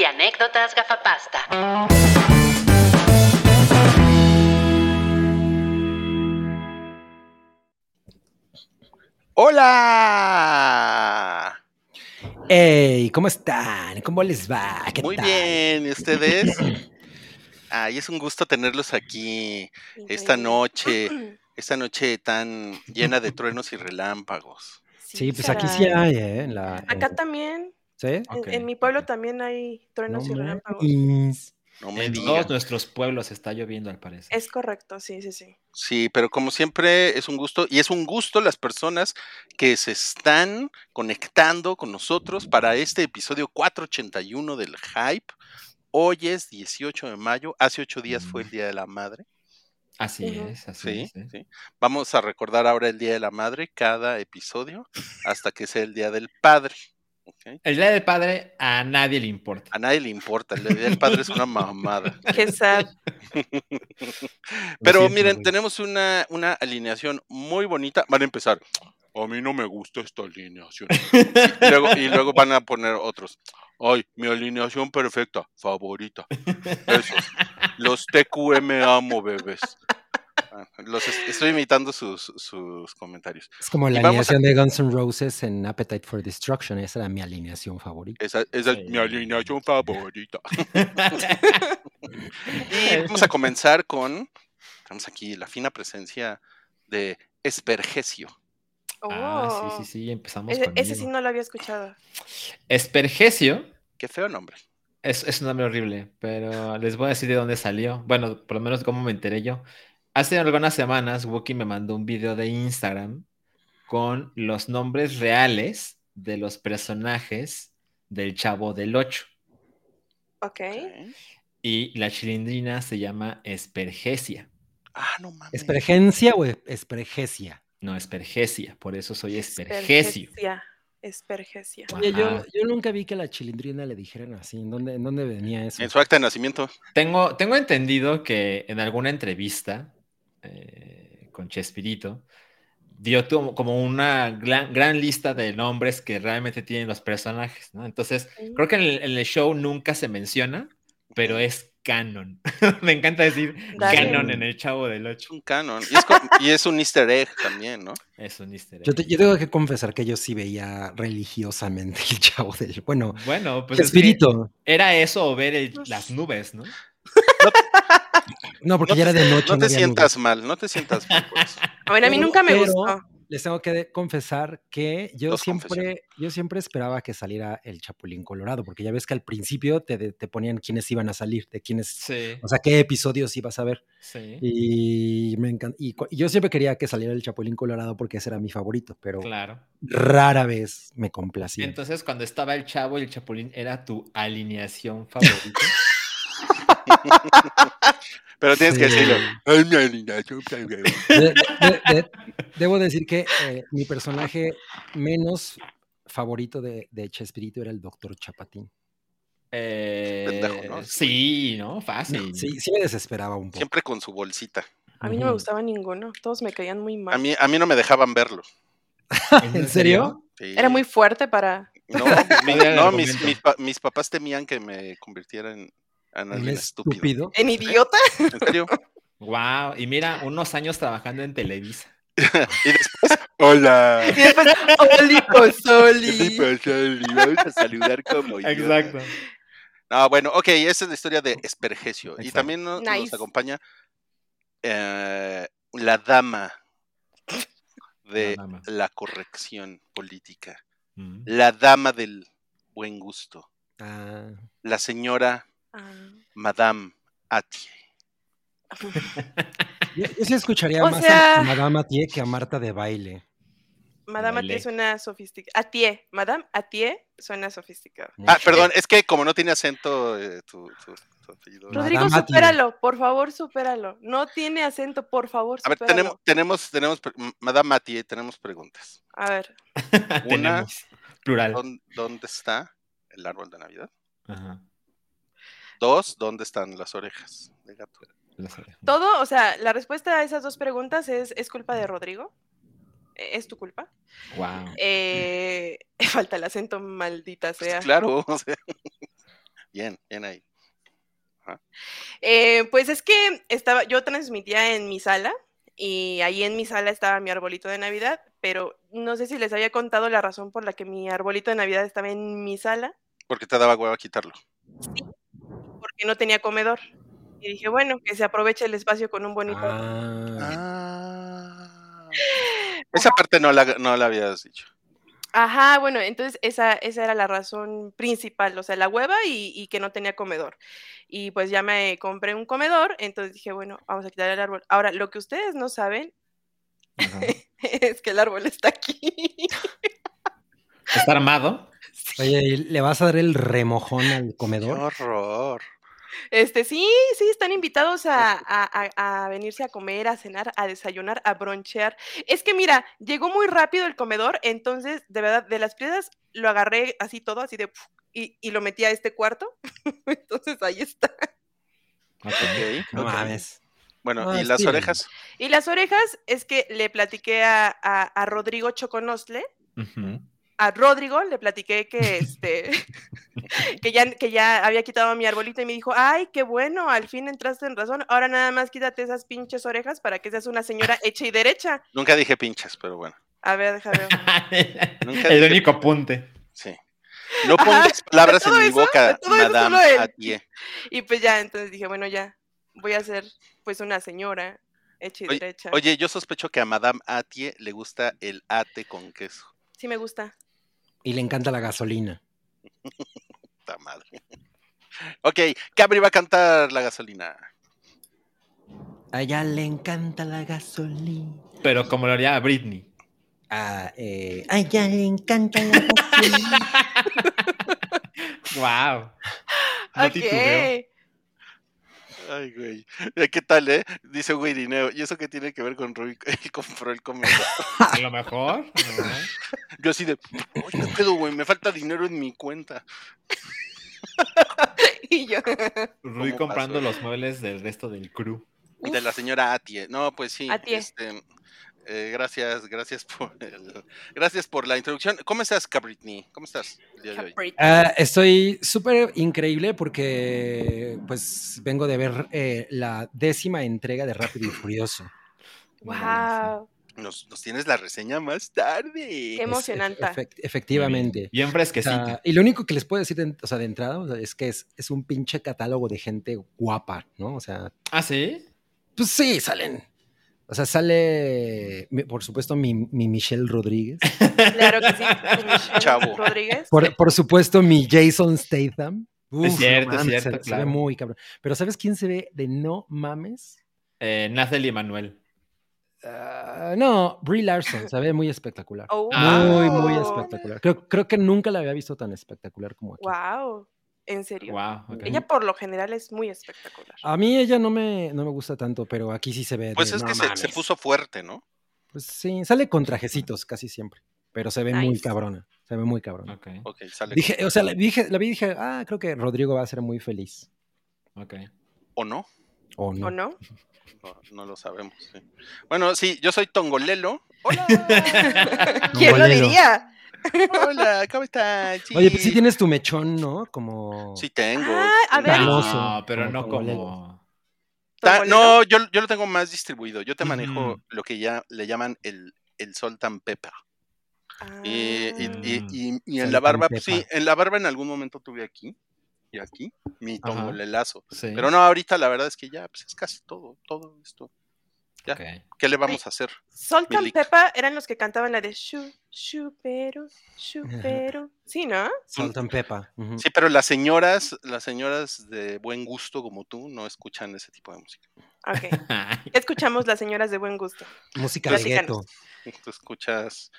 y anécdotas gafapasta. ¡Hola! Hey, ¿cómo están? ¿Cómo les va? ¿Qué Muy tal? bien, ¿y ustedes? Ay, es un gusto tenerlos aquí esta noche, esta noche tan llena de truenos y relámpagos. Sí, pues aquí sí hay, ¿eh? En la, Acá en- también, ¿Sí? en, mi pueblo también hay truenos y relámpagos. mames. No me En todos nuestros pueblos está lloviendo, al parecer. Es correcto, sí, sí, sí. Sí, pero como siempre es un gusto y es un gusto las personas que se están conectando con nosotros para este episodio 481 del Hype. Hoy es 18 de mayo, hace ocho días fue el Día de la Madre. Así es, así Sí, es. ¿eh? sí. Vamos a recordar ahora el Día de la Madre cada episodio hasta que sea el Día del Padre. ¿Ok? El Día del Padre a nadie le importa. A nadie le importa, el Día del Padre es una mamada. Qué sad. Pero miren, güey. tenemos una, una alineación muy bonita. Van a empezar. A mí no me gusta esta alineación. Y luego, y luego van a poner otros. Ay, mi alineación perfecta, favorita. Esos. Los TQM amo, bebés. Ah, Los estoy imitando sus, sus comentarios. Es como la a- alineación de Guns N' Roses en Appetite for Destruction. Esa era mi alineación favorita. Esa, esa Sí. es mi alineación favorita. Y vamos a comenzar con. Tenemos aquí la fina presencia de Espergesio. Ah, Oh. sí, sí, sí, empezamos Ese, con ese sí no lo había escuchado. Espergesio Qué feo nombre. es, es un nombre horrible, pero les voy a decir de dónde salió. Bueno, por lo menos cómo me enteré yo. Hace algunas semanas, Wookie me mandó un video de Instagram con los nombres reales de los personajes del Chavo del 8. Ok. Y la chilindrina se llama Espergesia. Ah, no mames. ¿Espergencia o espergesia? No, Espergesia, por eso soy Espergesio. Espergesia. Espergesia. Oye, yo, nunca vi que la chilindrina le dijeran así. ¿En dónde, en dónde venía eso? En su acta de nacimiento. Tengo, tengo entendido que en alguna entrevista eh, con Chespirito dio como una gran, gran lista de nombres que realmente tienen los personajes, ¿no? Entonces, creo que en el, en el show nunca se menciona, pero es canon. Me encanta decir Dale. canon en el Chavo del Es 8. un canon. Y es, y es un easter egg también, ¿no? Es un easter egg. Yo, te- yo tengo que confesar que yo sí veía religiosamente el chavo del. Bueno, Bueno, pues es que era eso o ver el- las nubes, ¿no? No, porque No ya era de noche. No te sientas mal, no te sientas mal por eso. A ver, a mí Pero- nunca me pero- gustó. Les tengo que confesar que yo Dos siempre, yo siempre esperaba que saliera el Chapulín Colorado, porque ya ves que al principio te, de- te ponían quiénes iban a salir, de quiénes, Sí, o sea, qué episodios ibas a ver. sí. Y me encan- y, cu- y yo siempre quería que saliera el Chapulín Colorado porque ese era mi favorito, pero Claro. rara vez me complacía. Entonces, cuando estaba el chavo y el chapulín, ¿era tu alineación favorita? Pero tienes que decirlo. De- de- de- debo decir que eh, mi personaje menos favorito de, de Chespirito era el Doctor Chapatín. Eh, pendejo, ¿no? Sí, ¿no? Fácil. Sí, sí me desesperaba un poco. Siempre con su bolsita. A mí no me gustaba ninguno. Todos me caían muy mal. A mí, a mí no me dejaban verlo. ¿En serio? Sí. Era muy fuerte para. No, mi- mis, mis mis papás temían que me convirtiera en, en alguien estúpido. estúpido. ¿En idiota? ¿En serio? Wow. Y mira, unos años trabajando en Televisa. Y después, hola. Y después, Oli Pozoli. Vamos a saludar como yo. No, bueno, ok, esa es la historia de Espergesio. Y Exacto. también no- nos, Nice. acompaña eh, la dama de La dama. la corrección política, Mm. la dama del buen gusto, Ah, la señora Madame Atie. yo, yo sí escucharía O más sea- a Madame Atié que a Marta de baile. Madame. Atie suena sofisticada. Atie. Madame Atie suena sofisticada. Ah, perdón, es que como no tiene acento eh, tu, tu- tu apellido. Madame Rodrigo, Atie. supéralo. Por favor, supéralo. No tiene acento. Por favor, A ver, supéralo. tenemos, tenemos, tenemos, Madame Atie, tenemos preguntas. A ver. Tenemos. Plural. ¿Dón- ¿Dónde está el árbol de Navidad? Ajá. Dos, ¿dónde están las orejas de gato? Todo, o sea, la respuesta a esas dos preguntas es, ¿es culpa de Rodrigo? es tu culpa. Wow. Eh, falta el acento, maldita Pues sea. claro, o sea, bien, bien ahí. Eh, pues es que estaba, yo transmitía en mi sala y ahí en mi sala estaba mi arbolito de Navidad, pero no sé si les había contado la razón por la que mi arbolito de Navidad estaba en mi sala, Porque te daba hueva quitarlo. Porque no tenía comedor. Y dije, bueno, que se aproveche el espacio con un bonito. Ah, Ah. Esa parte no la, no la habías dicho. Ajá, bueno, entonces esa, esa era la razón principal, o sea, la hueva y, y que no tenía comedor. Y pues ya me compré un comedor, entonces dije, bueno, vamos a quitar el árbol. Ahora, lo que ustedes no saben Ajá. es que el árbol está aquí. ¿Está armado? Oye, ¿y ¿le vas a dar el remojón al Qué comedor? horror. Este, sí, sí, están invitados a, a- a- a venirse a comer, a cenar, a desayunar, a bronchear. Es que mira, llegó muy rápido el comedor, entonces, de verdad, de las piedras lo agarré así todo, así de, y, y lo metí a este cuarto. entonces ahí está. Ok. Ok, No ok. mames. Bueno, Ah, ¿y las sí. orejas? Y las orejas es que le platiqué a, Rodrigo Choconostle, Ujú. A Rodrigo le platiqué que este que ya, que ya había quitado mi arbolito y me dijo, ay, qué bueno, al fin entraste en razón, ahora nada más quítate esas pinches orejas para que seas una señora hecha y derecha. Nunca dije pinches, pero bueno. A ver, déjame ver. Nunca El dije- único apunte. Sí. No Ajá, pongas palabras en mi eso, boca, madame él. Atie. Y pues ya, entonces dije, bueno, ya, voy a ser pues una señora hecha y Oye, derecha. Oye, yo sospecho que a Madame Atie le gusta el ate con queso. Sí me gusta. Y le encanta la gasolina. Puta madre. Ok, Cabri va a cantar la gasolina. A ella le encanta la gasolina. Pero como lo haría Britney. A, eh, a ella le encanta la gasolina. Wow. No ok. titubeo. Ay, güey. ¿Qué tal, eh? Dice güey Dineo. ¿Y eso qué tiene que ver con Rubik? Él compró el comedor. A lo mejor. mejor. Yo así de, "Ay, ¿qué pedo, güey? Me falta dinero en mi cuenta. y yo. Rui ¿Cómo comprando pasó? los muebles del resto del crew. De la señora Atie. No, pues sí. Atie. Este, eh, gracias, gracias por el- gracias por la introducción. ¿Cómo estás, Cabritni? ¿Cómo estás el día de hoy? Caprito. Ah, estoy súper increíble porque pues vengo de ver eh, la décima entrega de Rápido y Furioso. Wow. Nos, nos tienes la reseña más tarde. Qué emocionante. efect- efectivamente. Bien fresquecita. y lo único que les puedo decir de, o sea, de entrada o sea, es que es, es un pinche catálogo de gente guapa, ¿no? O sea, ¿Ah, sí? pues sí, salen. O sea, sale, por supuesto, mi, mi Michelle Rodríguez. Claro que sí. Michelle Chavo. Rodríguez. Por, por supuesto, mi Jason Statham. Uf, cierto, es mames, cierto, se, se ve claro. muy cabrón. Pero ¿sabes quién se ve de no mames? Eh, Nathalie Manuel. Ah, no, Brie Larson se ve muy espectacular. Oh. Muy, muy espectacular. Creo, creo que nunca la había visto tan espectacular como aquí. Wow. ¿En serio? Wow. Ella por lo general es muy espectacular. A mí ella no me, no me gusta tanto, pero aquí sí se ve. Pues de, es "No que se, se mames". puso fuerte, ¿no? Pues sí, sale con trajecitos casi siempre, pero se ve muy cabrona. Se ve muy cabrona. Ok, Ok, sale. Dije, o sea, la, dije, la vi y dije, ah, creo que Rodrigo va a ser muy feliz. ok. ¿O no? ¿O no? ¿O no? No, no lo sabemos. sí. Bueno, sí, yo soy Tongolelo. Hola. ¿Quién lo diría? Hola, ¿cómo estás? Sí. Oye, pues sí tienes tu mechón, ¿no? Como... Sí tengo. Ah, a ver. No, pero como no como. No, yo, yo lo tengo más distribuido. Yo te manejo lo que ya le llaman el, el salt and pepper. Y, y- y- Ah. y- y en la barba, pues sí, en la barba en algún momento tuve aquí y aquí mi Ajá. tongolelazo. Sí. Pero no, ahorita la verdad es que ya, pues es casi todo, todo esto. Ya. ¿Qué le vamos a hacer? Salt and. Peppa eran los que cantaban la de Shu, Shu, pero, Shu, pero. Sí, ¿no? Salt and Pepper. ujú. Sí, pero las señoras, las señoras de buen gusto como tú no escuchan ese tipo de música. Ok. Escuchamos las señoras de buen gusto. Música de gueto. Tú escuchas,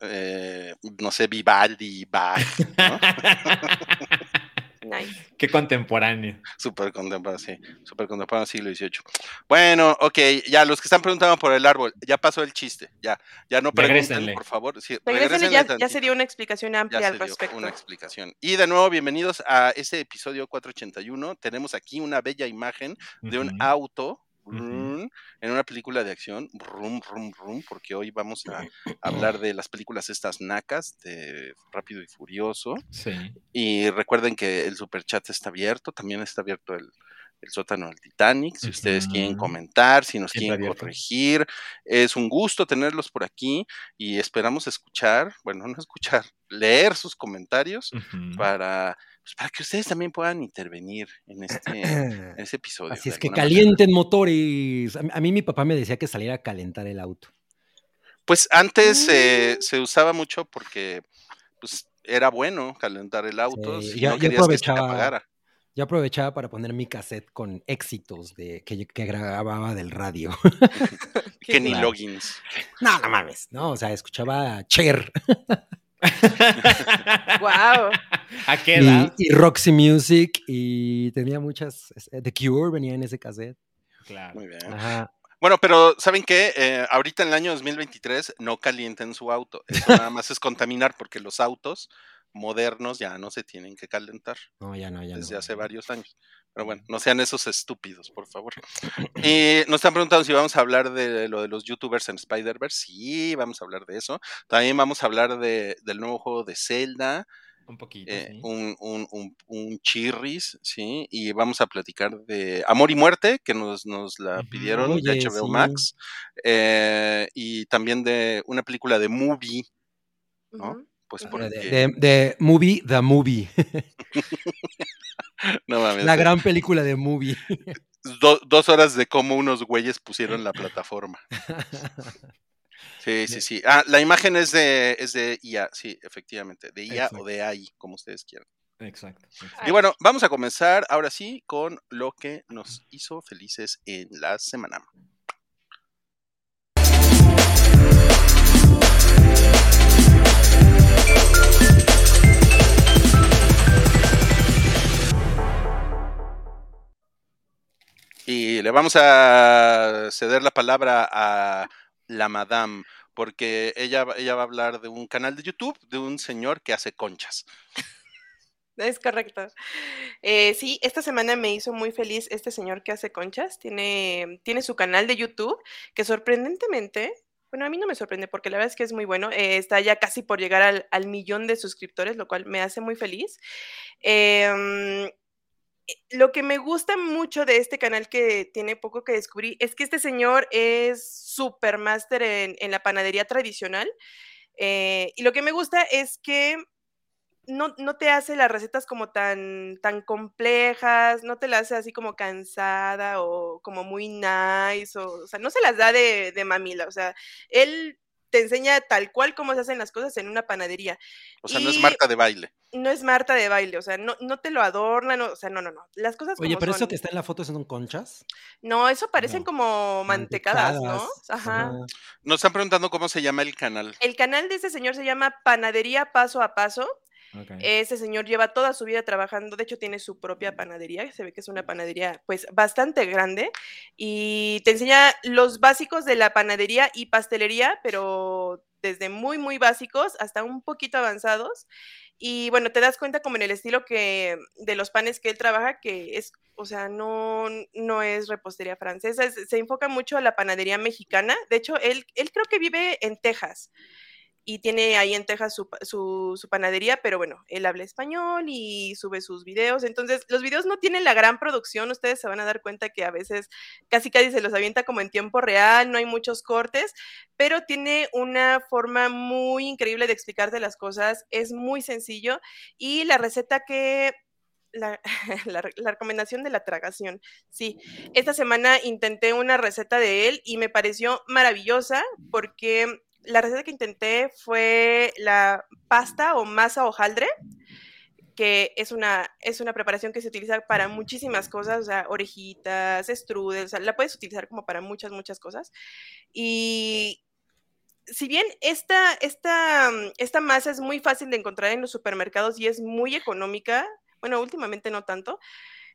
eh, no sé, Vivaldi, Bach, ¿no? Nice. Qué contemporáneo. Súper contemporáneo, sí, súper contemporáneo siglo XVIII. Bueno, ok, ya los que están preguntando por el árbol, ya pasó el chiste, ya, ya no pregunten, por favor. Sí, Regrésenle, ya, ya tantito, se dio una explicación ya amplia se al dio respecto. una explicación. Y de nuevo, bienvenidos a este episodio 481. Tenemos aquí una bella imagen de un auto acción, en una película de acción, rum, rum, rum, porque hoy vamos a hablar de las películas estas nacas de Rápido y Furioso. Sí. Y recuerden que el super chat está abierto, también está abierto el, el sótano del Titanic. Si ustedes quieren comentar, si nos quieren abierto. corregir, es un gusto tenerlos por aquí y esperamos escuchar, bueno, no escuchar, leer sus comentarios para, pues, para que ustedes también puedan intervenir en este, en este episodio. Así es que manera. calienten motores. A mí, a mí mi papá me decía que saliera a calentar el auto. Pues antes eh, Mm. se usaba mucho porque pues, era bueno calentar el auto Sí, si yo- no querías que se apagara. Yo aprovechaba para poner mi cassette con éxitos de, que, que grababa del radio. Qué Que ni claro. logins. no, no mames. No, o sea, escuchaba Cher Wow. ¿A qué edad? y, y Roxy Music y tenía muchas. eh, The Cure venía en ese cassette. Claro. Muy bien. Ajá. Bueno, pero ¿saben qué? Eh, ahorita en el año 2023 no calienten su auto. Eso nada más es contaminar porque los autos modernos ya no se tienen que calentar No, ya no, ya desde no. hace varios años. Pero bueno, no sean esos estúpidos, por favor. Y nos están preguntando si vamos a hablar de lo de los youtubers en Spider-Verse. Sí, vamos a hablar de eso. También vamos a hablar de, del nuevo juego de Zelda, Un poquito, eh, sí. un, un, un, un chirris, ¿sí? Y vamos a platicar de Amor y Muerte, que nos, nos la pidieron de Oye, HBO sí. Max. eh, y también de una película de movie, ¿no? Pues. De, de- de Movie, The Movie. no mames, La de- gran película de Movie. do- dos horas de cómo unos güeyes pusieron la plataforma. Sí, sí, sí. Ah, la imagen es de, es de IA, sí, efectivamente. De IA Exacto. o de AI, como ustedes quieran. Exacto. exacto. Y bueno, vamos a comenzar ahora sí con lo que nos hizo felices en la semana. Y le vamos a ceder la palabra a la madame, porque ella, ella va a hablar de un canal de YouTube de un señor que hace conchas. Es correcto. Eh, sí, esta semana me hizo muy feliz este señor que hace conchas. Tiene, tiene su canal de YouTube que sorprendentemente, bueno, a mí no me sorprende porque la verdad es que es muy bueno. eh, está ya casi por llegar al, millón de suscriptores, lo cual me hace muy feliz. Eh, lo que me gusta mucho de este canal que tiene poco que descubrí es que este señor es super máster en, la panadería tradicional. eh, y lo que me gusta es que no, no te hace las recetas como tan, tan complejas, no te las hace así como cansada o como muy nice, o, o sea, no se las da de, de mamila, o sea, él te enseña tal cual como se hacen las cosas en una panadería. O sea, no es Marta de baile. No es Marta de baile, o sea, no, no te lo adornan, no, o sea, no, no, no. Las cosas Oye, como pero son. eso que está en la foto son conchas. No, eso parecen No. como mantecadas, ¿no? Ajá. Nos están preguntando cómo se llama el canal. El canal de este señor se llama Panadería Paso a Paso. Ok. Ese señor lleva toda su vida trabajando, de hecho tiene su propia panadería, se ve que es una panadería pues bastante grande y te enseña los básicos de la panadería y pastelería, pero desde muy muy básicos hasta un poquito avanzados. Y bueno, te das cuenta como en el estilo que de los panes que él trabaja que es, o sea, no no es repostería francesa, es- se enfoca mucho a la panadería mexicana. De hecho, él él creo que vive en Texas y tiene ahí en Texas su, pa- su, su panadería, pero bueno, él habla español y sube sus videos. Entonces, los videos no tienen la gran producción, ustedes se van a dar cuenta que a veces casi casi se los avienta como en tiempo real, no hay muchos cortes, pero tiene una forma muy increíble de explicarte las cosas, es muy sencillo y la receta que... La recomendación de la tragación. Sí, esta semana intenté una receta de él y me pareció maravillosa porque la receta que intenté fue la pasta o masa hojaldre, que es una, es una preparación que se utiliza para muchísimas cosas, o sea, orejitas, strudel, o sea, la puedes utilizar como para muchas, muchas cosas. Y si bien esta, esta, mm, esta masa es muy fácil de encontrar en los supermercados y es muy económica, bueno, últimamente no tanto,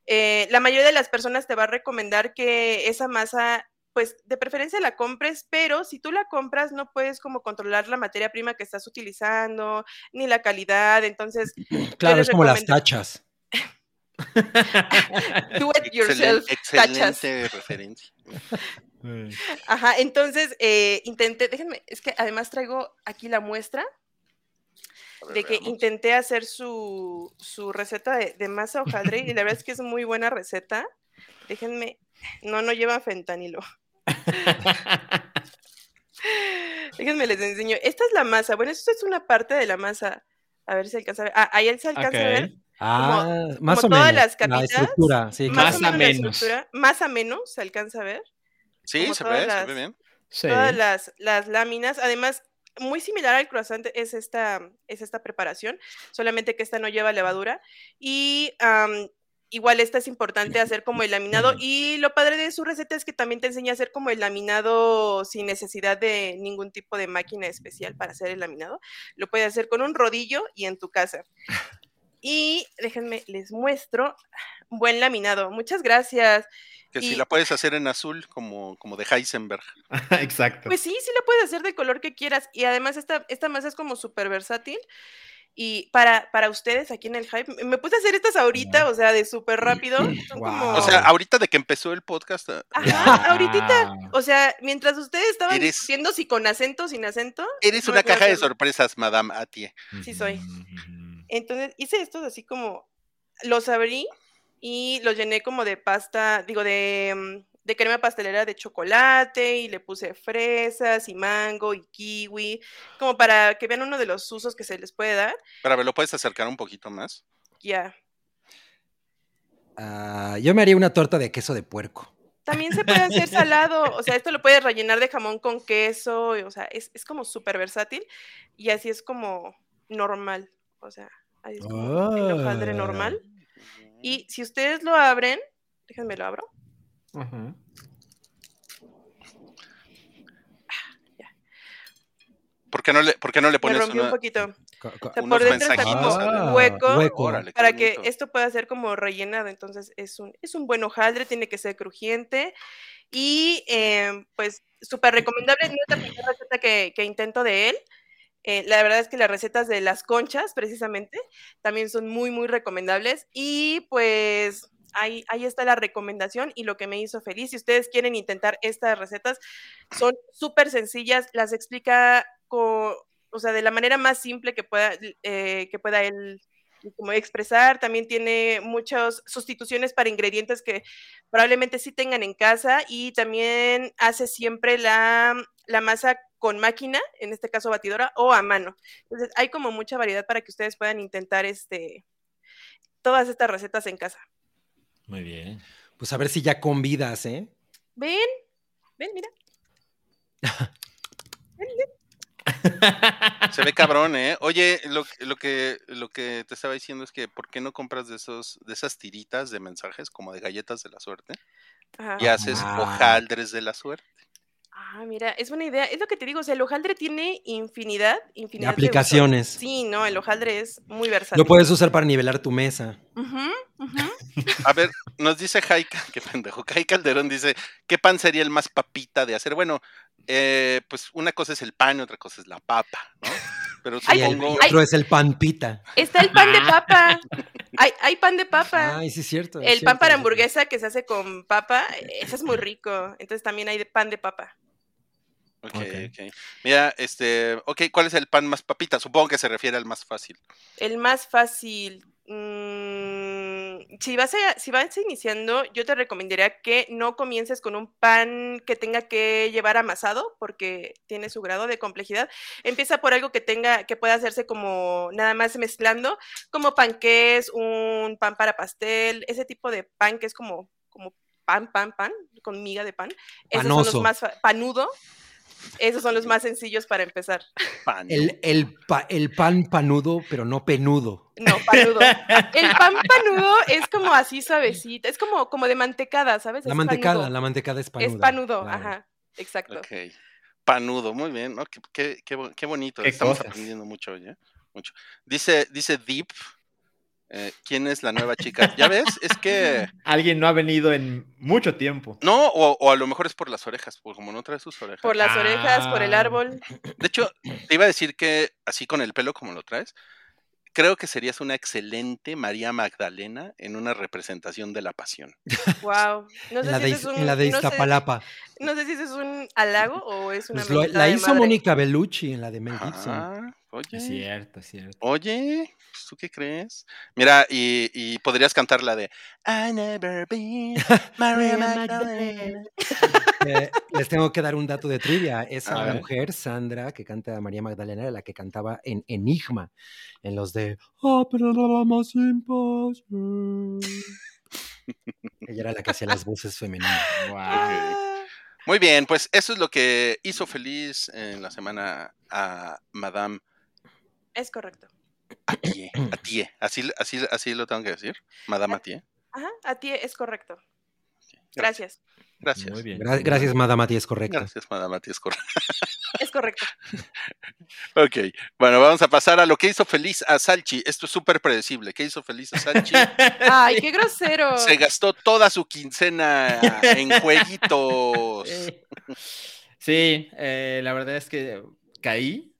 eh, la mayoría de las personas te va a recomendar que esa masa pues de preferencia la compres, pero si tú la compras no puedes como controlar la materia prima que estás utilizando, ni la calidad, entonces Claro, es como las tachas. do it yourself, tachas. excelente referencia. Ajá, entonces eh, intenté, déjenme, es que además traigo aquí la muestra ver, de que veamos. intenté hacer su, su receta de, de masa hojaldre y la verdad es que es muy buena receta. Déjenme, no, no lleva fentanilo. Déjenme les enseño. Esta es la masa. Bueno, esto es una parte de la masa. A ver si alcanza a ver. Ah, ahí se alcanza a ver. Ah, más como o todas menos. las La capitas, estructura, sí. Más, Más o a menos la estructura. Más a menos se alcanza a ver. Sí, como se ve, se las- ve bien. Sí. Todas las, las láminas. Además, muy similar al croissant es esta, es esta preparación, solamente que esta no lleva levadura. Y igual esta es importante hacer como el laminado. Y lo padre de su receta es que también te enseña a hacer como el laminado sin necesidad de ningún tipo de máquina especial para hacer el laminado. Lo puedes hacer con un rodillo y en tu casa. Y déjenme, les muestro. Buen laminado. Muchas gracias. Que si Y- la puedes hacer en azul, como, como de Heisenberg. Exacto. Pues sí, sí lo puedes hacer del color que quieras. Y además esta, esta masa es como súper versátil. Y para, para ustedes aquí en el hype, me puse a hacer estas ahorita, o sea, de súper rápido. Son como... O sea, ahorita de que empezó el podcast, ah, Ajá, ahorita. O sea, mientras ustedes estaban Eres- viendo si con acento o sin acento. eres una caja de sorpresas, Madame Atie. sí soy. Entonces hice estos así como, los abrí y los llené como de pasta, digo, de, mm, de crema pastelera de chocolate y le puse fresas y mango y kiwi, como para que vean uno de los usos que se les puede dar. Pero, ¿lo puedes acercar un poquito más? Ya. Ah, yo me haría una torta de queso de puerco. También se puede hacer salado, o sea, esto lo puedes rellenar de jamón con queso, y, o sea, es, es como súper versátil y así es como normal, o sea, así es como el hojaldre Ah. normal. Y si ustedes lo abren, déjenme lo abro. ¿Por qué no le, por qué no le Me pones rompí un una- poquito. Co- co- O sea, unos por dentro está como hueco Ah, hueco. Órale, para que bonito. esto pueda ser como rellenado. Entonces es un, es un buen hojaldre, tiene que ser crujiente y eh, pues súper recomendable. No es la primera receta que, que intento de él. Eh, la verdad es que las recetas de las conchas, precisamente, también son muy, muy recomendables. Y pues ahí, está la recomendación y lo que me hizo feliz. Si ustedes quieren intentar estas recetas, son súper sencillas, las explica co- o sea, de la manera más simple que pueda, eh, que pueda él como expresar. También tiene muchas sustituciones para ingredientes que probablemente sí tengan en casa y también hace siempre la, la masa con máquina, en este caso batidora, o a mano. Entonces hay como mucha variedad para que ustedes puedan intentar este, todas estas recetas en casa. Muy bien. Pues a ver si ya convidas, ¿eh? Ven, ven, mira. Se ve cabrón, ¿eh? Oye, lo, lo que, lo que te estaba diciendo es que ¿por qué no compras de esos, de esas tiritas de mensajes como de galletas de la suerte? Ajá. Y haces Ah. hojaldres de la suerte. Ah, mira, es buena idea. Es lo que te digo, o sea, el hojaldre tiene infinidad, infinidad usos. aplicaciones. Sí, no, el hojaldre es muy versátil. Lo puedes usar para nivelar tu mesa. A ver, nos dice Jaika, qué pendejo, Jai Calderón dice, ¿qué pan sería el más papita de hacer? Bueno, eh, pues una cosa es el pan y otra cosa es la papa, ¿no? Pero Y el supongo... otro es el pan pita. Está el pan de papa. Hay, hay pan de papa. Ay, sí, es cierto. es el pan para hamburguesa que se hace con papa, ese es muy rico. Entonces también hay de pan de papa. Ok, Ok. ok. Mira, este, ok, ¿cuál es el pan más papita? Supongo que se refiere al más fácil. El más fácil. mm, si, vas a, si vas iniciando, yo te recomendaría que no comiences con un pan que tenga que llevar amasado, porque tiene su grado de complejidad. Empieza por algo que tenga, que pueda hacerse como nada más mezclando, como panqués, un pan para pastel, ese tipo de pan que es como, como pan, pan, pan, con miga de pan. Esos son Panoso. los más panudo. Esos son los más sencillos para empezar. Pan. El, el, pa- el pan panudo, pero no penudo. No, panudo. El pan panudo es como así suavecito, es como, como de mantecada, ¿sabes? La Es mantecada, panudo. la mantecada es panuda. Es panudo, claro. ajá, exacto. Panudo, muy bien, ¿no? Qué, qué- qué bo- qué bonito. Qué Estamos cosas. aprendiendo mucho hoy, ¿eh? Mucho. Dice, dice Deep, eh, ¿quién es la nueva chica? ¿Ya ves? Es que... Alguien no ha venido en mucho tiempo. No, o, o a lo mejor es por las orejas, porque como no trae sus orejas. Por las orejas, por el Ah. árbol. De hecho, te iba a decir que así con el pelo como lo traes, creo que serías una excelente María Magdalena en una representación de la pasión. Wow. No sé En la si de, es un, en la de no sé- Iztapalapa. No sé si ese es un halago o es una Pues lo- la de hizo. Mónica Bellucci en la de Mel Gibson. Ah, oye. Es cierto, es cierto. Oye, ¿tú qué crees? Mira, y, y podrías cantar la de I never been María Magdalena. Eh, les tengo que dar un dato de trivia. A Esa mujer, Sandra, que canta María Magdalena, era la que cantaba en Enigma, en los de Oh, pero la más imposible". Ella era la que hacía las voces femeninas. Wow. Ah, Muy bien, pues eso es lo que hizo feliz en la semana a Madame es correcto. Atie. Atie. Así, así, así lo tengo que decir. Madame Atie. Ajá, a ti es correcto. Gracias. Gracias. Muy bien. Gra- gracias, Madame es correcto. Gracias, Madame Atie. es correcto. Es correcto. Ok, bueno, vamos a pasar a lo que hizo feliz a Salchi. Esto es súper predecible. ¿Qué hizo feliz a Salchi? Ay, qué grosero. Se gastó toda su quincena en jueguitos. Sí, Sí, eh, la verdad es que caí.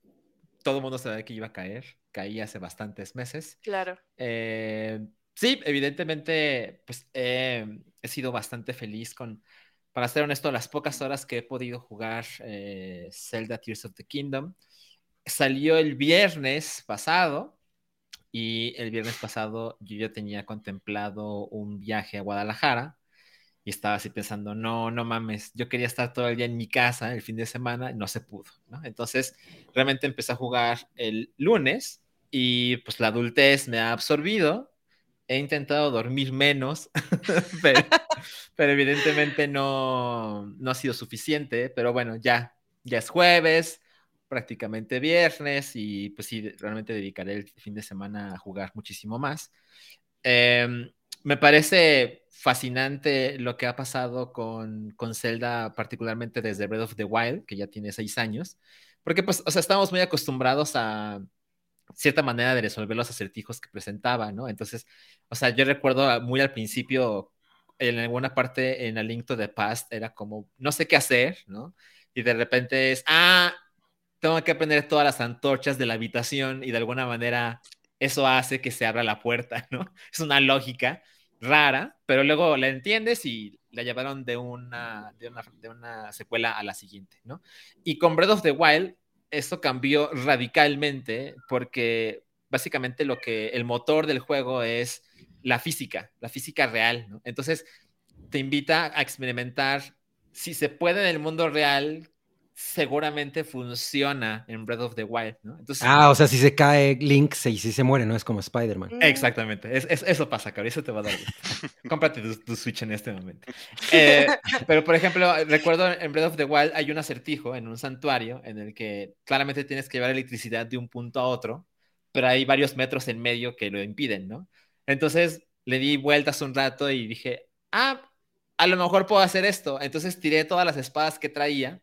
Todo el mundo sabía que iba a caer. Caí hace bastantes meses. Claro. Eh, sí, evidentemente, pues eh, he sido bastante feliz con, para ser honesto, las pocas horas que he podido jugar eh, Zelda Tears of the Kingdom. Salió el viernes pasado y el viernes pasado yo ya tenía contemplado un viaje a Guadalajara y estaba así pensando, no, no mames, yo quería estar todo el día en mi casa el fin de semana no se pudo, ¿no? Entonces, realmente empecé a jugar el lunes y pues la adultez me ha absorbido. He intentado dormir menos, pero, pero evidentemente no, no ha sido suficiente. Pero bueno, ya, ya es jueves, prácticamente viernes y pues sí, realmente dedicaré el fin de semana a jugar muchísimo más. Eh, me parece fascinante lo que ha pasado con, con Zelda, particularmente desde Breath of the Wild, que ya tiene seis años, porque pues, o sea, estamos muy acostumbrados a cierta manera de resolver los acertijos que presentaba, ¿no? Entonces, o sea, yo recuerdo muy al principio, en alguna parte en A Link to the Past, era como, no sé qué hacer, ¿no? Y de repente es, ah, tengo que prender todas las antorchas de la habitación y de alguna manera eso hace que se abra la puerta, ¿no? Es una lógica rara, pero luego la entiendes y la llevaron de una, de una, secuela a la siguiente, ¿no? Y con Breath of the Wild, esto cambió radicalmente porque básicamente lo que el motor del juego es la física, la física real. Entonces te invita a experimentar si se puede en el mundo real, seguramente funciona en Breath of the Wild, ¿no? Entonces, Ah, o sea, si se cae Link, se, si se muere, no es como Spider-Man. Mm, Exactamente, es, es- eso pasa, cabrón, eso te va a dar. gusto. Cómprate tu, tu Switch en este momento. Eh, pero, por ejemplo, recuerdo en Breath of the Wild hay un acertijo en un santuario en el que claramente tienes que llevar electricidad de un punto a otro, pero hay varios metros en medio que lo impiden, ¿no? Entonces le di vueltas un rato y dije, ah, a lo mejor puedo hacer esto. Entonces tiré todas las espadas que traía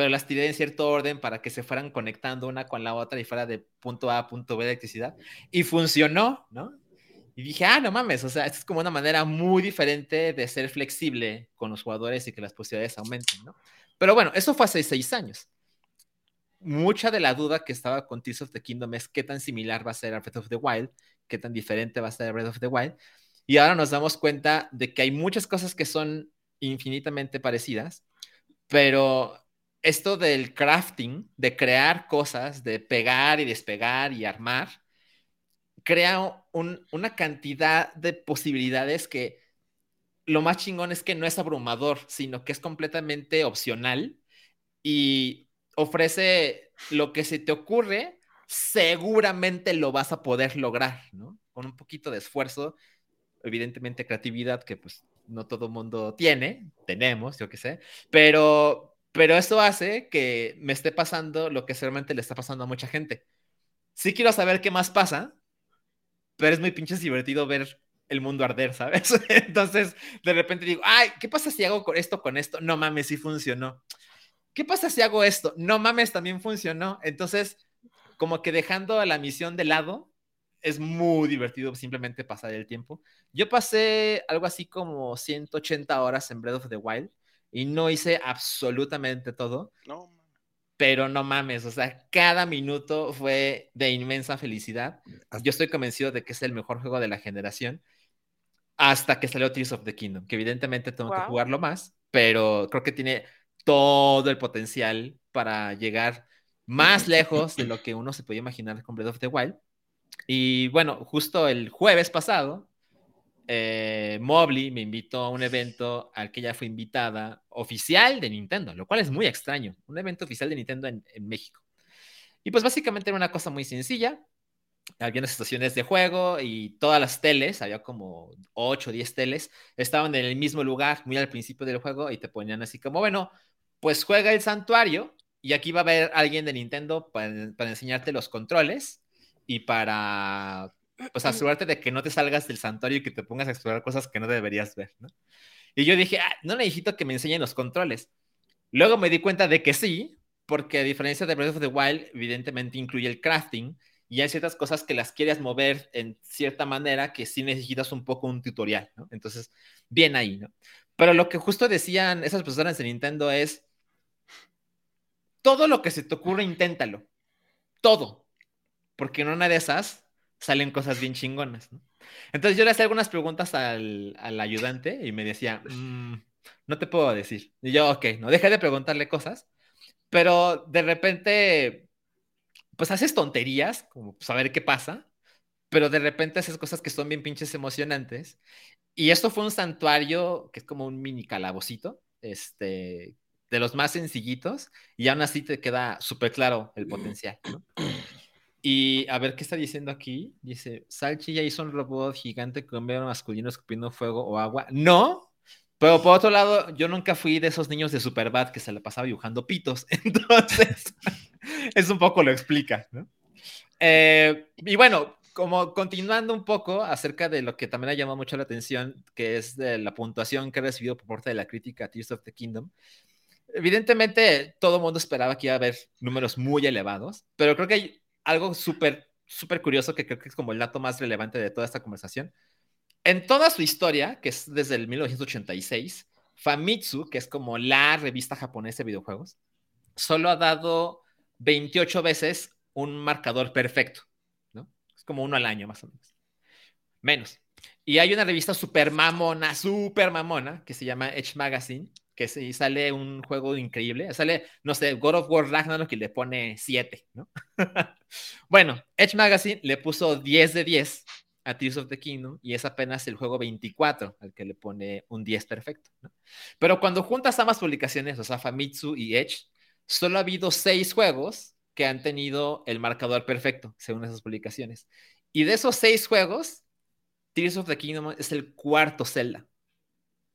pero las tiré en cierto orden para que se fueran conectando una con la otra y fuera de punto A a punto B de electricidad. Y funcionó, ¿no? Y dije, ah, no mames, o sea, esto es como una manera muy diferente de ser flexible con los jugadores y que las posibilidades aumenten, ¿no? Pero bueno, eso fue hace seis años. Mucha de la duda que estaba con Tears of the Kingdom es qué tan similar va a ser a Breath of the Wild, qué tan diferente va a ser a Breath of the Wild. Y ahora nos damos cuenta de que hay muchas cosas que son infinitamente parecidas, pero esto del crafting, de crear cosas, de pegar y despegar y armar, crea un, una cantidad de posibilidades que lo más chingón es que no es abrumador, sino que es completamente opcional y ofrece lo que se te ocurre, seguramente lo vas a poder lograr, ¿no? Con un poquito de esfuerzo, evidentemente creatividad que pues no todo mundo tiene, tenemos, yo qué sé, pero, pero eso hace que me esté pasando lo que seguramente le está pasando a mucha gente. Sí quiero saber qué más pasa, pero es muy pinches divertido ver el mundo arder, ¿sabes? Entonces, de repente digo, ay, ¿qué pasa si hago esto con esto? No mames, sí funcionó. ¿Qué pasa si hago esto? No mames, también funcionó. Entonces, como que dejando la misión de lado, es muy divertido simplemente pasar el tiempo. Yo pasé algo así como 180 horas en Breath of the Wild y no hice absolutamente todo. No, pero no mames, o sea, cada minuto fue de inmensa felicidad. Yo estoy convencido de que es el mejor juego de la generación hasta que salió Tears of the Kingdom, que evidentemente tengo que jugarlo más, pero creo que tiene todo el potencial para llegar más lejos de lo que uno se podía imaginar con Breath of the Wild. Y bueno, justo el jueves pasado, eh, Mobley me invitó a un evento al que ella fue invitada oficial de Nintendo, lo cual es muy extraño, un evento oficial de Nintendo en, México. Y pues básicamente era una cosa muy sencilla. Había unas estaciones de juego y todas las teles, había como 8 o 10 teles, estaban en el mismo lugar, muy al principio del juego, y te ponían así como, bueno, pues juega el santuario y aquí va a haber alguien de Nintendo para enseñarte los controles y para pues asegurarte de que no te salgas del santuario y que te pongas a explorar cosas que no deberías ver, ¿no? Y yo dije, ah, no necesito que me enseñen los controles. Luego me di cuenta de que sí, porque a diferencia de Breath of the Wild, evidentemente incluye el crafting y hay ciertas cosas que las quieres mover en cierta manera que sí necesitas un poco un tutorial, ¿no? Entonces, bien ahí, ¿no? Pero lo que justo decían esas personas de Nintendo es, todo lo que se te ocurre, inténtalo. Todo. Porque en una de esas salen cosas bien chingonas, ¿no? Entonces yo le hacía algunas preguntas al, al ayudante y me decía, "Mm, no te puedo decir. Y yo, ok, no, deja de preguntarle cosas, pero de repente, pues haces tonterías, como saber qué pasa, pero de repente haces cosas que son bien pinches emocionantes. Y esto fue un santuario que es como un mini calabocito, este, de los más sencillitos, y aún así te queda súper claro el potencial, ¿no? Y a ver qué está diciendo aquí. Dice: Salchi ya hizo un robot gigante con veo masculino escupiendo fuego o agua. No, pero por otro lado, yo nunca fui de esos niños de Superbad que se la pasaba dibujando pitos. Entonces, eso un poco lo explica, ¿no? Eh, y bueno, como continuando un poco acerca de lo que también ha llamado mucho la atención, que es de la puntuación que ha recibido por parte de la crítica Tears of the Kingdom. Evidentemente, todo el mundo esperaba que iba a haber números muy elevados, pero creo que algo súper, súper curioso que creo que es como el dato más relevante de toda esta conversación. En toda su historia, que es desde el 1986, Famitsu, que es como la revista japonesa de videojuegos, solo ha dado 28 veces un marcador perfecto, ¿no? Es como uno al año, más o menos. Menos. Y hay una revista super mamona, super mamona, que se llama Edge Magazine, que si sale un juego increíble, sale, no sé, God of War Ragnarok y le pone 7, ¿no? bueno, Edge Magazine le puso 10 de 10 a Tears of the Kingdom y es apenas el juego 24 al que le pone un 10 perfecto. Pero cuando juntas ambas publicaciones, o sea, Famitsu y Edge, solo ha habido 6 juegos que han tenido el marcador perfecto, según esas publicaciones. Y de esos 6 juegos, Tears of the Kingdom es el cuarto Zelda.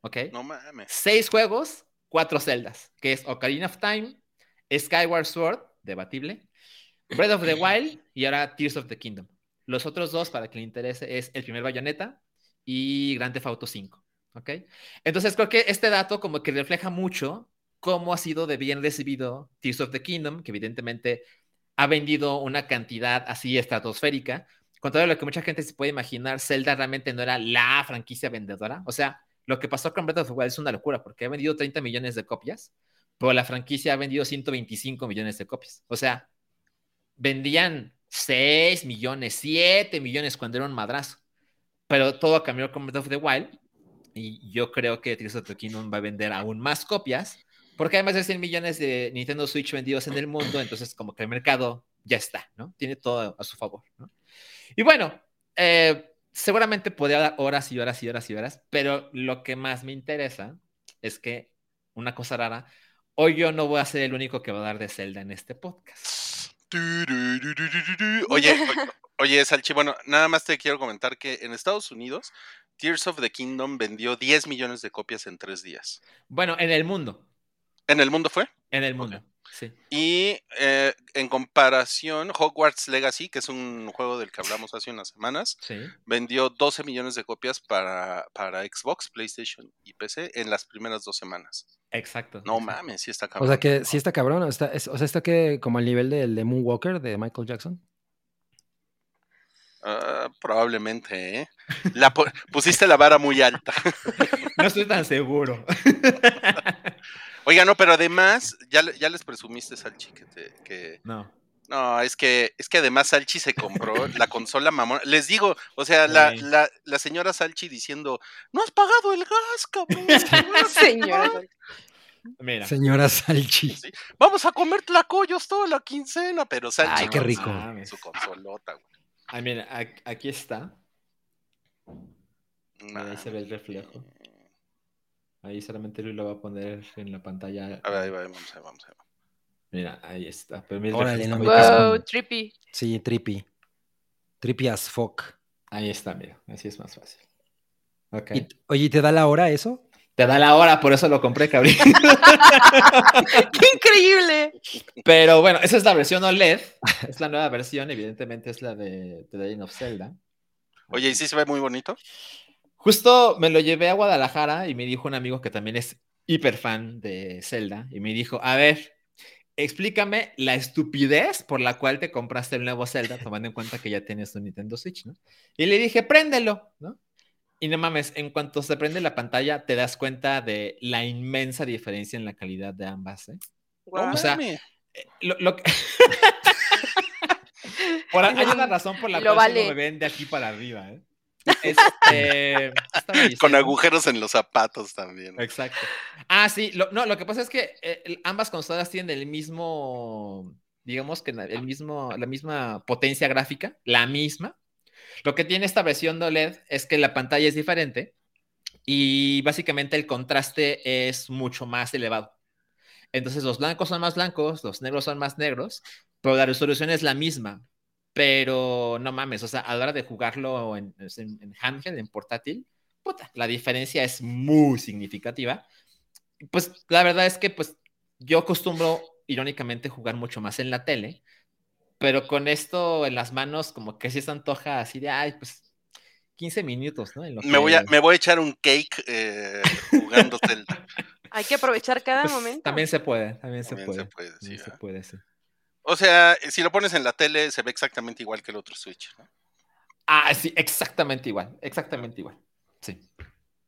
¿Ok? No mames. Seis juegos, cuatro celdas, que es Ocarina of Time, Skyward Sword, debatible, Breath of the Wild y ahora Tears of the Kingdom. Los otros dos, para que le interese, es el primer Bayonetta y Grand Theft Auto 5. ¿Ok? Entonces creo que este dato como que refleja mucho cómo ha sido de bien recibido Tears of the Kingdom, que evidentemente ha vendido una cantidad así estratosférica. Contrario a lo que mucha gente se puede imaginar, Zelda realmente no era la franquicia vendedora. O sea, lo que pasó con Breath of the Wild es una locura, porque ha vendido 30 millones de copias, pero la franquicia ha vendido 125 millones de copias. O sea, vendían 6 millones, 7 millones cuando era un madrazo. Pero todo cambió con Breath of the Wild, y yo creo que Tears of the Kingdom va a vender aún más copias, porque hay más de 100 millones de Nintendo Switch vendidos en el mundo, entonces como que el mercado ya está, ¿no? Tiene todo a su favor, ¿no? Y bueno, eh, seguramente podría dar horas y horas y horas y horas, pero lo que más me interesa es que, una cosa rara, hoy yo no voy a ser el único que va a dar de Zelda en este podcast. Oye, oye, Salchi, bueno, nada más te quiero comentar que en Estados Unidos, Tears of the Kingdom vendió 10 millones de copias en tres días. Bueno, en el mundo, ¿En el mundo fue? en el mundo, sí. Y eh, en comparación, Hogwarts Legacy, que es un juego del que hablamos hace unas semanas, Sí. vendió 12 millones de copias para, para Xbox, PlayStation y PC en las primeras dos semanas. Exacto. No exacto. mames, sí está O cabrón. sea que sí está cabrón. o Está, es- o sea, está que como al nivel del de Moonwalker de Michael Jackson. Ah, probablemente, ¿eh? La pusiste la vara muy alta. No estoy tan seguro. Oiga, no, pero además, ya, ya les presumiste, Salchi, que, te- que- No. No, es que, es que además Salchi se compró la consola mamón. Les digo, o sea, la, la, la señora Salchi diciendo, no has pagado el gas, cabrón. es que no has Señora. pagado". Mira. Señora Salchi. Sí. Vamos a comer tlacoyos toda la quincena, pero Salchi Ay, qué rico. Su consolota, güey. Ah, mira, aquí está. Ahí se ve el reflejo. Ahí solamente Luis lo va a poner en la pantalla. A ver, ahí va, vamos a ver, vamos a ver. Mira, ahí está. Pero mira el Órale, no me. Wow, trippy. Sí, trippy. Trippy as fuck. Ahí está, mira. Así es más fácil. Ok. Y- oye, ¿y te da la hora eso? Te da la hora, por eso lo compré, cabrón. ¡Qué increíble! Pero bueno, esa es la versión OLED. Es la nueva versión, evidentemente es la de The Legend of Zelda. Oye, ¿y sí se ve muy bonito? Justo me lo llevé a Guadalajara y me dijo un amigo que también es hiper fan de Zelda y me dijo, a ver, explícame la estupidez por la cual te compraste el nuevo Zelda, tomando en cuenta que ya tienes un Nintendo Switch, ¿no? Y le dije, préndelo, ¿no? Y no mames, en cuanto se prende la pantalla, te das cuenta de la inmensa diferencia en la calidad de ambas, ¿eh? O sea. Eh, Lo, lo que- Por- hay una razón por la Lo cual vale. me ven de aquí para arriba, ¿eh? Este. Con agujeros en los zapatos también. Exacto. Ah, sí. lo- no, lo que pasa es que eh, ambas consolas tienen el mismo, digamos que el mismo, la misma potencia gráfica, la misma. Lo que tiene esta versión de OLED es que la pantalla es diferente y básicamente el contraste es mucho más elevado. Entonces los blancos son más blancos, los negros son más negros, pero la resolución es la misma. Pero no mames, o sea, a la hora de jugarlo en, en, en handheld, en portátil, puta, la diferencia es muy significativa. Pues la verdad es que pues yo acostumbro irónicamente jugar mucho más en la tele, pero con esto en las manos como que sí se antoja así de, ay, pues 15 minutos, ¿no? En lo Me voy, a, me voy a echar un cake eh, jugando Zelda. Hay que aprovechar cada pues, momento. También se puede, también se puede. se puede, sí, también se puede, sí. O sea, si lo pones en la tele, se ve exactamente igual que el otro Switch. ¿no? Ah, sí, exactamente igual, exactamente igual. Sí.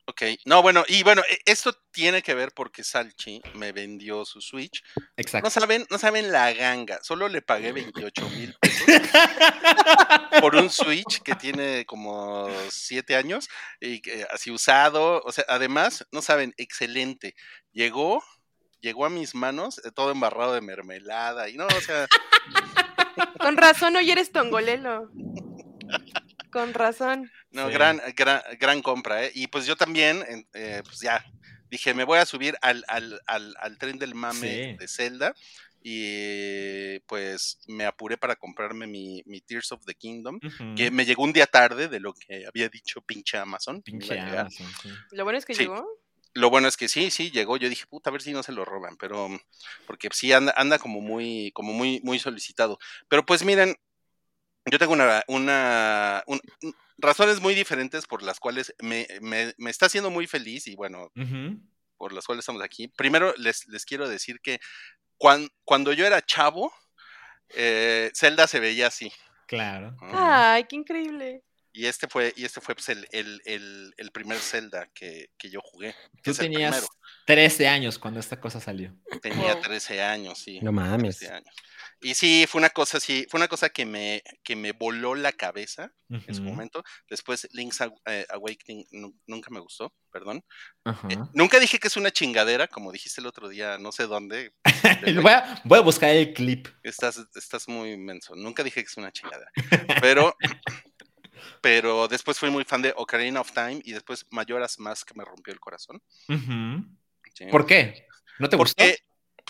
Ok, no, bueno, y bueno, e- esto tiene que ver porque Salchi me vendió su Switch. Exacto. No saben, no saben la ganga, solo le pagué 28 mil pesos por un Switch que tiene como 7 años y que, así usado, o sea, además, no saben, excelente. Llegó, llegó a mis manos eh, todo embarrado de mermelada y no, o sea, Con razón hoy eres tongolelo. Con razón. No, Sí. gran, gran, gran compra, ¿eh? Y pues yo también, eh, pues ya, dije, me voy a subir al, al, al, al tren del mame Sí. de Zelda. Y pues me apuré para comprarme mi, mi Tears of the Kingdom, que me llegó un día tarde de lo que había dicho pinche Amazon. Pinche. Amazon, sí. Lo bueno es que Sí. llegó. Lo bueno es que sí, sí, llegó. Yo dije, puta, a ver si no se lo roban, pero porque sí anda, anda como muy, como muy, muy solicitado. Pero pues miren, yo tengo una, una, un- un- razones muy diferentes por las cuales me, me, me está haciendo muy feliz y bueno, por las cuales estamos aquí. Primero les, les quiero decir que cuan- cuando yo era chavo, eh, Zelda se veía así. Claro. ¿no? Ay, qué increíble. Y este fue, y este fue pues, el, el, el, el primer Zelda que, que yo jugué. que Tú tenías primero. 13 años cuando esta cosa salió. Tenía Wow. 13 años, sí. No mames. 13 años. Y sí, fue una cosa así, fue una cosa que me, que me voló la cabeza en su momento. Después Link's eh, Awakening nu- nunca me gustó, perdón. Eh, nunca dije que es una chingadera, como dijiste el otro día, no sé dónde. voy, a, voy a buscar el clip. Estás, estás muy inmenso. Nunca dije que es una chingadera. Pero, pero después fui muy fan de Ocarina of Time y después Mayoras Mask me rompió el corazón. ¿Por qué? ¿No te gustó? Porque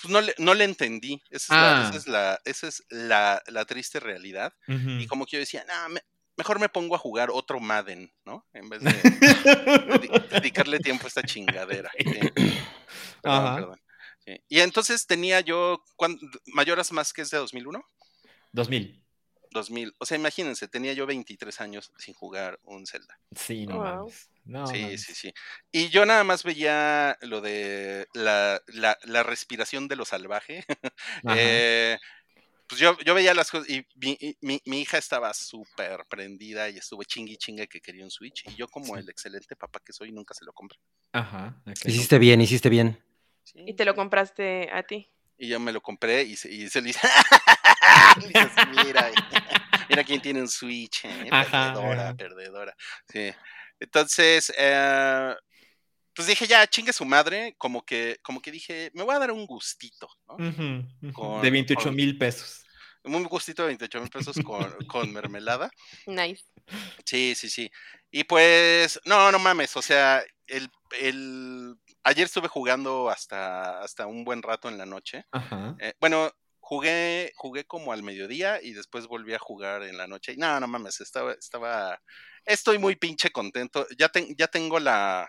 pues, no, le, no le entendí. Esa es, la, Ah. esa es, la, esa es la, la triste realidad. Y como que yo decía, "Nah, me- mejor me pongo a jugar otro Madden, ¿no? En vez de dedi- dedicarle tiempo a esta chingadera. Perdón, Ajá. perdón. Y entonces tenía yo, ¿cuán- Mayoras más que es de 2001? 2000. 2000. O sea, imagínense, tenía yo 23 años sin jugar un Zelda. Sí, no Wow. mames. No, sí, mames. sí, sí. Y yo nada más veía lo de la, la- la respiración de lo salvaje. Eh, pues yo, yo veía las cosas y mi, mi- mi hija estaba súper prendida y estuvo chingui chingue que quería un Switch. Y yo, como Sí. el excelente papá que soy, nunca se lo compré. Ajá. Hiciste bien, hiciste bien. Sí, Y te lo compraste a ti. Y yo me lo compré y se, y se le dice, dices, mira, mira quién tiene un Switch, ¿eh? Ajá, perdedora, ajá. perdedora. Sí. Entonces, eh, pues dije, ya, chingue su madre, como que, como que dije, me voy a dar un gustito, ¿no? Con- de 28 con- mil pesos. Un gustito de 28 mil pesos con, con mermelada. Nice. Sí, sí, sí. Y pues, no, no mames, o sea, el, el... ayer estuve jugando hasta, hasta un buen rato en la noche. Ajá. Eh, bueno, jugué, jugué como al mediodía y después volví a jugar en la noche. Y no, no mames, estaba, estaba, estoy muy pinche contento. Ya, ten- ya tengo la,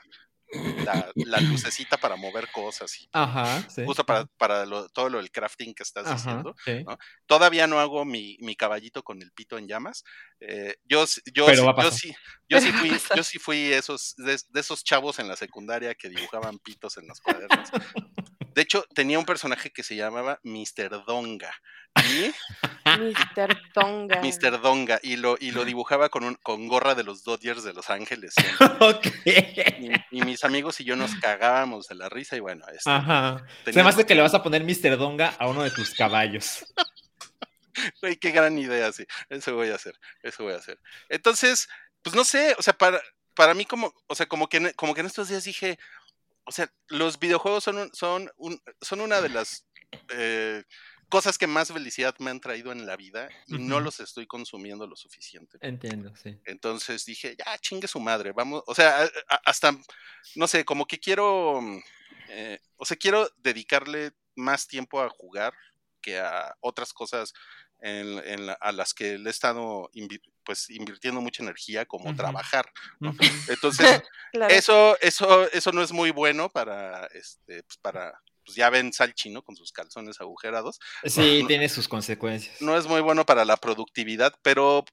la, la lucecita para mover cosas y Ajá. Sí. justo para, para lo- todo lo del crafting que estás Ajá, diciendo. sí. ¿no? Todavía no hago mi, mi caballito con el pito en llamas. Eh, yo, yo, Pero sí- va a yo sí, yo sí fui, yo sí fui esos, de, de esos chavos en la secundaria que dibujaban pitos en los cuadernos. De hecho, tenía un personaje que se llamaba Mr. Donga. Y Mr. Donga. Mr. Donga. Y lo, y lo dibujaba con, un, con gorra de los Dodgers de Los Ángeles. siempre. ok. Y, y mis amigos y yo nos cagábamos de la risa. Y bueno, este, Ajá. Se me hace que le vas a poner Mr. Donga a uno de tus caballos. Güey, qué gran idea, sí. Eso voy a hacer, eso voy a hacer. Entonces, pues no sé, o sea, para, para mí como, o sea, como que, como que en estos días dije, o sea, los videojuegos son, un- son, un- son una de las eh, cosas que más felicidad me han traído en la vida y no los estoy consumiendo lo suficiente. Entiendo, sí. Entonces dije, ya chingue su madre, vamos, o sea, a- a- hasta, no sé, como que quiero, mm, eh, o sea, quiero dedicarle más tiempo a jugar que a otras cosas en, en la- a las que le he estado invi- pues invirtiendo mucha energía, como trabajar. Entonces, Claro. eso, eso, eso no es muy bueno para, este, pues para, pues ya ven Salchi, ¿no? Con sus calzones agujerados Sí, no- tiene sus consecuencias. no es muy bueno para la productividad, pero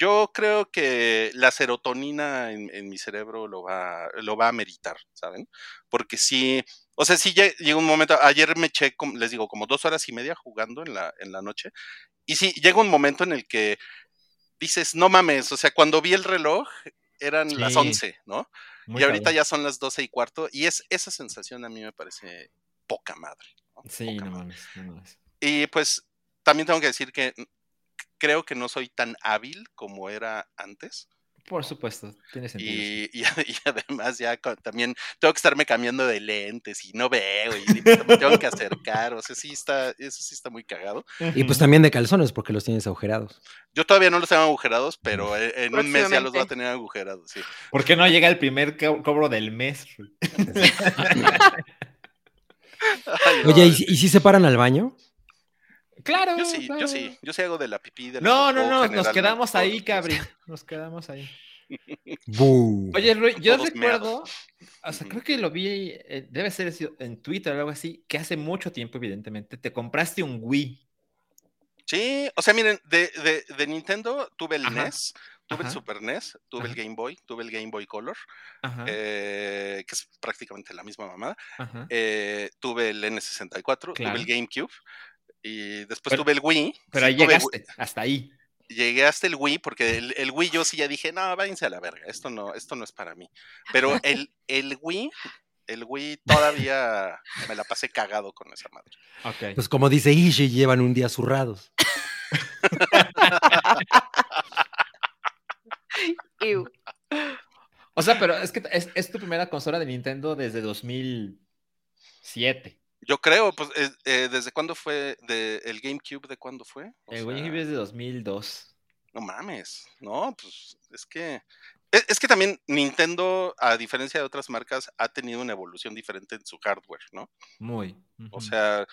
yo creo que la serotonina en, en mi cerebro lo va, lo va a meritar, ¿saben? Porque sí, o sea, sí lle- llega un momento, ayer me eché, les digo, como dos horas y media jugando en la, en la noche, y sí, llega un momento en el que dices, no mames, o sea, cuando vi el reloj eran las Sí. 11, ¿no? Muy y ahorita cabrón. ya son las 12 y cuarto, y es esa sensación a mí me parece poca madre. ¿no? Sí, Poca no madre. mames, no mames. Y pues también tengo que decir que creo que no soy tan hábil como era antes. Por supuesto, tiene sentido. Y, y ade- y además ya también tengo que estarme cambiando de lentes y no veo y me tengo que acercar. O sea, sí está, eso sí está muy cagado. Y pues también de calzones, porque los tienes agujerados. Yo todavía no los tengo agujerados, pero e- en un mes ya los voy a tener agujerados, sí. ¿Por qué no llega el primer co- cobro del mes? Rui? Ay, no, Oye, ¿y, y si se paran al baño? Claro. yo sí, claro. yo sí, yo sí hago de la pipí. De la No, no, no, nos quedamos ahí, cabri. Nos quedamos ahí. Oye, Rui, yo Todos recuerdo, o sea, creo que lo vi, eh, debe ser en Twitter o algo así, que hace mucho tiempo, evidentemente, te compraste un Wii. Sí, o sea, miren, de, de, de Nintendo tuve el Ajá, NES, tuve el. Super NES, tuve el. Game Boy, tuve el Game Boy Color, eh, que es prácticamente la misma mamada. eh, tuve el N64, tuve Claro. el GameCube y después Pero- tuve el Wii. Pero sí, ahí llegaste, hasta ahí. Llegué hasta el Wii porque el, el Wii yo sí ya dije, no, váyanse a la verga, esto no, esto no es para mí. Pero el, el Wii, el Wii todavía me la pasé cagado con esa madre. Ok. Pues como dice Ishi, llevan un día zurrados. Ew. O sea, pero es que es, es tu primera consola de Nintendo desde 2007. Yo creo, pues, eh, eh, ¿desde cuándo fue? De, ¿El GameCube de cuándo fue? O El sea, GameCube es de 2002. No mames, no, pues es que es, es que también Nintendo, a diferencia de otras marcas, ha tenido una evolución diferente en su hardware, ¿no? Muy. O sea,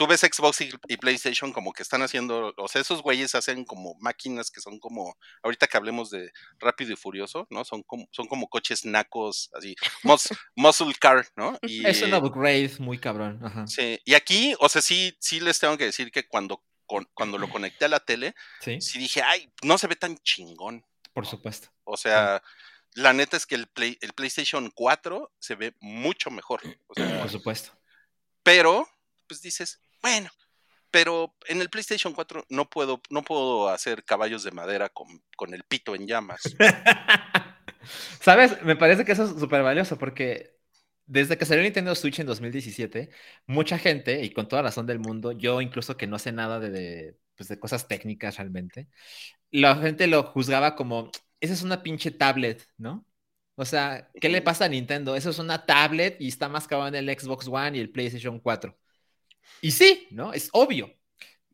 tú ves Xbox y, y PlayStation como que están haciendo, o sea, esos güeyes hacen como máquinas que son como, ahorita que hablemos de Rápido y Furioso, ¿no? Son como, son como coches nacos, así, mus- muscle car, ¿no? Y, es un upgrade muy cabrón. Ajá. sí, y aquí, o sea, sí, sí les tengo que decir que cuando, con- cuando lo conecté a la tele, Sí, sí dije, ay, no se ve tan chingón. por supuesto. O sea, la neta es que el, Play- el PlayStation 4 se ve mucho mejor. O sea, Por supuesto. pero, pues dices, bueno, pero en el PlayStation 4 no puedo, no puedo hacer caballos de madera con, con el pito en llamas. ¿Sabes? Me parece que eso es súper valioso porque desde que salió Nintendo Switch en 2017, mucha gente, y con toda razón del mundo, yo incluso que no sé nada de, de, pues, de cosas técnicas realmente, la gente lo juzgaba como, esa es una pinche tablet, ¿no? O sea, ¿qué le pasa a Nintendo? Eso es una tablet y está más cabrón en el Xbox One y el PlayStation 4. Y sí, ¿no? Es obvio.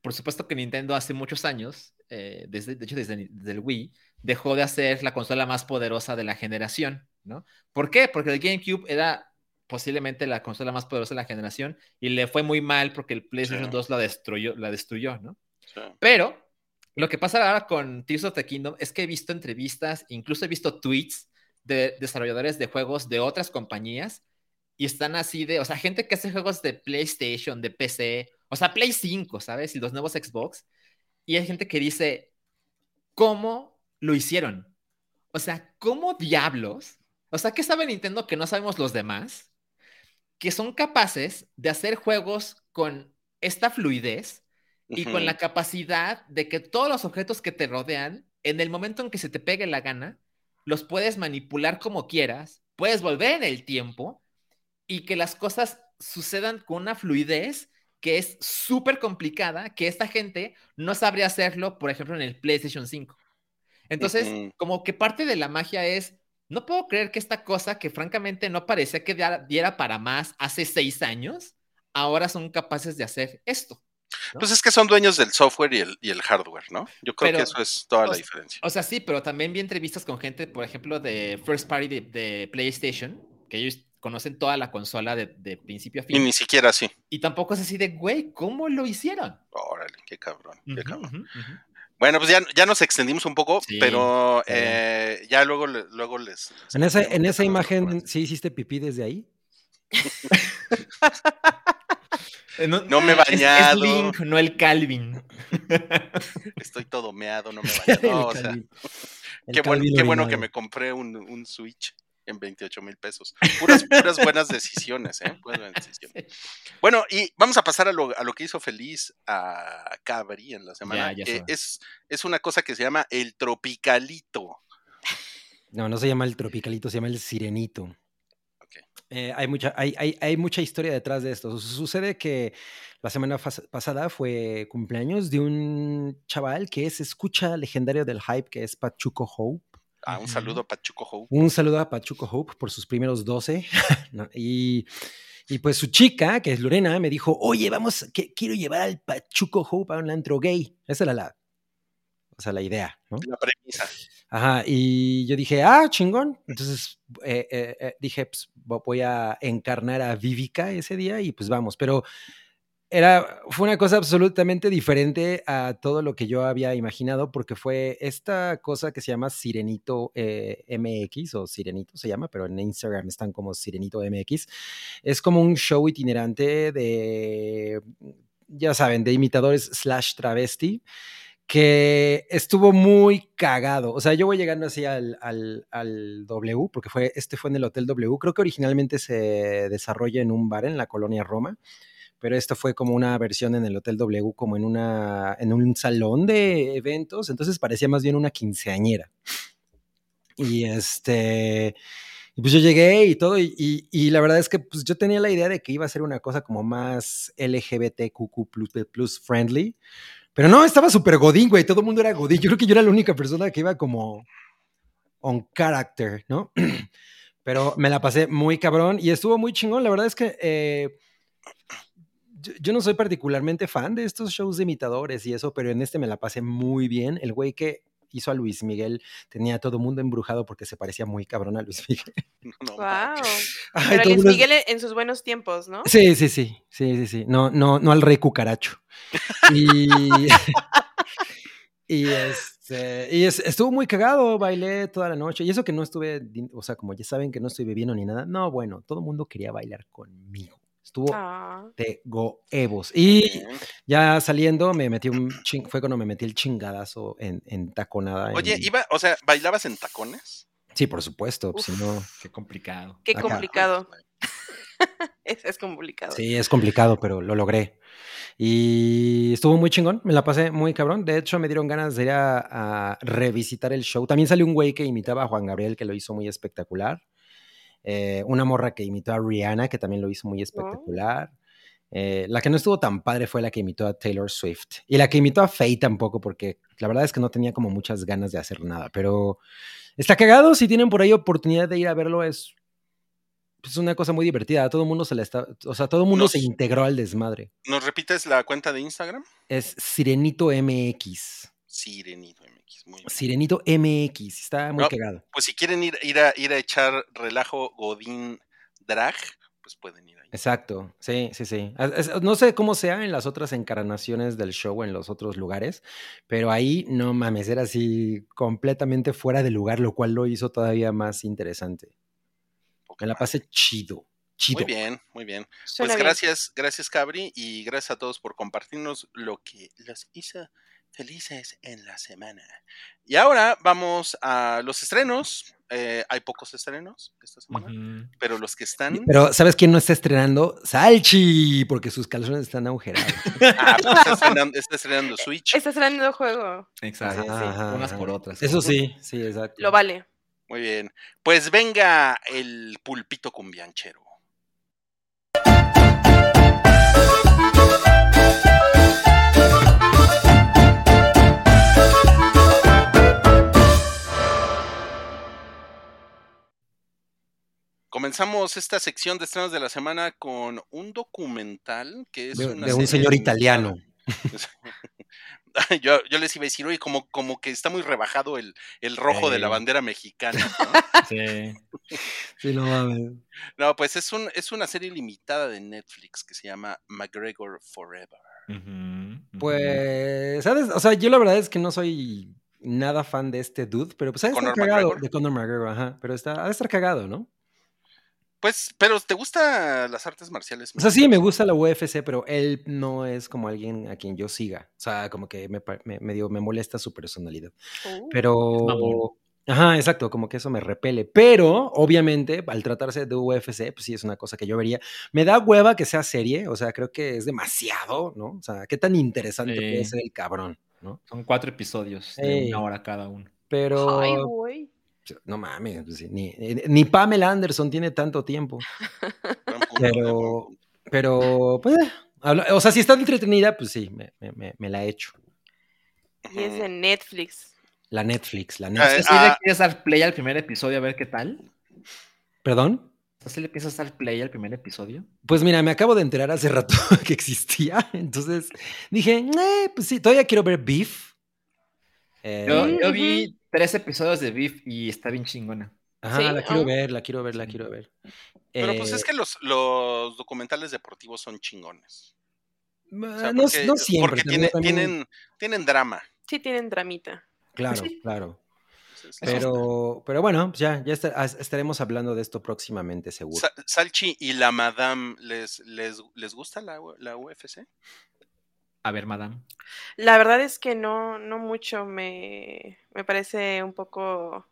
Por supuesto que Nintendo hace muchos años, eh, desde, de hecho desde, desde, el Wii, dejó de hacer la consola más poderosa de la generación, ¿no? ¿Por qué? Porque el GameCube era posiblemente la consola más poderosa de la generación y le fue muy mal porque el PlayStation sí. 2 la destruyó, la destruyó, ¿no? Sí. Pero lo que pasa ahora con Tears of the Kingdom es que he visto entrevistas, incluso he visto tweets de desarrolladores de juegos de otras compañías y están así de, o sea, gente que hace juegos de PlayStation, de PC, o sea, Play 5, ¿sabes? Y los nuevos Xbox. Y hay gente que dice, ¿cómo lo hicieron? O sea, ¿cómo diablos? O sea, ¿qué sabe Nintendo que no sabemos los demás? Que son capaces de hacer juegos con esta fluidez y uh -huh. con la capacidad de que todos los objetos que te rodean, en el momento en que se te pegue la gana, los puedes manipular como quieras, puedes volver en el tiempo y que las cosas sucedan con una fluidez que es súper complicada, que esta gente no sabría hacerlo, por ejemplo, en el PlayStation 5. Entonces, uh -huh. como que parte de la magia es, no puedo creer que esta cosa que francamente no parecía que diera para más hace seis años, ahora son capaces de hacer esto. ¿no? Pues es que son dueños del software y el, y el hardware, ¿no? Yo creo pero, que eso es toda o, la diferencia. O sea, sí, pero también vi entrevistas con gente, por ejemplo, de First Party de, de PlayStation, que ellos conocen toda la consola de, de, principio a fin. Y ni siquiera así. Y tampoco es así de, güey, ¿cómo lo hicieron? Órale, qué cabrón, qué uh -huh, cabrón. Uh -huh. Bueno, pues ya, ya, nos extendimos un poco, sí, pero eh, ya luego, luego les... les en esa, en esa imagen, ¿sí hiciste pipí desde ahí? No, no, me he bañado. Es, es, Link, no el Calvin. Estoy todo meado, no me he bañado. No, o sea, qué, buen, qué bueno que me compré un, un Switch en 28 mil pesos. Puras, puras buenas decisiones, ¿eh? Buenas decisiones. Bueno, y vamos a pasar a lo, a lo que hizo feliz a Cabri en la semana. Ya, ya es, es una cosa que se llama el tropicalito. No, no se llama el tropicalito, se llama el sirenito. Eh, hay, mucha, hay, hay, hay, mucha historia detrás de esto. Sucede que la semana pasada fue cumpleaños de un chaval que es escucha legendario del hype, que es Pachuco Hope. Ah, un saludo a Pachuco Hope. Un saludo a Pachuco Hope por sus primeros 12. y, y, pues su chica, que es Lorena, me dijo, oye, vamos, que quiero llevar al Pachuco Hope a un antro gay. Esa era la, o sea, la idea, ¿no? La premisa. Ajá, y yo dije, ah, chingón. Entonces eh, eh, eh, dije, pues voy a encarnar a Vivica ese día y pues vamos. Pero era, fue una cosa absolutamente diferente a todo lo que yo había imaginado, porque fue esta cosa que se llama Sirenito eh, MX, o Sirenito se llama, pero en Instagram están como Sirenito MX. Es como un show itinerante de, ya saben, de imitadores slash travesti que estuvo muy cagado. O sea, yo voy llegando así al, al, al, W, porque fue, este fue en el Hotel W. Creo que originalmente se desarrolla en un bar en la colonia Roma, pero esto fue como una versión en el Hotel W, como en, una, en un salón de eventos. Entonces parecía más bien una quinceañera. Y este. Pues yo llegué y todo, y, la verdad es que pues yo tenía la idea de que iba a ser una cosa como más LGBTQ plus, plus friendly, pero no, estaba súper godín, güey. Todo el mundo era godín. Yo creo que yo era la única persona que iba como on character, ¿no? Pero me la pasé muy cabrón y estuvo muy chingón. La verdad es que eh, yo, yo, no soy particularmente fan de estos shows de imitadores y eso, pero en este me la pasé muy bien. El güey que hizo a Luis Miguel tenía a todo mundo embrujado porque se parecía muy cabrón a Luis Miguel. No, wow. Ay, Pero Luis Miguel en sus buenos tiempos, ¿no? Sí, sí, sí, sí, sí, sí. No, no, no al rey cucaracho. Y, y este, y es, estuvo muy cagado, bailé toda la noche. Y eso que no estuve, o sea, como ya saben que no estoy bebiendo ni nada. No, bueno, todo el mundo quería bailar conmigo. Estuvo ah. de goevos. Y ya saliendo, me metí un ching, fue cuando me metí el chingadazo en, en taconada. Oye, en... iba, o sea, ¿bailabas en tacones? Sí, por supuesto. Uf, si no... Qué complicado. Qué Acá. complicado. es, es, complicado. Sí, es complicado, pero lo logré. Y estuvo muy chingón, me la pasé muy cabrón. De hecho, me dieron ganas de ir a, a revisitar el show. También salió un güey que imitaba a Juan Gabriel, que lo hizo muy espectacular. Eh, una morra que imitó a Rihanna, que también lo hizo muy espectacular. Eh, la que no estuvo tan padre fue la que imitó a Taylor Swift. Y la que imitó a Faye tampoco, porque la verdad es que no tenía como muchas ganas de hacer nada. Pero está cagado. Si tienen por ahí oportunidad de ir a verlo, es, es una cosa muy divertida. A todo el mundo se le está. O sea, todo el mundo Nos- se integró al desmadre. ¿Nos repites la cuenta de Instagram? Es Sirenito MX. Sirenito MX. Muy bien. Sirenito MX. Está muy No. cagado. Pues si quieren ir, ir, a, ir a echar relajo Godín Drag, pues pueden ir ahí. Exacto, sí, sí, sí. Es- no sé cómo sea en las otras encarnaciones del show en los otros lugares, pero ahí no mames, era así completamente fuera de lugar, lo cual lo hizo todavía más interesante. Me la pasé chido, chido. Muy bien, muy bien. Suena Pues bien. gracias, gracias Cabri y gracias a todos por compartirnos lo que los hizo felices en la semana. Y ahora vamos a los estrenos. Eh, hay pocos estrenos esta semana, pero los que están... Pero ¿sabes quién no está estrenando? Salchi, porque sus calzones están agujerados. Ah, pues está, estrenando, está estrenando Switch. Está estrenando juego. Exacto. Ajá, ajá, Unas ajá. por otras. Eso sí, sí, exacto. Lo vale. Muy bien. Pues venga el pulpito cumbianchero. Comenzamos esta sección de estrenos de la semana con un documental que es De, una de un señor italiano. yo, yo les iba a decir, oye, como, como que está muy rebajado el, el rojo de la bandera mexicana. ¿no? Sí. Sí, no mames. No, pues es, un, es una serie limitada de Netflix que se llama McGregor Forever. Pues, ¿sabes? O sea, yo la verdad es que no soy nada fan de este dude, pero pues ha de estar cagado. McGregor. De Conor McGregor, ajá. Pero está, ha de estar cagado, ¿no? Pues, pero ¿te gustan las artes marciales? O sea, sí, me gusta la UFC, pero él no es como alguien a quien yo siga. O sea, como que me, me, me molesta su personalidad. Uh, Pero. Ajá, exacto, como que eso me repele. Pero, obviamente, al tratarse de UFC, pues sí es una cosa que yo vería. Me da hueva que sea serie, o sea, creo que es demasiado, ¿no? O sea, qué tan interesante puede ser el cabrón, ¿no? Son cuatro episodios de una hora cada uno. Pero. Ay, güey. No mames, pues ni, ni Pamela Anderson tiene tanto tiempo. Pero- eh. Pero, pues, eh, habla- o sea, si está entretenida, pues sí, me, me- me- me la he hecho. Y es de Netflix. La Netflix, la Ah, Netflix. ¿Sí le quieres dar play al primer episodio a ver qué tal? ¿Perdón? ¿Sí le piensas dar play al primer episodio? Pues mira, me acabo de enterar hace rato que existía, entonces dije, eh, pues sí, todavía quiero ver Beef. Eh, Yo, Mm, yo vi tres episodios de Beef y está bien chingona. ajá, sí, la quiero ah. ver, la quiero ver, la quiero ver. Pero pues Eh, es que los, los documentales deportivos son chingones. O sea, Ah, no, porque, no siempre. porque también- tiene- también- tienen, tienen drama. Sí tienen dramita. Claro, sí. claro. Pero, pero bueno, ya, ya estaremos hablando de esto próximamente, seguro. Sa- Salchi y la Madame, ¿les, les, les gusta la, la UFC? A ver, madame. La verdad es que no, no mucho me, me parece un poco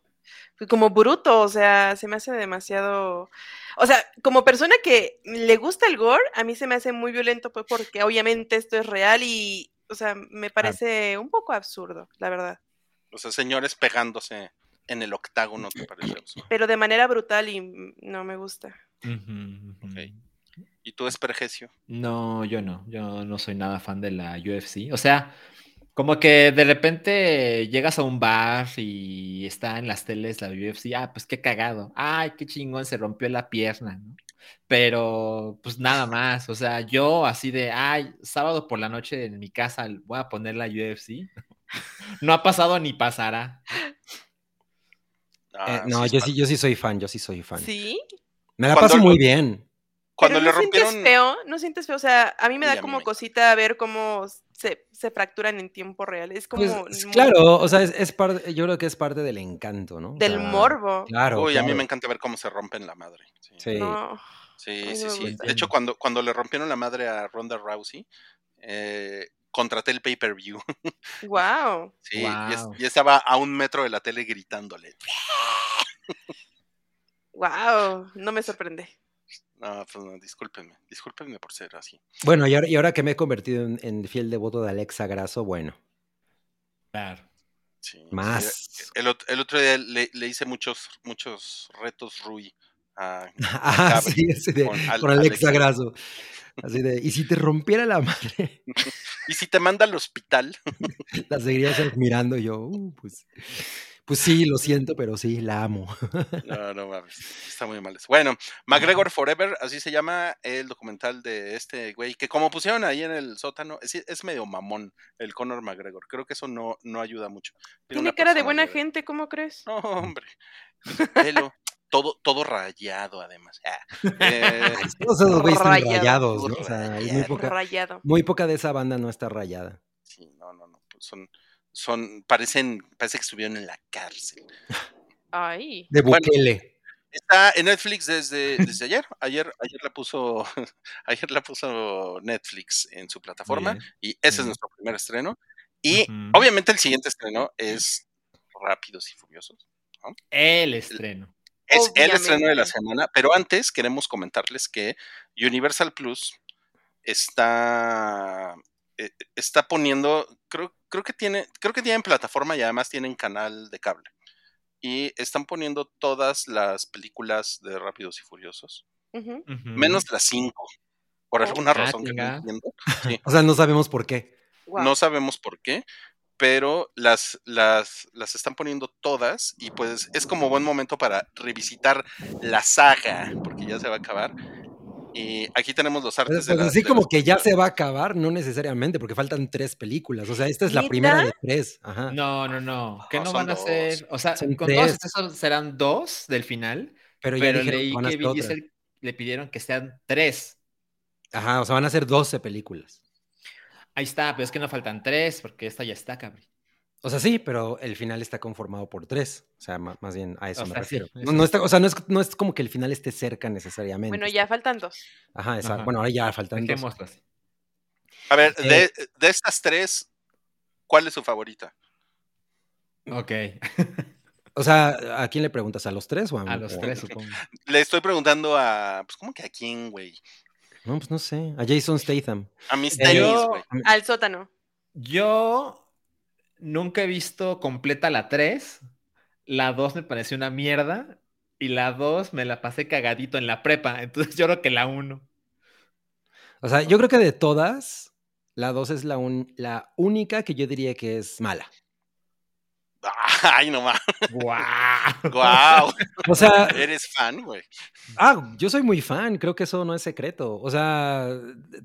pues, como bruto, o sea, se me hace demasiado, o sea, como persona que le gusta el gore, a mí se me hace muy violento pues porque obviamente esto es real y, o sea, me parece un poco absurdo, la verdad, O sea, señores pegándose en el octágono, ¿te parece absurdo? pero de manera brutal y no me gusta. Ujú, ujú. Ok. ¿Y tú, Espergecio? No, yo no. Yo no soy nada fan de la UFC. O sea, como que de repente llegas a un bar y está en las teles la UFC. Ah, pues qué cagado. Ay, qué chingón, se rompió la pierna, ¿no? Pero, pues nada más. O sea, yo así de, ay, sábado por la noche en mi casa voy a poner la UFC. No ha pasado ni pasará. Eh, Ah, no, sí yo sí, yo sí soy fan, yo sí soy fan. ¿Sí? Me la Cuando paso lo- muy bien. Cuando Pero le no rompieron... sientes feo, no sientes feo, o sea, a mí me da como me- cosita ver cómo se, se fracturan en tiempo real, es como Pues, muy- claro, o sea, es, es parte, yo creo que es parte del encanto, ¿no? O del sea, morbo. Claro. Uy, a mí me encanta ver cómo se rompen la madre. Sí, Sí. No. sí, sí. De hecho, cuando, cuando le rompieron la madre a Ronda Rousey, eh, contraté el pay-per-view. Wow. Sí, y, es- Guau. y estaba a un metro de la tele gritándole. Wow. No me sorprende. No, pues no, discúlpenme, discúlpenme por ser así. Bueno, y ahora, y ahora que me he convertido en, en fiel devoto de Alexa Grasso, bueno, Claro. Sí, sí. más. El, ot- el otro día le, le hice muchos, muchos retos Rui a- Ah, Cabri, sí, de- con Al- con Alexa Alexa. Grasso. Así de, y si te rompiera la madre, Y si te manda al hospital, la seguirías admirando. Y yo, "Uh, pues, pues sí, lo siento, pero sí, la amo. no, no mames, está muy mal eso. Bueno, McGregor Forever, así se llama el documental de este güey, que como pusieron ahí en el sótano, es, es medio mamón el Conor McGregor. Creo que eso no, no ayuda mucho. Tiene cara de buena gente, ¿cómo crees? No, hombre. Pelo, todo, todo rayado, además. Ah, eh, Todos esos güeyes están Rayado. rayados, ¿no? O sea, hay muy poca, Rayado. muy poca de esa banda no está rayada. sí, no, no, no. pues son, son, parecen, parece que estuvieron en la cárcel. Ay. De Bueno, Bukele. Está en Netflix desde, desde ayer. Ayer, ayer la puso, ayer la puso Netflix en su plataforma. bien. Y ese es nuestro primer estreno. Y obviamente el siguiente estreno es Rápidos y Furiosos. El estreno. Es el estreno de la semana, pero antes queremos comentarles que Universal Plus está, eh, está poniendo, creo, creo que tiene, creo que tienen plataforma y además tienen canal de cable. Y están poniendo todas las películas de Rápidos y Furiosos, menos las cinco. Por Oh. alguna Ah, razón que no entiendo. Sí, O sea, no sabemos por qué. No sabemos por qué, pero las, las, las están poniendo todas y pues es como buen momento para revisitar la saga, porque ya se va a acabar. Y aquí tenemos los artes Pues, de la- así de como que ya se va a acabar, no necesariamente, porque faltan tres películas. O sea, esta es la primera de tres. Ajá. No, no, no. Que No, no van a ser. O sea, Son con tres. todos esos serán dos del final. pero Pero, ya leí que Vin. Diesel le pidieron que sean tres. Ajá, o sea, van a ser 12 películas. Ahí está, pero es que no faltan tres, porque esta ya está, cabrón. O sea, sí, pero el final está conformado por tres. O sea, ma- más bien a eso O me sea, sí, refiero. No, eso no sí. está, o sea, no es, no es como que el final esté cerca necesariamente. Bueno, ya faltan dos. Ajá, exacto. Ajá. Bueno, ahora ya faltan dos. Así. A ver, Eh, de, de estas tres, ¿cuál es su favorita? Ok. O sea, ¿a quién le preguntas? ¿A los tres o a, A los tres, supongo. Le estoy preguntando a, pues, ¿cómo que a quién, güey? No, pues no sé. A Jason Statham. A mis Eh, tenis, güey. Al sótano. Yo nunca he visto completa la 3. La 2 me pareció una mierda. Y la 2 me la pasé cagadito en la prepa. Entonces yo creo que la 1. O sea, yo creo que de todas, la dos es la, un- la única que yo diría que es mala. Ay, no mames. ¡Guau! Guau. O sea, Eres fan, güey. ah, yo soy muy fan, creo que eso no es secreto. O sea,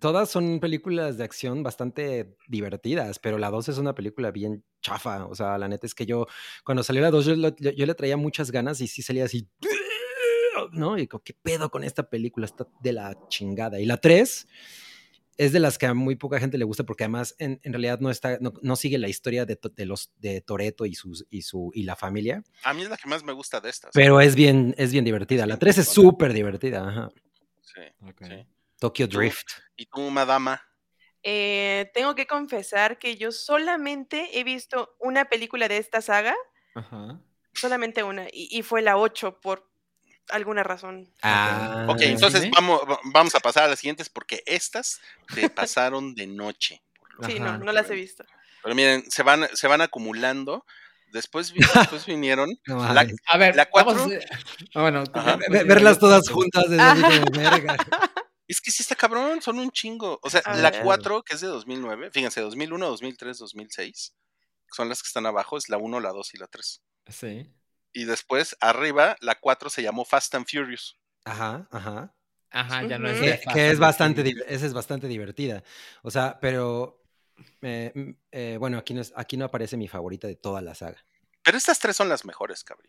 todas son películas de acción bastante divertidas, pero la 2 es una película bien chafa. O sea, la neta es que yo, cuando salió la 2, yo, le traía muchas ganas y sí salía así, ¿no? Y como, ¿qué pedo con esta película? Está de la chingada. Y la 3 es de las que a muy poca gente le gusta porque además en, en realidad no está, no, no sigue la historia de, to- de los de Toreto y sus y su y la familia, A mí es la que más me gusta de estas. pero es bien es bien divertida. Es La bien 3 es súper divertida, ajá. Sí, Ok. sí. Tokyo Drift. ¿Y tú, madama? Eh, tengo que confesar que yo solamente he visto una película de esta saga, Ajá. solamente una, y, y fue la 8 por alguna razón. Ah, Ok, entonces ¿cine? vamos, va- vamos a pasar a las siguientes porque estas te pasaron de noche. Sí, Ajá. no, no las he visto. Pero miren, se van, se van acumulando. Después, después vinieron. no la-. A ver, ¿La vamos cuatro? a hacer- Ah, bueno, Ajá. pues, Ve- yo- verlas todas juntas como verga. Es que sí está cabrón, son un chingo. O sea, A la ver. 4, que es de 2009, fíjense, 2001, 2003, 2006, que son las que están abajo, es la 1, la 2 y la 3. Sí. Y después, arriba, la 4 se llamó Fast and Furious. Ajá, ajá. Ajá, ya no es de Que, Fast que es and bastante, esa es bastante divertida. O sea, pero eh, eh, bueno, aquí no, es- aquí no aparece mi favorita de toda la saga. Pero estas tres son las mejores, cabrón.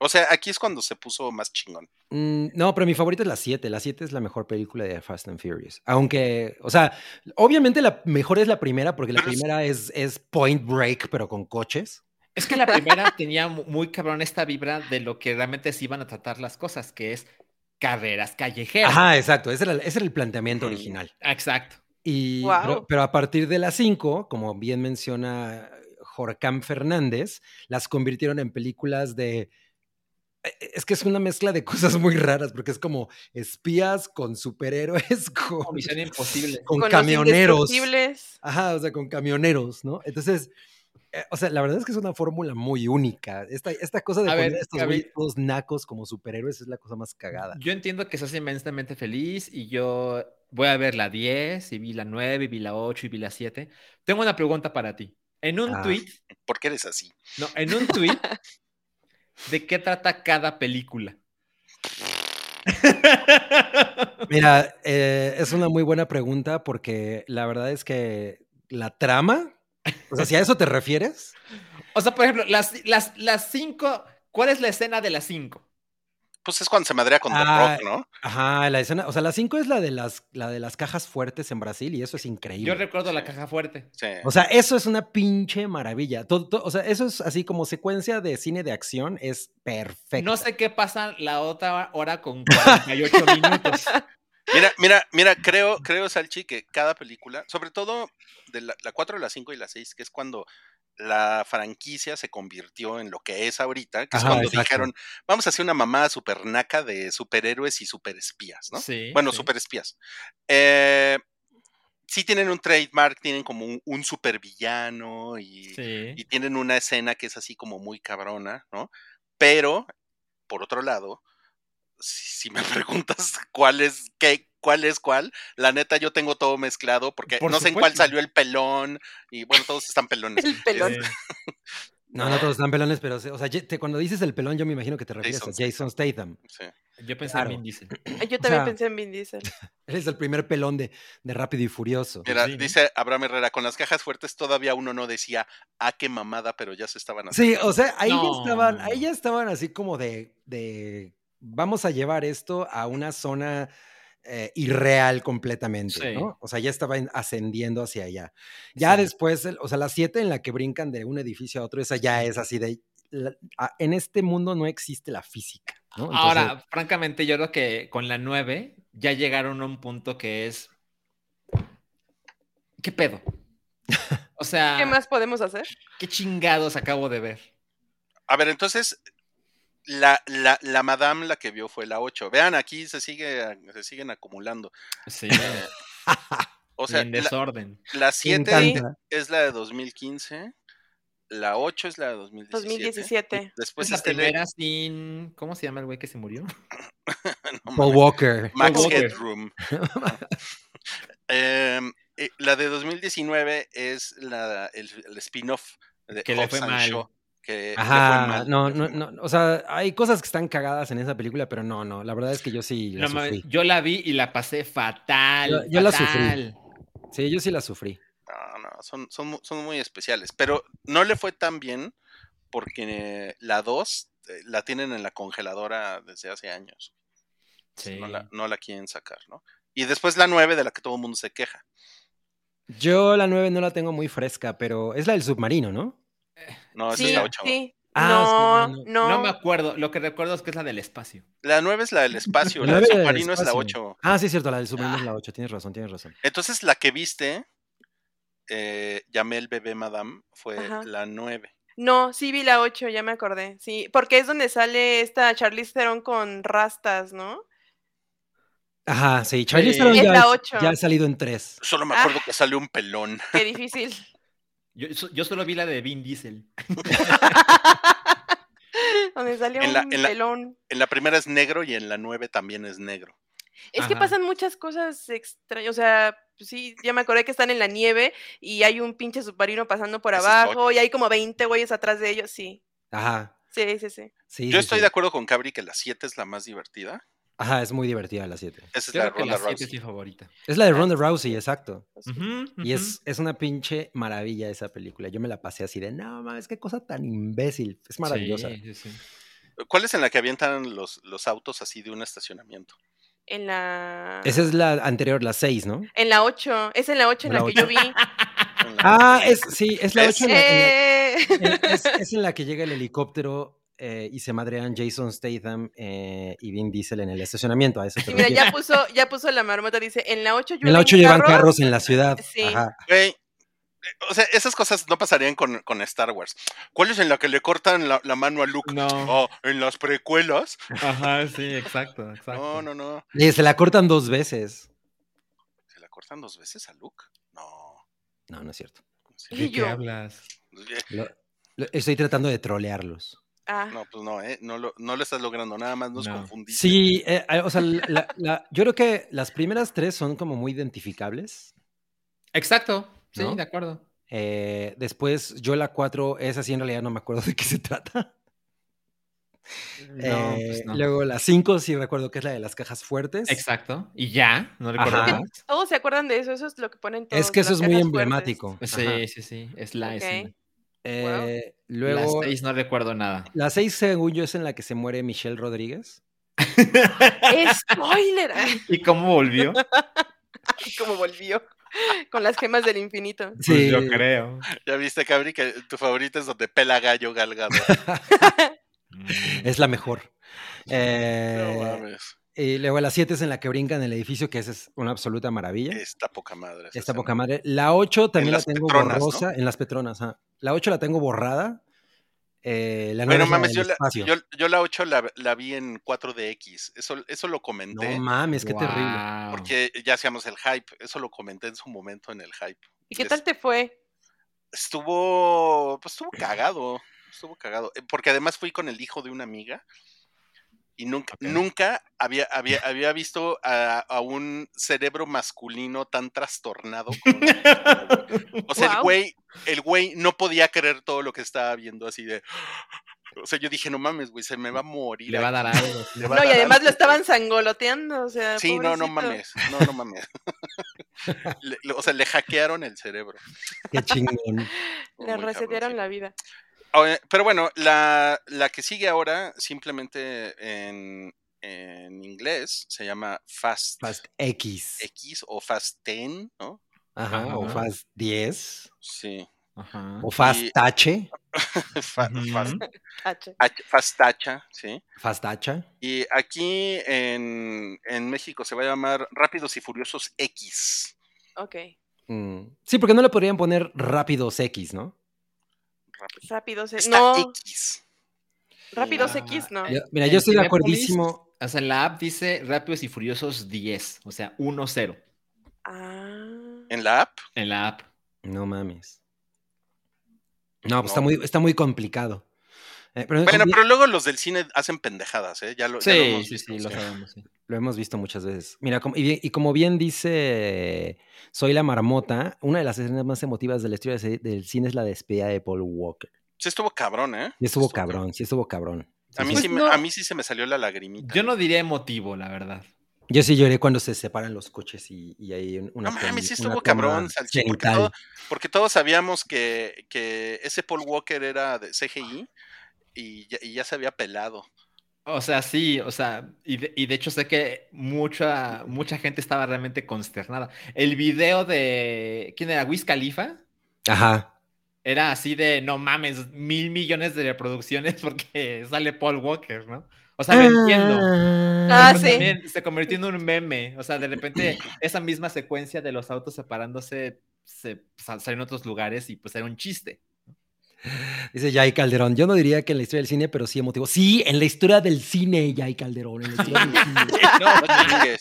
O sea, aquí es cuando se puso más chingón. Mm, no, pero mi favorita es la 7. La 7 es la mejor película de Fast and Furious. Aunque, o sea, obviamente la mejor es la primera, porque la Pero es- primera es, es Point Break, pero con coches. Es que la primera tenía mu- muy cabrón esta vibra de lo que realmente se iban a tratar las cosas, que es carreras callejeras. Ajá, exacto. Ese era, el- ese era el planteamiento original. Exacto. Y, Guau. pero, pero a partir de las 5, como bien menciona Jorcam Fernández, las convirtieron en películas de... eh, Es que es una mezcla de cosas muy raras, porque es como espías con superhéroes, con, Misión Imposible. con Con camioneros. Ajá, o sea, con camioneros, ¿no? Entonces, eh, o sea, la verdad es que es una fórmula muy única. Esta, esta cosa de A poner ver, estos Gaby. güeyes todos nacos como superhéroes es la cosa más cagada. Yo entiendo que estás inmensamente feliz y yo voy a ver la 10 y vi la 9 y vi la 8 y vi la 7. Tengo una pregunta para ti. En un Ah. tweet, ¿Por qué eres así? no, en un tweet, ¿de qué trata cada película? Mira, eh, es una muy buena pregunta porque la verdad es que la trama, o sea, si a eso te refieres, O sea, por ejemplo, las, las, las cinco, ¿cuál es la escena de las cinco? Pues es cuando se madrea con The Ah, Rock, ¿no? ajá, la escena, o sea, la 5 es la de las, la de las cajas fuertes en Brasil y eso es Yo increíble. recuerdo la caja fuerte. Sí. O sea, eso es una pinche maravilla. Todo- todo- o sea, eso es así como secuencia de cine de acción, es perfecto. No sé qué pasa la otra hora con 48 minutos. Mira, mira, mira, creo, creo, Salchi, que cada película, sobre todo de la, la 4, la 5 y la 6, que es cuando la franquicia se convirtió en lo que es ahorita, que es cuando exacto. dijeron, vamos a hacer una mamada super naca de superhéroes y superespías, ¿no? Sí. bueno, sí. superespías. Eh, sí tienen un trademark, tienen como un, un supervillano y, Sí. y tienen una escena que es así como muy cabrona, ¿no? Pero, por otro lado, si, si me preguntas cuál es qué, cuál es cuál, la neta yo tengo todo mezclado porque Por no sé en cuál salió el pelón y bueno, todos están pelones. El pelón. Eh, No, no todos están pelones, pero, o sea, te- cuando dices el pelón, yo me imagino que te refieres Jason a Jason Statham. Sí. yo pensé Claro. en Vin Diesel. Yo O también sea, pensé en Vin Diesel. Él es el primer pelón de, de Rápido y Furioso. Mira, sí, ¿no? dice Abraham Herrera, con las cajas fuertes todavía uno no decía, ah, qué mamada, pero ya se estaban Sí, haciendo. o sea, ahí ya estaban, ahí ya estaban así como de, de vamos a llevar esto a una zona eh, irreal completamente, Sí. ¿no? O sea, ya estaban ascendiendo hacia allá. Ya Sí. después, el- o sea, la siete en la que brincan de un edificio a otro, esa ya es así de, la- a- en este mundo no existe la física, ¿no? Entonces, Ahora, francamente, yo creo que con la 9 ya llegaron a un punto que es. ¿Qué pedo? O sea, ¿Qué más podemos hacer? ¿qué chingados acabo de ver? A ver, entonces, la, la, la madame la que vio fue la 8. Vean, aquí se, sigue, se siguen acumulando. Sí, O y sea, en desorden. la me 7 encanta. es la de 2015, la 8 es la de 2017. 2017. Después es la primera sin. ¿Cómo se llama el güey que se murió? no Paul Walker. Max Paul Walker. Headroom. Em, eh, la de 2019 es la, el, el spin-off de Que le fue mal. Shaw, que Ajá, mal, no, no, no, o sea, hay cosas que están cagadas en esa película, pero no, no, la verdad es que yo sí la No mames, sufrí. yo la vi y la pasé fatal. Yo- yo la sufrí. Sí, yo sí la sufrí. No, no, son, son, son muy especiales. Pero no le fue tan bien porque la 2 eh, la tienen en la congeladora desde hace años. Sí. No, la, no la quieren sacar, ¿no? Y después la 9 de la que todo el mundo se queja. Yo la 9 no la tengo muy fresca, pero es la del submarino, ¿no? No, esa Sí, es la 8. sí. Ah, no, sí, no, No me acuerdo. Lo que recuerdo es que es la del espacio. La 9 es la del espacio, la del submarino es la espacio. 8. Ah, sí, es cierto, la del submarino es la 8, tienes razón, tienes razón. Entonces la que viste, eh, llamé el bebé Madame, fue Ajá. la 9. No, sí vi la 8, ya me acordé. Sí, porque es donde sale esta Charlize Theron con rastas, ¿no? Ajá, sí, Charlie Sí. Theron Es ya, la es- ocho. ya ha salido en tres. Solo me acuerdo Ah. que salió un pelón. Qué difícil. Yo, so- yo solo vi la de Vin Diesel. donde salió En la- un en la- pelón. En la primera es negro y en la 9 también es negro. Es que pasan muchas cosas extrañas, o sea, sí, ya me acordé que están en la nieve y hay un pinche submarino pasando por Ese abajo y hay como 20 güeyes atrás de ellos, sí. Ajá, Sí, sí, sí. sí. Yo sí, estoy sí. de acuerdo con Cabri que la 7 es la más divertida. Ajá, es muy divertida la 7. Esa es la de Ronda la 7 Rousey. es mi favorita. Es la de Ronda Rousey, exacto. Y es, es una pinche maravilla esa película. Yo me la pasé así de, no mames, qué cosa tan imbécil. Es maravillosa. Sí, sí, sí. ¿Cuál es en la que avientan los, los autos así de un estacionamiento? En la Esa es la anterior, la 6, ¿no? en la 8, es en la 8 en La la, que ocho. yo vi. Ah, es, sí, es la ¿Ves? 8 en la, en la- Eh, en- es, es en la que llega el helicóptero eh, y se madrean Jason Statham eh, y Vin Diesel en el estacionamiento. A eso te y mira, ya puso, ya puso la marmota, dice, en la 8 En la 8 llevan carros en la ciudad. Sí. Ajá. Eh, o sea, esas cosas no pasarían con, con Star Wars. ¿Cuál es en la que le cortan la, la mano a Luke? No. Oh, en las precuelas. Ajá, sí, exacto, exacto. No, no, no. Y se la cortan dos veces. ¿Se la cortan dos veces a Luke? No. No, no es cierto. ¿De qué yo. hablas? Lo- lo- estoy tratando de trolearlos. Ah, No, pues no, ¿eh? No lo, no lo estás logrando, nada más nos No. confundiste. Sí, eh, eh, o sea, la- la- yo creo que las primeras tres son como muy identificables. Exacto. Sí, ¿No? de acuerdo. Eh, después, yo la cuatro, esa sí en realidad no me acuerdo de qué se trata. No, Eh, pues no. Luego la cinco sí recuerdo que es la de las cajas fuertes. Exacto. Y ya, no recuerdo más. todos se acuerdan de eso, eso es lo que ponen todos. Es que eso es muy fuertes. emblemático. Sí, sí, sí. Es la Ok. escena. Eh, Las luego, seis no recuerdo nada. la seis, según yo, es en la que se muere Michelle Rodríguez. ¡Spoiler! ¿Y cómo volvió? Como volvió. Con las gemas del infinito. Pues yo creo. Ya viste, Cabri, que tu favorita es donde pela gallo galgado. Mm. Es la mejor. Eh, No mames. Y luego la 7 es en la que brincan en el edificio, que esa es una absoluta maravilla. Está poca madre. Está escena. poca madre. La 8 también la tengo Petronas. En las Petronas. La 8 la tengo borrada. Eh, la Bueno, 9 es la mames, yo la, yo, yo la 8 la, la vi en 4DX. Eso, eso lo comenté. No mames, qué terrible. Porque ya hacíamos el hype. Eso lo comenté en su momento en el hype. ¿Y qué Es- tal te fue? Estuvo. Pues estuvo cagado. Estuvo cagado. eh, Porque además fui con el hijo de una amiga. Y nunca, nunca había, había, había visto a, a un cerebro masculino tan trastornado. como- O sea, el güey, el güey no podía creer todo lo que estaba viendo así de. O sea, yo dije, no mames, güey, se me va a morir. Le va a dar aquí". algo. Le va a No, y además algo, lo estaban güey. sangoloteando, o sea. Sí, no, no mames. No, no mames. Le- o sea, le hackearon el cerebro. Qué chingón. Le resetearon la vida. Oye, Pero bueno, la, la que sigue ahora, simplemente en, en inglés, se llama Fast, Fast X. X o Fast 10, ¿no? Ajá, o. Fast 10. Sí. Ajá. O Fast Y- H. Ujú. fast, fast Tacha, sí. Fast Hacha. Y aquí en, en México se va a llamar Rápidos y Furiosos X. Ok. Mm. Sí, porque no le podrían poner Rápidos X, ¿no? Rápido. Rápidos. Está No, X. Rápidos Ah, X, no. Yo- mira, yo estoy de acordísimo. O sea, en la app dice Rápidos y Furiosos 10, o sea, 1-0 Ah. En la app. en la app. No mames. No, pues No. Está, muy, está muy complicado. Eh, pero Bueno, pero luego los del cine hacen pendejadas, ¿eh? Ya lo, ya lo Sí, hemos visto, sí, lo sabemos. sí. Lo hemos visto muchas veces. Mira, como- y, como bien dice Soy la Marmota, una de las escenas más emotivas de la historia de- del cine es la despedida de Paul Walker. Sí estuvo cabrón, ¿eh? Sí estuvo Estuvo cabrón, sí estuvo cabrón. A mí, sí. Pues sí, me- no. a mí sí se me salió la lagrimita. Yo no diría emotivo, la verdad. Yo sí lloré cuando se separan los coches y, y hay un- una No mames, sí estuvo cabrón, porque, todo- porque todos sabíamos que, que ese Paul Walker era de CGI y ya, y ya se había pelado. O sea, sí, o sea, y de, y de hecho sé que mucha, mucha gente estaba realmente consternada. El video de, ¿quién era? Wiz Khalifa, Ajá. era así de, no mames, mil millones de reproducciones porque sale Paul Walker, ¿no? O sea, lo entiendo. Ah, sí. también se convirtió en un meme. O sea, de repente esa misma secuencia de los autos separándose se sal- salió en otros lugares y pues era un chiste. Dice Jay Calderón. Yo no diría que en la historia del cine, pero sí emotivo. Sí, en la historia del cine, Jay Calderón. En la historia del cine. No, no chingues.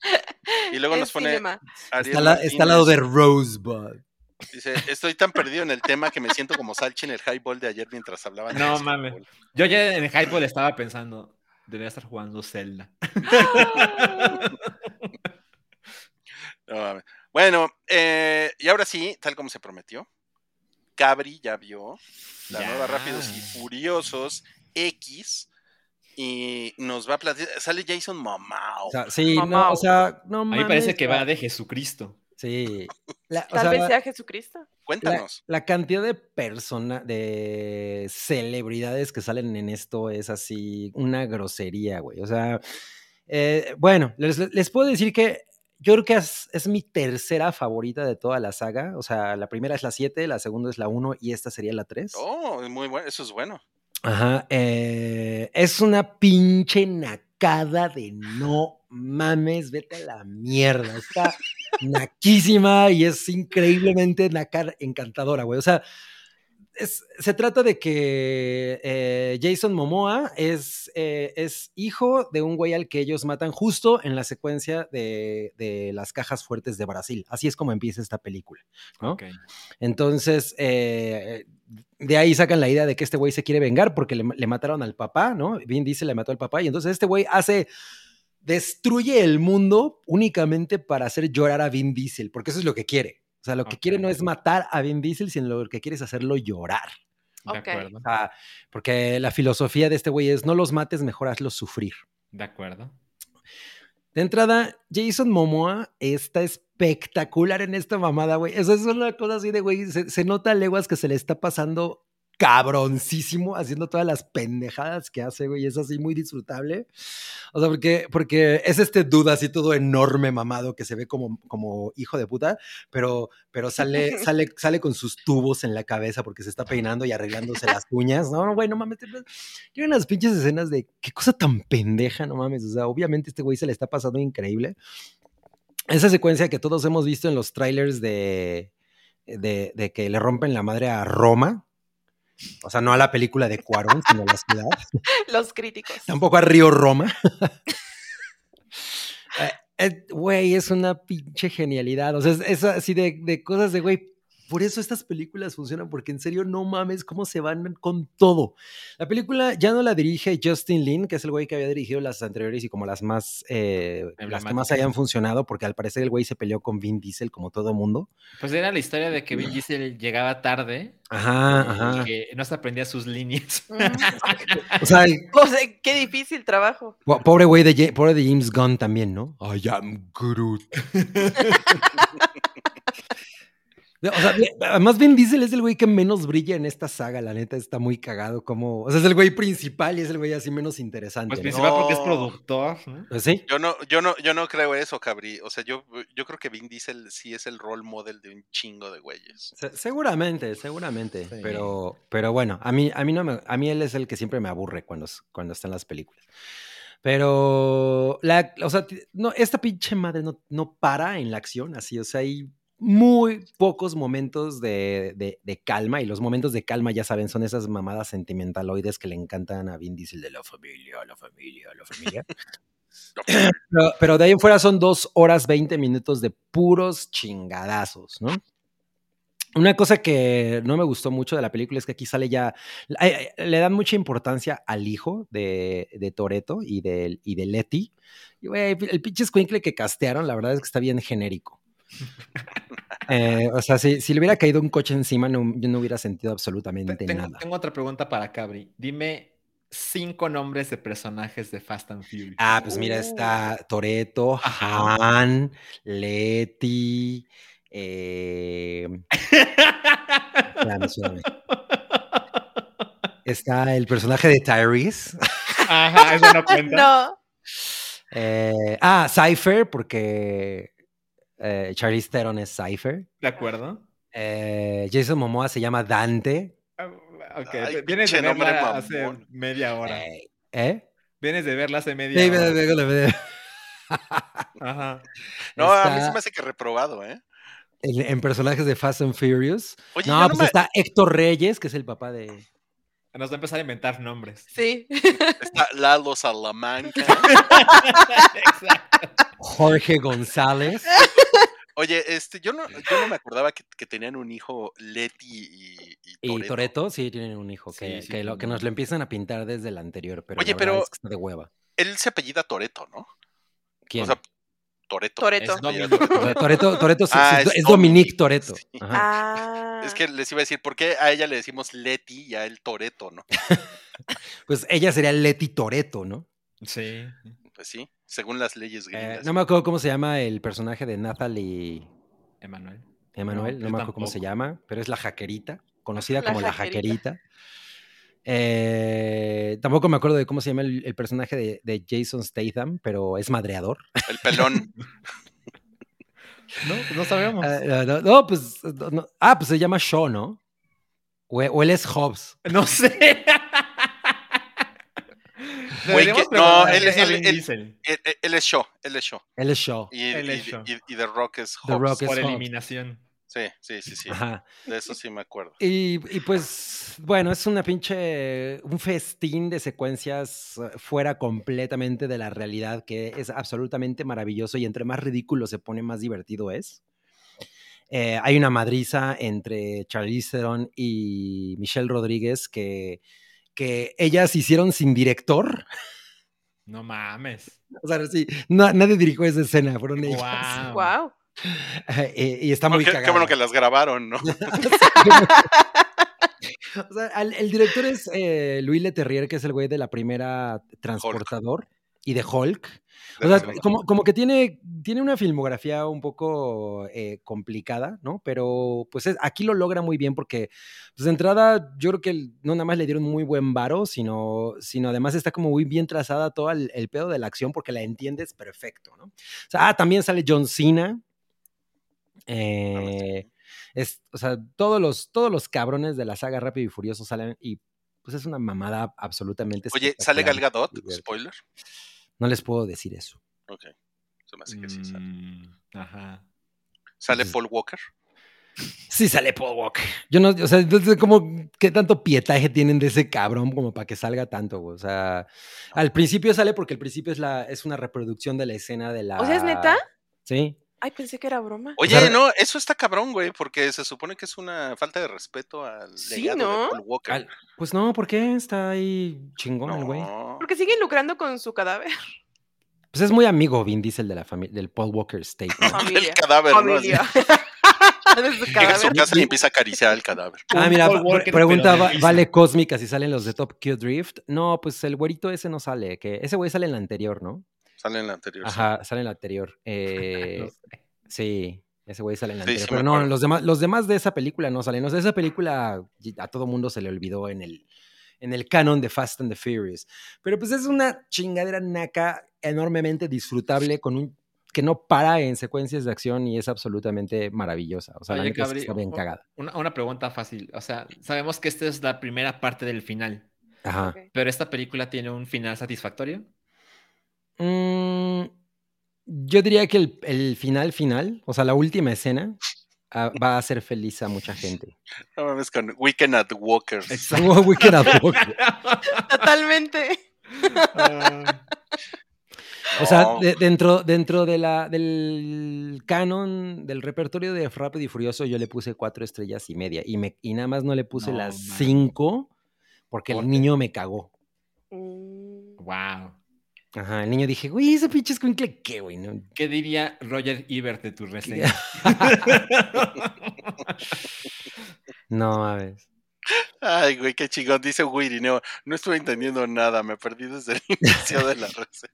Y luego nos pone Está, la- está al lado de Rosebud. Dice, estoy tan perdido en el tema que me siento como Salchi en el highball de ayer mientras hablaban. de No, básquetbol". mames. Yo ya en el Hypeball estaba pensando, debería estar jugando Zelda. No mames. Bueno, eh, y ahora sí, tal como se prometió, Cabri ya vio la nueva Rápidos y Furiosos X y nos va a platicar. Sale Jason Momao. O sea, sí, no, o sea, no A mí parece que va de Jesucristo. Sí. La- o Tal sea, vez sea Jesucristo. la, Cuéntanos. la cantidad de personas, de celebridades que salen en esto es así una grosería, güey. O sea, eh, bueno, les, les puedo decir que yo creo que es, es mi tercera favorita de toda la saga. O sea, la primera es la 7, la segunda es la 1 y esta sería la 3. Oh, muy bueno, eso es bueno. Ajá. eh, es una pinche nacada de no mames, vete a la mierda. Está naquísima y es increíblemente nacar encantadora, güey. O sea, es- se trata de que eh, Jason Momoa es, eh, es hijo de un güey al que ellos matan justo en la secuencia de, de las cajas fuertes de Brasil. Así es como empieza esta película. Entonces, eh, de ahí sacan la idea de que este güey se quiere vengar porque le, le mataron al papá, ¿no? Vin Diesel le mató al papá y entonces este güey hace, destruye el mundo únicamente para hacer llorar a Vin Diesel, porque eso es lo que quiere. O sea, lo que quiere no es matar a Vin Diesel, sino lo que quiere es hacerlo llorar. De Ok. acuerdo. O sea, porque la filosofía de este güey es no los mates, mejor hazlos sufrir. De acuerdo. De entrada, Jason Momoa está espectacular en esta mamada, güey. Eso es una cosa así de, güey, se, se nota a leguas que se le está pasando cabroncísimo haciendo todas las pendejadas que hace, güey. Es así muy disfrutable. O sea, porque, porque es este duda así todo enorme, mamado, que se ve como, como hijo de puta, pero, pero sale, sale, sale con sus tubos en la cabeza porque se está peinando y arreglándose las uñas. No, no, güey, no mames. Tiene unas pinches escenas de qué cosa tan pendeja, no mames. O sea, obviamente este güey se le está pasando increíble. Esa secuencia que todos hemos visto en los trailers de, de, de que le rompen la madre a Roma. O sea, no a la película de Cuarón, sino a la ciudad. Los críticos. Tampoco a Río Roma. Eh, eh, Güey, es una pinche genialidad. O sea, es, es así de, de cosas de, güey, por eso estas películas funcionan, porque en serio no mames cómo se van con todo. La película ya no la dirige Justin Lin, que es el güey que había dirigido las anteriores y como las más, eh, las que más hayan funcionado, porque al parecer el güey se peleó con Vin Diesel como todo mundo. Pues era la historia de que Vin Diesel llegaba tarde Ajá, y ajá. que no se aprendía sus líneas. Mm. O sea, O sea, qué difícil trabajo. po- pobre güey de, pobre de James Gunn también, ¿no? I am Groot. O sea, además Vin Diesel es el güey que menos brilla en esta saga, la neta está muy cagado como, o sea, es el güey principal y es el güey así menos interesante. Pues ¿no? principal porque es productor. ¿no? Pues sí. Yo no, yo no, yo no creo eso, Cabri. O sea, yo, yo creo que Vin Diesel sí es el role model de un chingo de güeyes. Se- seguramente, seguramente, Sí. pero, pero bueno, a mí, a mí no me, a mí él es el que siempre me aburre cuando, cuando está en las películas. Pero, la, o sea, no, esta pinche madre no, no para en la acción, así, o sea, hay muy pocos momentos de, de- de calma y los momentos de calma, ya saben, son esas mamadas sentimentaloides que le encantan a Vin Diesel de la familia, la familia, la familia. pero, pero de ahí en fuera son dos horas 20 minutos de puros chingadazos, ¿no? Una cosa que no me gustó mucho de la película es que aquí sale ya. ay, ay, Le dan mucha importancia al hijo de, de Toreto y de, y de Letty. Y, el pinche squinkle que castearon, la verdad es que está bien genérico. Eh, o sea, si, si le hubiera caído un coche encima, no, yo no hubiera sentido absolutamente Tengo, nada. tengo otra pregunta para Cabri. Dime cinco nombres de personajes de Fast and Furious. Ah, pues mira, Uh. está Toreto, Ajá. Han, Letty. Eh, espérame, espérame. Está el personaje de Tyrese. Ajá, eso no cuenta. No. Eh, ah, Cypher, porque eh, Charlize Theron es Cypher. ¿De acuerdo? Eh, Jason Momoa se llama Dante. Ah, Ok, Ay, vienes de verla hace media hora. Eh, ¿eh? Vienes de verla hace media Sí, hora. Ajá. No, a mí se me hace que reprobado, ¿eh? en, en personajes de Fast and Furious. Oye, no, pues me- está Héctor Reyes, que es el papá de. Nos va a empezar a inventar nombres. Sí. Está Lalo Salamanca. Exacto. Jorge González. Oye, este, yo no, yo no me acordaba que, que tenían un hijo Leti y, Y. Toreto sí tienen un hijo que, Sí, sí, que lo, que nos lo empiezan a pintar desde el anterior, pero Oye, la pero- es que está de hueva. Él se apellida Toreto, ¿no? ¿Quién? O sea, Toreto. Toreto. Es Dominic. Toreto, Toreto sí, Ah, es es, Dominique Toreto. Sí. Ah. Es que les iba a decir, ¿por qué a ella le decimos Leti y a él Toreto, no? Pues ella sería Leti Toreto, ¿no? Sí. Pues sí, según las leyes Eh, gringas. no me acuerdo cómo se llama el personaje de Nathalie Emanuel. Emanuel, no, me acuerdo cómo se llama, pero es la jaquerita, conocida La como la jaquerita. Eh, tampoco me acuerdo de cómo se llama el, el personaje de, de Jason Statham, pero es madreador. El pelón. No, no sabemos. Ah, no, no, pues. no. Ah, pues se llama Shaw, ¿no? O, o él es Hobbs. No sé. Güey, que- no, él- él- él- él, es Shaw, él es Shaw. Él es Shaw. Y, Él y- y- y The Rock es The Hobbs. Rock es por Hobbs. eliminación. Sí, sí, sí, sí. Ajá. De eso sí me acuerdo. Y, y pues, bueno, es una pinche, un festín de secuencias eh, fuera completamente de la realidad que es absolutamente maravilloso y entre más ridículo se pone, más divertido es. Eh, hay una madriza entre Charlize Theron y Michelle Rodríguez que, que ellas hicieron sin director. No mames. O sea, sí, na- nadie dirigió esa escena, fueron ellas. Wow. Wow. Eh, y está muy Qué, qué bueno que las grabaron, ¿no? O sea, al- el director es eh, Louis Leterrier, que es el güey de la primera Transportador y de Hulk. O sea, como, como que tiene, tiene una filmografía un poco eh, complicada, ¿no? Pero pues es- aquí lo logra muy bien porque, pues de entrada, yo creo que no nada más le dieron muy buen varo, sino, sino además está como muy bien trazada todo el, el pedo de la acción porque la entiendes perfecto, ¿no? O sea, ah, también sale John Cena. Eh, es, o sea, todos los, todos los cabrones de la saga Rápido y Furioso salen y pues es una mamada absolutamente Oye, ¿sale Gal. Gadot? Spoiler. No les puedo decir eso. Ok. Se me hace que sí sale. Mm, ajá. ¿Sale Paul Walker? Sí sale Paul Walker. Yo no, o sea, entonces como qué tanto pietaje tienen de ese cabrón como para que salga tanto, güey? O sea, al principio sale porque el principio es la es una reproducción de la escena de la O sea, ¿es neta? Sí. Ay, pensé que era broma. Oye, sea, no, eso está cabrón, güey, porque se supone que es una falta de respeto al Sí, legado ¿no? de Paul Walker. Al- pues no, ¿por qué? Está ahí chingón el güey. No. Porque siguen lucrando con su cadáver. Pues es muy amigo Vin Diesel de la familia del Paul Walker State. ¿no? El cadáver, ¿no? Familia. Su llega a su casa y empieza a acariciar el cadáver. Ah, mira, Walker, pregunta Va-. Vale Cósmica si salen los de Top Q Drift. No, pues el güerito ese no sale, que ese güey sale en la anterior, ¿no? Sale en la anterior. sí. Ajá, sale en la anterior. Eh, No sé. sí, ese güey sale en la Sí, anterior. sí pero no, los demás, los demás de esa película no salen. O sea, esa película a todo mundo se le olvidó en el, en el canon de Fast and the Furious. Pero pues es una chingadera naca enormemente disfrutable con un que no para en secuencias de acción y es absolutamente maravillosa. O sea, la Oye, neta es que está bien cagada. Una, una pregunta fácil. O sea, sabemos que esta es la primera parte del final, Ajá. Pero esta película tiene un final satisfactorio. Mm, yo diría que el, el final final, o sea, la última escena, ah, va a hacer feliz a mucha gente. No mames con Weekend at Walkers. Wicked at Work. Totalmente. O sea, No. de- dentro, dentro de la, del canon, del repertorio de Rápido y Furioso, yo le puse cuatro estrellas y media. Y, me, y nada más no le puse No, las man. cinco porque ¿Por el niño me cagó. Wow. Ajá, el niño dije, güey, ese pinche escuincle, ¿qué, güey? No, ¿Qué diría Roger Ebert de tu reseña? no mames. Ay, güey, qué chingón. Dice Wiri, no, no estuve entendiendo nada, me perdí desde el inicio de la reseña.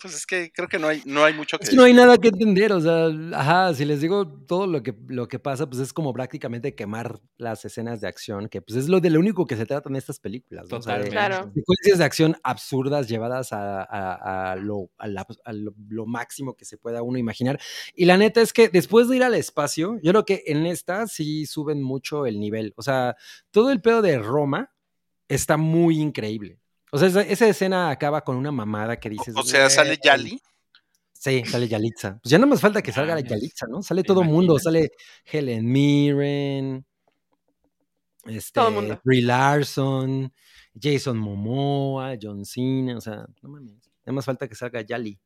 Pues es que creo que no hay, no hay mucho que Es que no hay nada que entender, o sea, ajá, si les digo todo lo que, lo que pasa, pues es como prácticamente quemar las escenas de acción, que pues es lo de lo único que se tratan estas películas. ¿no? O sea. Claro. secuencias de acción absurdas llevadas a, a- a lo, a la- a lo- lo máximo que se pueda uno imaginar. Y la neta es que después de ir al espacio, yo creo que en esta sí suben mucho el nivel. O sea, todo el pedo de Roma está muy increíble. O sea, esa, esa escena acaba con una mamada que dices. O sea, sale. Yali. Sí, sale Yalitza. Pues ya no más falta que salga la. Yalitza, ¿no? Sale ¿Te todo el mundo, sale Helen Mirren, este, Todo el mundo. Brie Larson, Jason Momoa, John Cena, o sea, no mames. Nada más falta que salga Yali.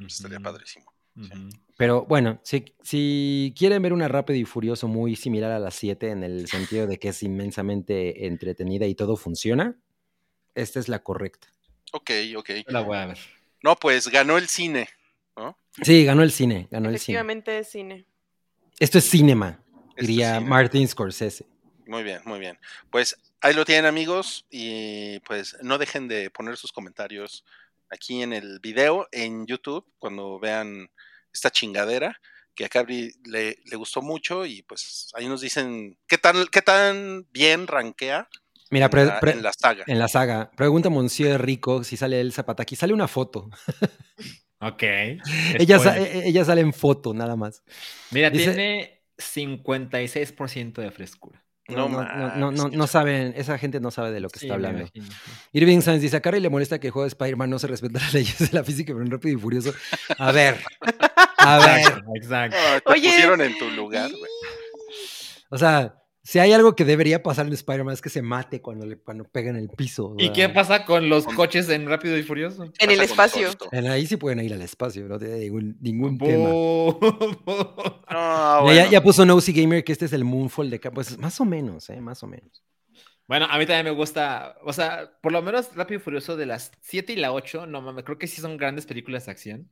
Estaría Ujú, padrísimo. Pero bueno, si, si quieren ver una Rápido y Furioso muy similar a las 7 en el sentido de que es inmensamente entretenida y todo funciona, esta es la correcta. Ok, ok. La voy a ver. No, pues ganó el cine. Sí, ganó el cine, ganó el cine. Efectivamente es cine. Esto es cinema, Esto diría es cine. Martin Scorsese. Muy bien, muy bien. Pues ahí lo tienen amigos y pues no dejen de poner sus comentarios aquí en el video en YouTube cuando vean esta chingadera que a Cabri le, le gustó mucho y pues ahí nos dicen qué tan, qué tan bien rankea Mira, en, pre- la, pre- en la saga. En la saga. Pregunta Monsieur Rico si sale el Zapataki. Sale una foto. Ok. ella, sa- Spoiler. e- ella sale en foto, nada más. Mira, dice- tiene 56% de frescura. No no, no, no, no, no saben, esa gente no sabe de lo que Sí, está hablando. Irving Sainz dice, a Carrie le molesta que el juego de Spider-Man no se respeta las leyes de la física, pero en Rápido y Furioso. A ver, a ver. Exacto, exacto. Ah, te Oye. pusieron en tu lugar, güey. O sea, si hay algo que debería pasar en Spider-Man es que se mate cuando, le, cuando pega en el piso. o ¿Y qué pasa con los coches en Rápido y Furioso? En el espacio. En ahí sí pueden ir al espacio, no tiene ningún, ningún tema. No, Ya- bueno. ya, ya puso Nosy Gamer que este es el Moonfall de Cap. Pues más o menos, ¿eh? Más o menos. Bueno, a mí también me gusta, o sea, por lo menos Rápido y Furioso de las 7 y la 8, no mames, creo que sí son grandes películas de acción.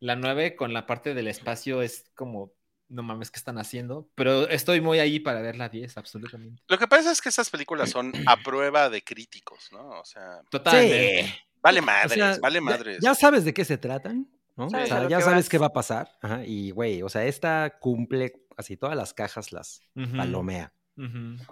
La 9 con la parte del espacio es como, no mames, ¿qué están haciendo? Pero estoy muy ahí para ver la 10, absolutamente. Lo que pasa es que estas películas son a prueba de críticos, ¿no? O sea, Totalmente. vale O madres, sea, vale madres. Ya, sabes de qué se tratan, ¿no? O sea, ya sabes vas. qué va a pasar. Ajá, y, güey, o sea, esta cumple así todas las cajas, las palomea.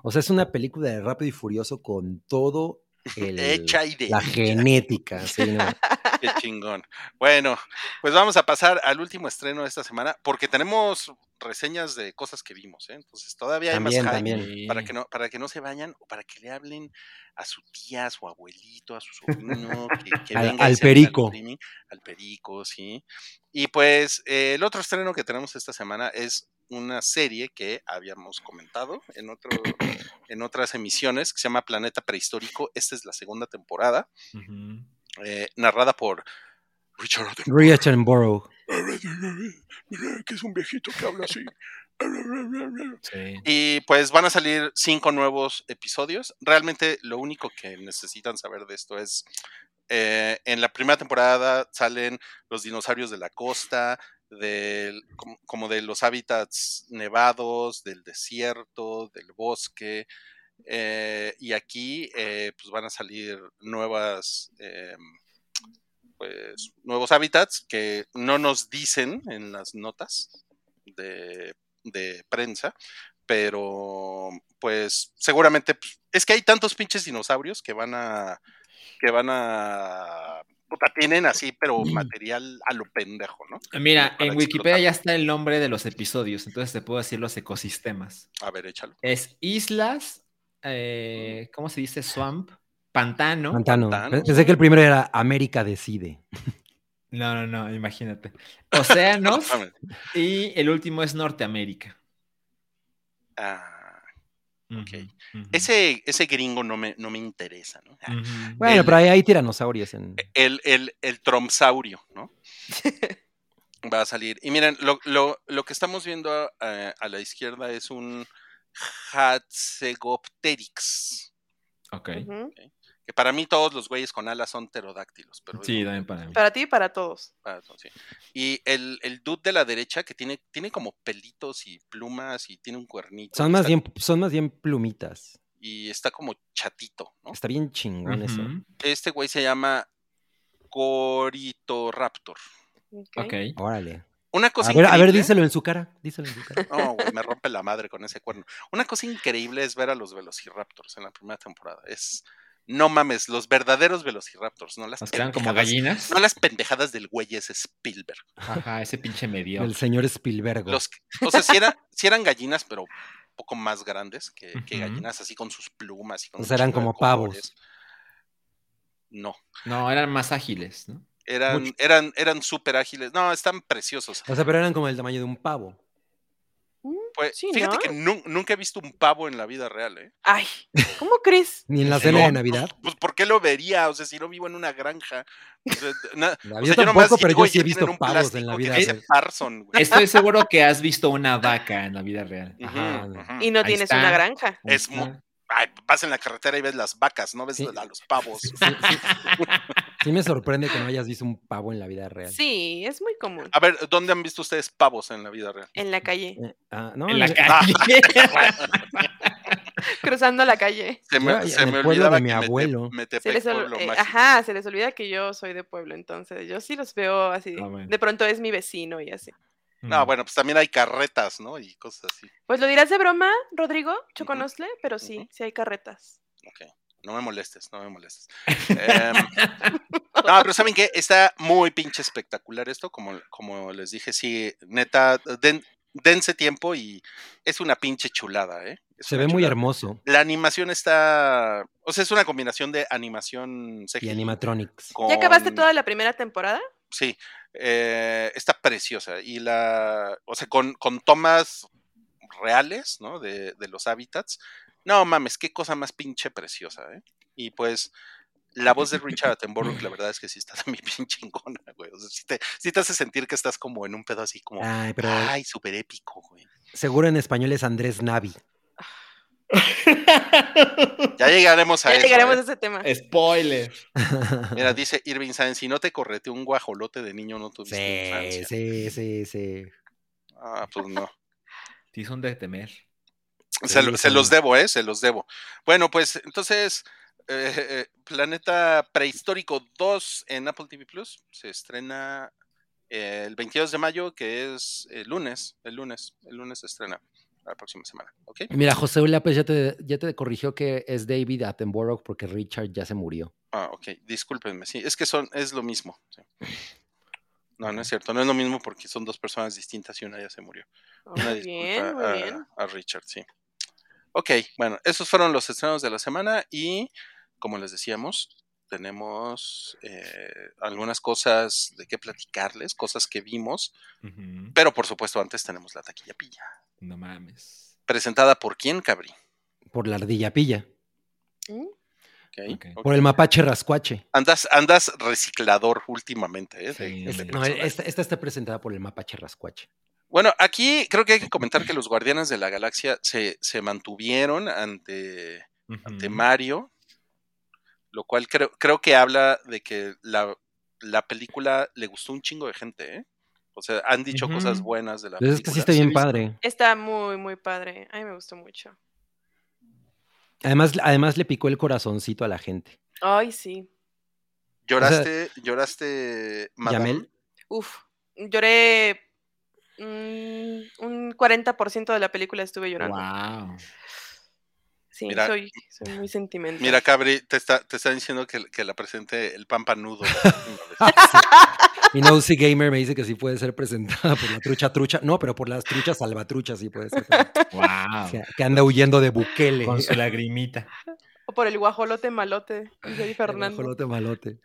O sea, es una película de Rápido y Furioso con todo el, Hecha y de la genética, sí, ¿no? Qué chingón. Bueno, pues vamos a pasar al último estreno de esta semana, porque tenemos reseñas de cosas que vimos, ¿eh? Entonces todavía hay También, más hype también. Para que no, para que no se vayan o para que le hablen a su tía, a su abuelito, a su sobrino, que, que Al- venga al perico. streaming, al perico, sí. Y pues eh, el otro estreno que tenemos esta semana es una serie que habíamos comentado en otro, en otras emisiones, que se llama Planeta Prehistórico. Esta es la segunda temporada, eh, narrada por Richard Attenborough Attenborough. que es un viejito que habla así. Sí. Y pues van a salir cinco nuevos episodios. Realmente lo único que necesitan saber de esto es, eh, en la primera temporada salen los dinosaurios de la costa, del, como, como de los hábitats nevados, del desierto, del bosque. eh, y aquí eh, pues van a salir nuevas... pues nuevos hábitats que no nos dicen en las notas de, de prensa, pero pues seguramente pues, es que hay tantos pinches dinosaurios que van a que van a puta, tienen así, pero material a lo pendejo, ¿no? Mira, Para en Wikipedia ya está el nombre de los episodios, entonces te puedo decir los ecosistemas. A ver, échalo. Es islas, eh, ¿cómo se dice? Swamp, pantano. Pantano. Pantano. Pensé que el primero era América decide. No, no, no, imagínate. Océanos y el último es Norteamérica. Ah, Ok. ese, ese gringo no me, no me interesa, ¿no? Ah. Bueno, El- pero ahí hay tiranosaurios en. El, el, el tromsaurio, ¿no? Va a salir. Y miren, lo, lo, lo que estamos viendo a la izquierda es un Hatzegopteryx. Ok. Ujú. Que para mí todos los güeyes con alas son pterodáctilos. Pero Sí, también para mí. Para ti y para todos. Ah, no, sí. Y el, el dude de la derecha que tiene, tiene como pelitos y plumas y tiene un cuernito. Son más está- bien, son más bien plumitas. Y está como chatito, ¿no? Está bien chingón eso. Este güey se llama Coritoraptor. Ok. Ok. Órale. Una cosa A ver, a ver, increíble- díselo en su cara. Díselo en su cara. No, güey, me rompe la madre con ese cuerno. Una cosa increíble es ver a los Velociraptors en la primera temporada. Es, no mames, los verdaderos Velociraptors, no las Nos quedan como pendejadas- gallinas. No las pendejadas del güey ese Spielberg. Ajá, ese pinche medio. El señor Spielberg. Los, o sea, si, era- si eran gallinas, pero un poco más grandes que, gallinas, así con sus plumas y con O sea, eran como pavos. No, No, eran más ágiles, ¿no? eran, Mucho. eran, eran súper ágiles. No, están preciosos. O sea, pero eran como el tamaño de un pavo. Pues, Sí, fíjate ¿no? que nu- nunca he visto un pavo en la vida real, ¿eh? Ay, ¿cómo crees? Ni en la No, cena de Navidad. Pues, ¿por qué lo vería? O sea, si no vivo en una granja. O sea, na- No, o yo sea, tampoco, pero llego yo y sí he visto un pavos en la vida real. Parson. Estoy seguro que has visto una vaca en la vida real. Ujú. Y no Ahí tienes está. una granja. Es Ay, vas en la carretera y ves las vacas, no ves Sí. a los pavos. Sí, sí. Sí me sorprende que no hayas visto un pavo en la vida real. Sí, es muy común. A ver, ¿dónde han visto ustedes pavos en la vida real? En la calle, Eh, ah, no, en la en- calle. cruzando la calle. Se me, Yo, se en me el pueblo olvidaba de mi que abuelo. Se les, pueblo eh, ajá, se les olvida que yo soy de pueblo, entonces yo sí los veo así. Ah. De pronto es mi vecino y así. No, bueno, pues también hay carretas, ¿no? Y cosas así. Pues lo dirás de broma, Rodrigo, Choconosle, pero sí, sí hay carretas. Ok. No me molestes, no me molestes. Em, no, pero ¿saben qué? Está muy pinche espectacular esto, como, como les dije, sí, neta, den- dense tiempo y es una pinche chulada, ¿eh? Es Se ve muy hermoso. La animación está, o sea, es una combinación de animación Y CGI animatronics. con- ¿Ya acabaste toda la primera temporada? Sí, eh, está preciosa y la, o sea, con, con tomas reales, ¿no? De, de los hábitats. No mames, qué cosa más pinche preciosa, ¿eh? Y pues la voz de Richard Attenborough, la verdad es que sí está también bien chingona, güey. O sea, sí te, sí te hace sentir que estás como en un pedo así como, Ay, pero ay, súper épico, güey. seguro en español es Andrés Navi. Ya llegaremos a Ya eso. llegaremos ¿eh? a ese tema. Spoiler. Mira, dice Irving Sáenz, si no te correte un guajolote de niño, no tuviste sí, infancia. sí, sí, sí. Ah, pues no. Sí, son de temer. Se, lo- se los debo, ¿eh? Se los debo. Bueno, pues entonces, eh, eh, Planeta Prehistórico 2 en Apple TV Plus se estrena eh, el 22 de mayo, que es el lunes. El lunes, el lunes se estrena la próxima semana, ¿ok? Mira, José Ulla, pues ya te, ya te corrigió que es David Attenborough porque Richard ya se murió. Ah, ok, discúlpenme, sí, es que son, es lo mismo. sí. No, no es cierto, no es lo mismo porque son dos personas distintas y una ya se murió. Una Muy bien, disculpa muy a, bien. a Richard, sí. Ok, bueno, esos fueron los estrenos de la semana y, como les decíamos, tenemos eh, algunas cosas de qué platicarles, cosas que vimos, pero por supuesto antes tenemos la taquilla pilla. No mames. Presentada por quién, Cabri. Por la ardilla pilla. ¿Mm? Por el mapache rascuache. Andas, andas reciclador últimamente, ¿eh? Sí, de. No, esta, esta está presentada por el mapache rascuache. Bueno, aquí creo que hay que comentar que los Guardianes de la Galaxia se, se mantuvieron ante, ante. Mario, lo cual creo, creo que habla de que la, la película le gustó un chingo de gente, ¿eh? O sea, han dicho cosas buenas de la Entonces Pues es que película. sí está bien padre. Está muy, muy padre. A mí me gustó mucho. Además, además le picó el corazoncito a la gente. Ay, sí. ¿Lloraste, lloraste, Madame? ¿Yamel? Uf. Lloré. Mm, un 40% de la película estuve llorando. Wow. Sí, Mira- soy, soy muy sentimental. Mira, Cabri, te está, te está diciendo que, que la presente el pampanudo. Mi Nosy Gamer me dice que sí puede ser presentada por la trucha trucha. No, pero por las truchas salvatruchas sí puede ser. Wow. Que, que anda huyendo de Bukele. Con su lagrimita. O por el guajolote malote. dice ahí El Fernando. guajolote malote.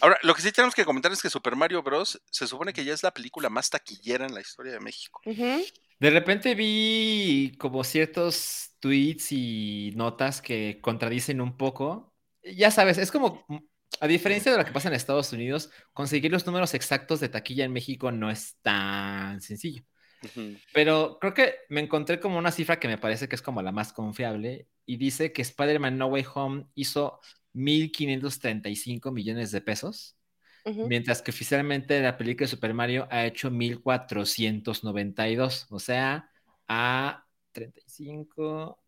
Ahora, lo que sí tenemos que comentar es que Super Mario Bros. se supone que ya es la película más taquillera en la historia de México. Ujú. De repente vi como ciertos tweets y notas que contradicen un poco. Ya sabes, es como, mm, a diferencia de lo que pasa en Estados Unidos, conseguir los números exactos de taquilla en México no es tan sencillo. Ujú. Pero creo que me encontré como una cifra que me parece que es como la más confiable y dice que Spider-Man No Way Home hizo 1.535 millones de pesos, mientras que oficialmente la película de Super Mario ha hecho 1.492, o sea, a 35,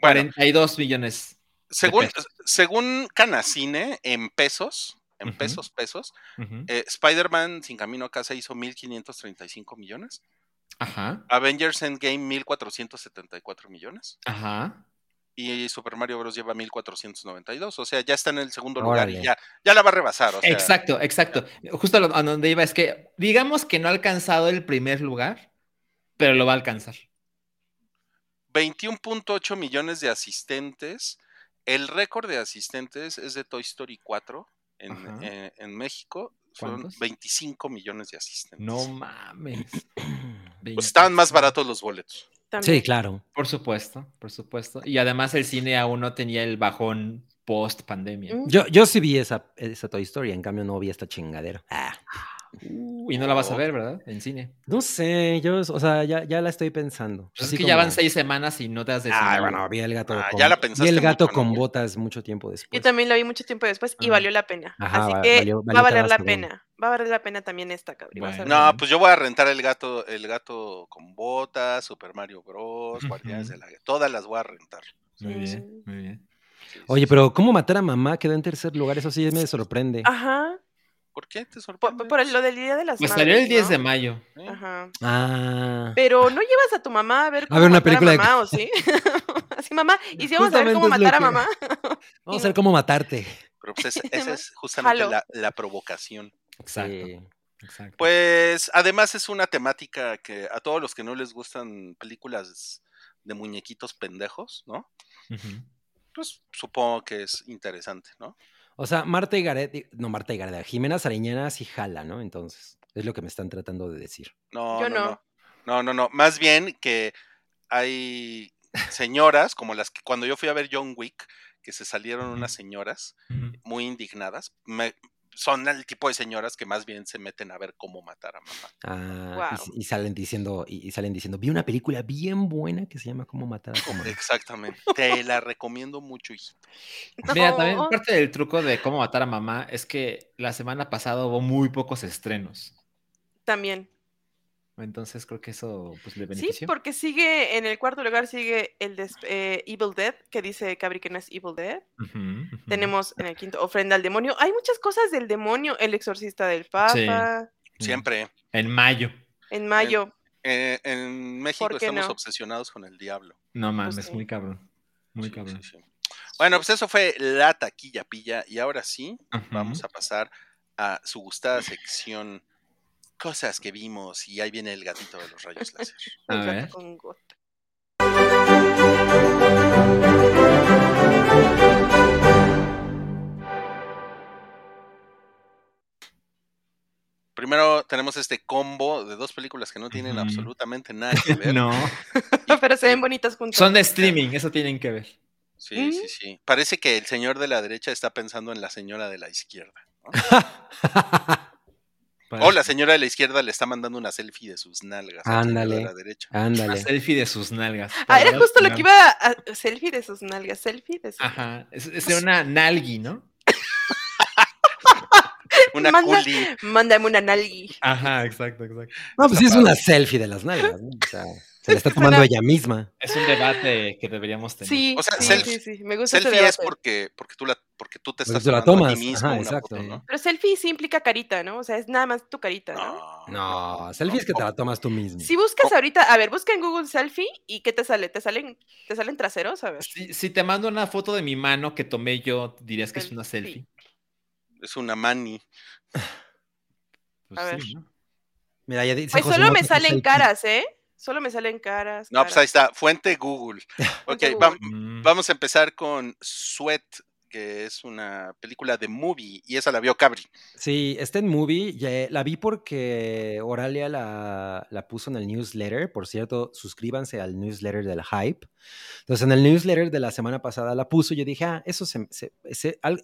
42 millones. Según, según Canacine, en pesos, en pesos, pesos, eh, Spider-Man Sin Camino a Casa hizo 1.535 millones. Ajá, Avengers Endgame 1.474 millones. ajá. Y Super Mario Bros. lleva 1.492. O sea, ya está en el segundo lugar y ya, ya la va a rebasar. O sea, Exacto, exacto. Justo a donde iba es que, digamos que no ha alcanzado el primer lugar, pero lo va a alcanzar. 21.8 millones de asistentes. El récord de asistentes es de Toy Story 4 en, eh, en México. Son ¿Cuántos? 25 millones de asistentes. No mames. Pues estaban más 25. baratos los boletos. También. Sí, claro. Por supuesto, por supuesto. Y además el cine aún no tenía el bajón post pandemia. Mm. Yo, yo sí vi esa, esa Toy Story, en cambio no vi esta chingadera. Ah, y no la vas a ver, ¿verdad? En cine. no sé, yo, o sea, ya, ya la estoy pensando. Pues es que ya van seis semanas y no te has decidido. Ah, bueno, vi el gato Ah, con, ya la vi pensaste el gato mucho, con ¿no? botas mucho tiempo después. Yo también la vi mucho tiempo después y Ajá. valió la pena. Ajá, Así va- que valió- va a valer la pena. Va a valer la pena también esta, Bueno. ver. No, pues yo voy a rentar el gato, el gato con botas, Super Mario Bros, Guardianes de la Todas las voy a rentar. Muy bien, muy bien. Sí, sí, Oye, sí. pero ¿cómo matar a mamá quedó en tercer lugar? Eso sí me sorprende. Ajá. ¿Por qué te Por, sorprende? por el- lo del Día de las Pues salió el 10 ¿no? de mayo. ¿Eh? Ajá. Ah. Pero no llevas a tu mamá a ver A cómo ver una matar película de- mamá, ¿o sí? Así, mamá, y si vamos a ver cómo es matar a mamá. Vamos a ver cómo matarte. Pero pues ese- esa es justamente la, la provocación. Exacto. Sí. exacto. Pues además es una temática que a todos los que no les gustan películas de muñequitos pendejos, ¿no? Pues supongo que es interesante, ¿no? O sea, Marta y Gareth, no Marta y Gareth, Jimena Sariñana sí jala, ¿no? Entonces, es lo que me están tratando de decir. No, Yo no, no. no. No, no, no. Más bien que hay señoras, como las que cuando yo fui a ver John Wick, que se salieron unas señoras muy indignadas, me- son el tipo de señoras que más bien se meten a ver cómo matar a mamá. Ah, y s- y, salen diciendo, y, y salen diciendo, vi una película bien buena que se llama Cómo matar a mamá. Exactamente. Te la recomiendo mucho, hijito. Mira, también parte del truco de cómo matar a mamá es que la semana pasada hubo muy pocos estrenos. También. Entonces creo que eso pues, le Sí, benefició. porque sigue, en el cuarto lugar sigue el de eh, Evil Dead, que dice Cabri que no es Evil Dead. Tenemos en el quinto Ofrenda al Demonio. Hay muchas cosas del demonio. El exorcista del Papa. Sí. Siempre. En mayo. En mayo. Eh, en México ¿Por qué estamos no? obsesionados con el diablo. No mames, Pues sí. muy cabrón. Muy Sí, cabrón. sí, sí. Bueno, pues eso fue la taquilla pilla. Y ahora sí, vamos a pasar a su gustada sección Cosas que vimos. Y ahí viene el gatito de los rayos láser. A ver. Primero tenemos este combo de dos películas que no tienen absolutamente nada que ver. No. Pero se ven bonitas juntas. Son de streaming, eso tienen que ver. Sí, sí, sí. Parece que el señor de la derecha está pensando en la señora de la izquierda. ¿no? O la señora de la izquierda le está mandando una selfie de sus nalgas. Ándale. La derecha. Una Ándale. selfie de sus nalgas. Ah, era justo lo que iba a... Selfie de sus nalgas. Selfie de sus Ajá. Es, es de una nalgui, ¿no? Una Manda- culi. Mándame una nalgui. Ajá, exacto, exacto. No, pues sí es una selfie de las nalgas. ¿no? O sea, se la está tomando ella misma. Es un debate que deberíamos tener. Sí, O sea, sí, selfie- sí, sí. Me gusta ese Selfie es porque, porque, tú la, porque tú te Porque estás tú la tomando a ti tomas. mismo Ajá, una exacto. foto, ¿no? Pero selfie sí implica carita, ¿no? O sea, es nada más tu carita, ¿no? No. No, selfie es que te la tomas tú mismo. Si buscas Oh. ahorita, a ver, busca en Google selfie y ¿qué te sale? ¿Te salen, te salen traseros? A ver. Si, si te mando una foto de mi mano que tomé yo, dirías que es una Selfie. Es una mani. Pues A sí, ver. ¿no? Mira, ya dice Pues José solo me salen selfie. caras, ¿eh? Solo me salen caras. No, pues ahí está. Fuente Google. Ok, va-. Mm. vamos a empezar con Sweat, que es una película de movie. Y esa la vio Cabri. Sí, está en movie. ya- la vi porque Oralia la, la puso en el newsletter. Por cierto, suscríbanse al newsletter del Hype. Entonces, en el newsletter de la semana pasada la puso. Yo dije, ah, eso se, se-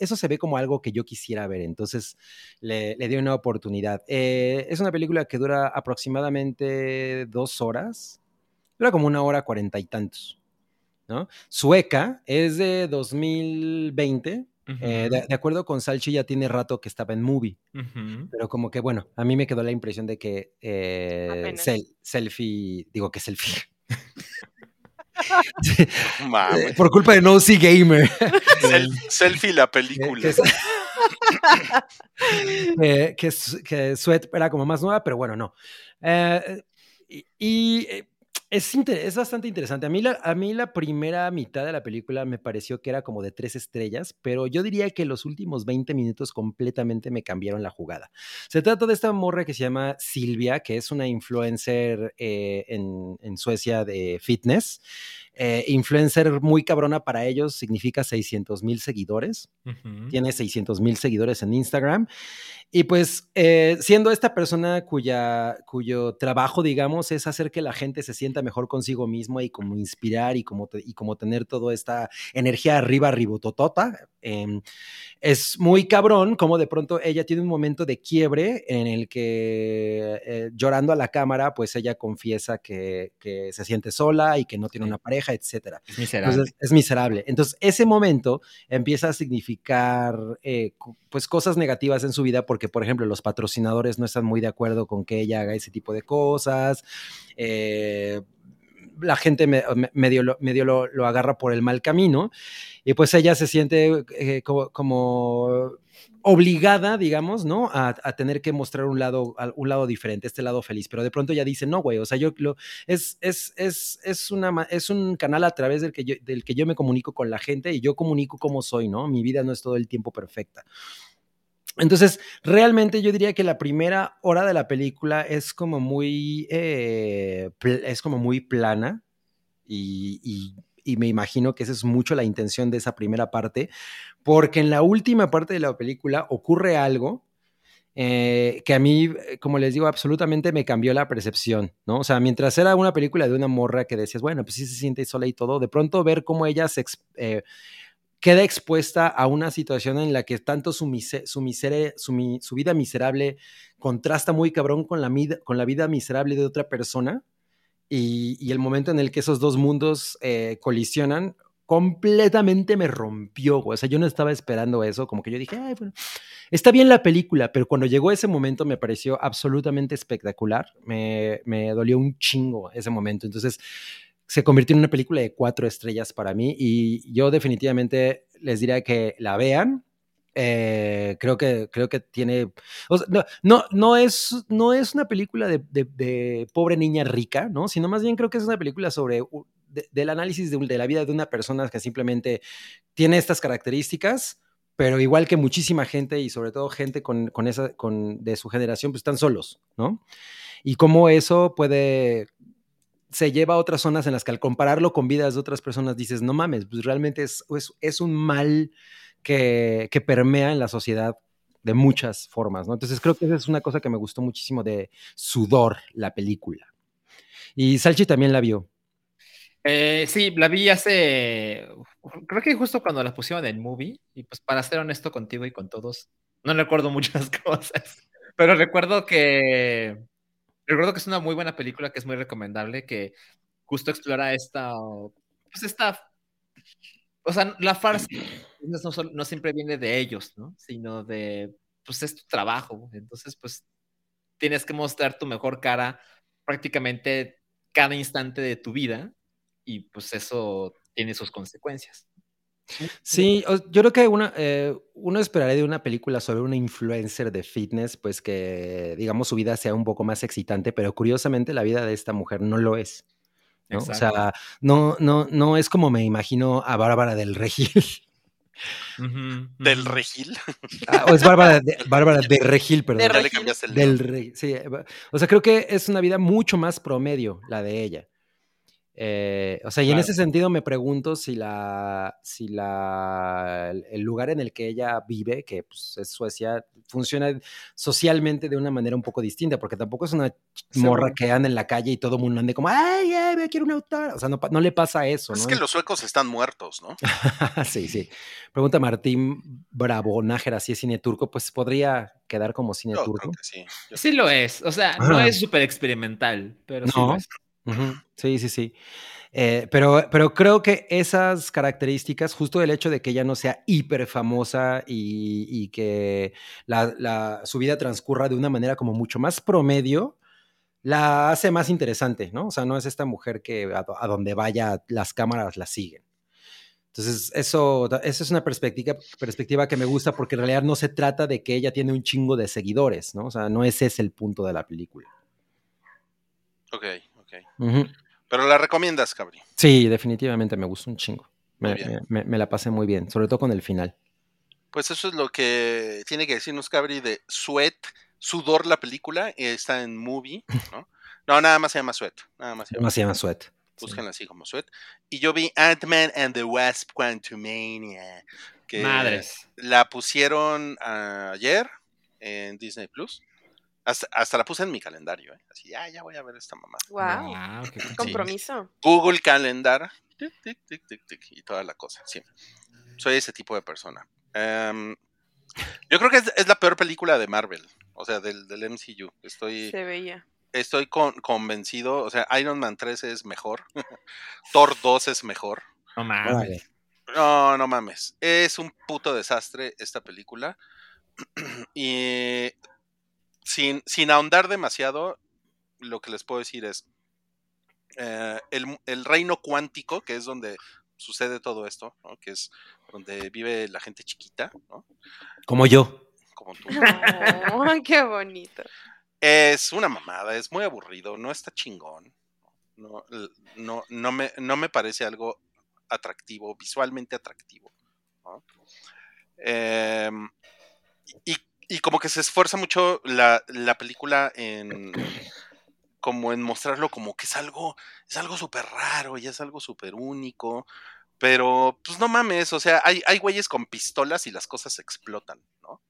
eso se ve como algo que yo quisiera ver. Entonces, le, le di una oportunidad. Eh, es una película que dura aproximadamente dos horas. Dura como una hora cuarenta y tantos. ¿No? Sueca es de 2020. Ujú. Eh, de, de acuerdo con Salchi, ya tiene rato que estaba en movie, pero como que bueno, a mí me quedó la impresión de que eh, sel- selfie, digo que selfie. Eh, por culpa de No See Gamer. Sel- selfie la eh, película. que, eh, que, Sweat era como más nueva, pero bueno, no. Eh, y y, eh, es, es bastante interesante. A mí, la, a mí la primera mitad de la película me pareció que era como de tres estrellas, pero yo diría que los últimos 20 minutos completamente me cambiaron la jugada. Se trata de esta morra que se llama Silvia, que es una influencer eh, en, en Suecia de fitness. Eh, influencer muy cabrona para ellos significa 600 mil seguidores. Tiene 600 mil seguidores en Instagram. Y pues eh, siendo esta persona cuya, cuyo trabajo, digamos, es hacer que la gente se sienta mejor consigo mismo y como inspirar y como, te- y como tener toda esta energía arriba, ribototota, em, es muy cabrón como de pronto ella tiene un momento de quiebre en el que eh, llorando a la cámara, pues ella confiesa que, que se siente sola y que no tiene una pareja, Es miserable. Entonces, es miserable. Entonces, ese momento empieza a significar eh, pues cosas negativas en su vida porque, por ejemplo, los patrocinadores no están muy de acuerdo con que ella haga ese tipo de cosas. eh, la gente me- me- medio, medio lo, agarra por el mal camino y pues ella se siente eh, como, como obligada, digamos, ¿no? A, tener que mostrar un lado, un lado diferente, este lado feliz, pero de pronto ella dice, no, güey, o sea, yo lo, es, es, es, es, una, es un canal a través del que, yo, del que yo me comunico con la gente y yo comunico cómo soy, ¿no? Mi vida no es todo el tiempo perfecta. Entonces, realmente yo diría que la primera hora de la película es como muy, eh, es como muy plana y, me imagino que esa es mucho la intención de esa primera parte, porque en la última parte de la película ocurre algo eh, que a mí, eh, como les digo, absolutamente me cambió la percepción, ¿no? O sea, mientras era una película de una morra que decías, bueno, pues sí se siente sola y todo, de pronto ver cómo ella se queda expuesta a una situación en la que tanto su, su, vida miserable contrasta muy cabrón con la, vida miserable de otra persona y, el momento en el que esos dos mundos eh, colisionan completamente me rompió. O sea, yo no estaba esperando eso, como que yo dije, está bien la película, pero cuando llegó ese momento me pareció absolutamente espectacular. Me, me dolió un chingo ese momento. Entonces, se convirtió en una película de cuatro estrellas para mí y yo definitivamente les diría que la vean. Eh, creo que creo que tiene o sea, no, no, no es no es una película de, de- de pobre niña rica no sino más bien creo que es una película sobre de- del análisis de la vida de una persona que simplemente tiene estas características pero igual que muchísima gente y sobre todo gente con, con esa con de su generación pues están solos no y cómo eso puede se lleva a otras zonas en las que al compararlo con vidas de otras personas dices, no mames, pues realmente es, es, es un mal que, que, permea en la sociedad de muchas formas, ¿no? Entonces creo que esa es una cosa que me gustó muchísimo de Sudor, la película. Y Salchi también la vio. Eh, sí, la vi hace, creo que justo cuando la pusieron en movie, y pues para ser honesto contigo y con todos, no recuerdo muchas cosas, pero recuerdo que Recuerdo que es una muy buena película, que es muy recomendable, que justo explora esta, pues esta, o sea, la farsa no, no, siempre viene de ellos, ¿no? Sino de, pues es tu trabajo, entonces pues tienes que mostrar tu mejor cara prácticamente cada instante de tu vida y pues eso tiene sus consecuencias. Sí, yo creo que una, eh, uno esperaría de una película sobre una influencer de fitness, pues que, digamos, su vida sea un poco más excitante, pero curiosamente la vida de esta mujer no lo es. ¿no? O sea, no, no, no es como me imagino a Bárbara del Regil. Uh -huh, uh -huh. ¿Del Regil? Ah, o es Bárbara de, Bárbara de Regil, perdón. De el Del Regil, sí. O sea, creo que es una vida mucho más promedio la de ella. Eh, o sea, y claro. en ese sentido me pregunto si la, si la, el lugar en el que ella vive, que pues, es Suecia, funciona socialmente de una manera un poco distinta, porque tampoco es una morra sí. que anda en la calle y todo el mundo ande como, ay, ay, me quiero un autor. O sea, no, no, le pasa eso, es ¿no? que los suecos están muertos, ¿no? sí, sí. Pregunta Martín Bravo Nájera si es cine turco, pues podría quedar como cine Yo turco. Creo que sí. Yo sí lo es, o sea, no es súper experimental, pero sí lo es. Sí, sí, sí. Eh, pero, pero creo que esas características, justo el hecho de que ella no sea hiper famosa y, que su vida transcurra de una manera como mucho más promedio, la hace más interesante, ¿no? O sea, no es esta mujer que a, a donde vaya las cámaras la siguen. Entonces, eso, eso es una perspectiva, perspectiva que me gusta porque en realidad no se trata de que ella tiene un chingo de seguidores, ¿no? O sea, no ese es el punto de la película. Ok, Uh -huh. Pero la recomiendas, Cabri. Sí, definitivamente me gustó un chingo. Me, me, me, me, la pasé muy bien, sobre todo con el final. Pues eso es lo que tiene que decirnos Cabri de Sweat, Sudor la película, está en movie, ¿no? No, nada más se llama Sweat. Nada más se llama, no se llama Sweat. Búsquenla sí. así como Sweat. Y yo vi Ant-Man and the Wasp Quantumania. Que Madres. La pusieron ayer en Disney Plus. Hasta, hasta, la puse en mi calendario, ¿eh? Así, ah, ya voy a ver esta mamá. Wow. Wow, qué compromiso. Google Calendar. Tic, tic, tic, tic, tic, y toda la cosa, sí. Soy ese tipo de persona. Um, yo creo que es, es, la peor película de Marvel, o sea, del, del MCU. Estoy, Se veía. Estoy con, convencido, o sea, Iron Man 3 es mejor, Thor 2 es mejor. No mames. No, no mames. Es un puto desastre esta película. y sin, sin ahondar demasiado, lo que les puedo decir es, eh, el, el, reino cuántico, que es donde sucede todo esto, ¿no? que es donde vive la gente chiquita, ¿no? como yo. Como tú. Oh, qué bonito. Es una mamada, es muy aburrido, no está chingón. No, no, no, me, no me parece algo atractivo, visualmente atractivo. ¿no? Eh, y y como que se esfuerza mucho la, la, película en como en mostrarlo como que es algo es algo súper raro y es algo súper único pero pues no mames o sea hay, hay güeyes con pistolas y las cosas explotan no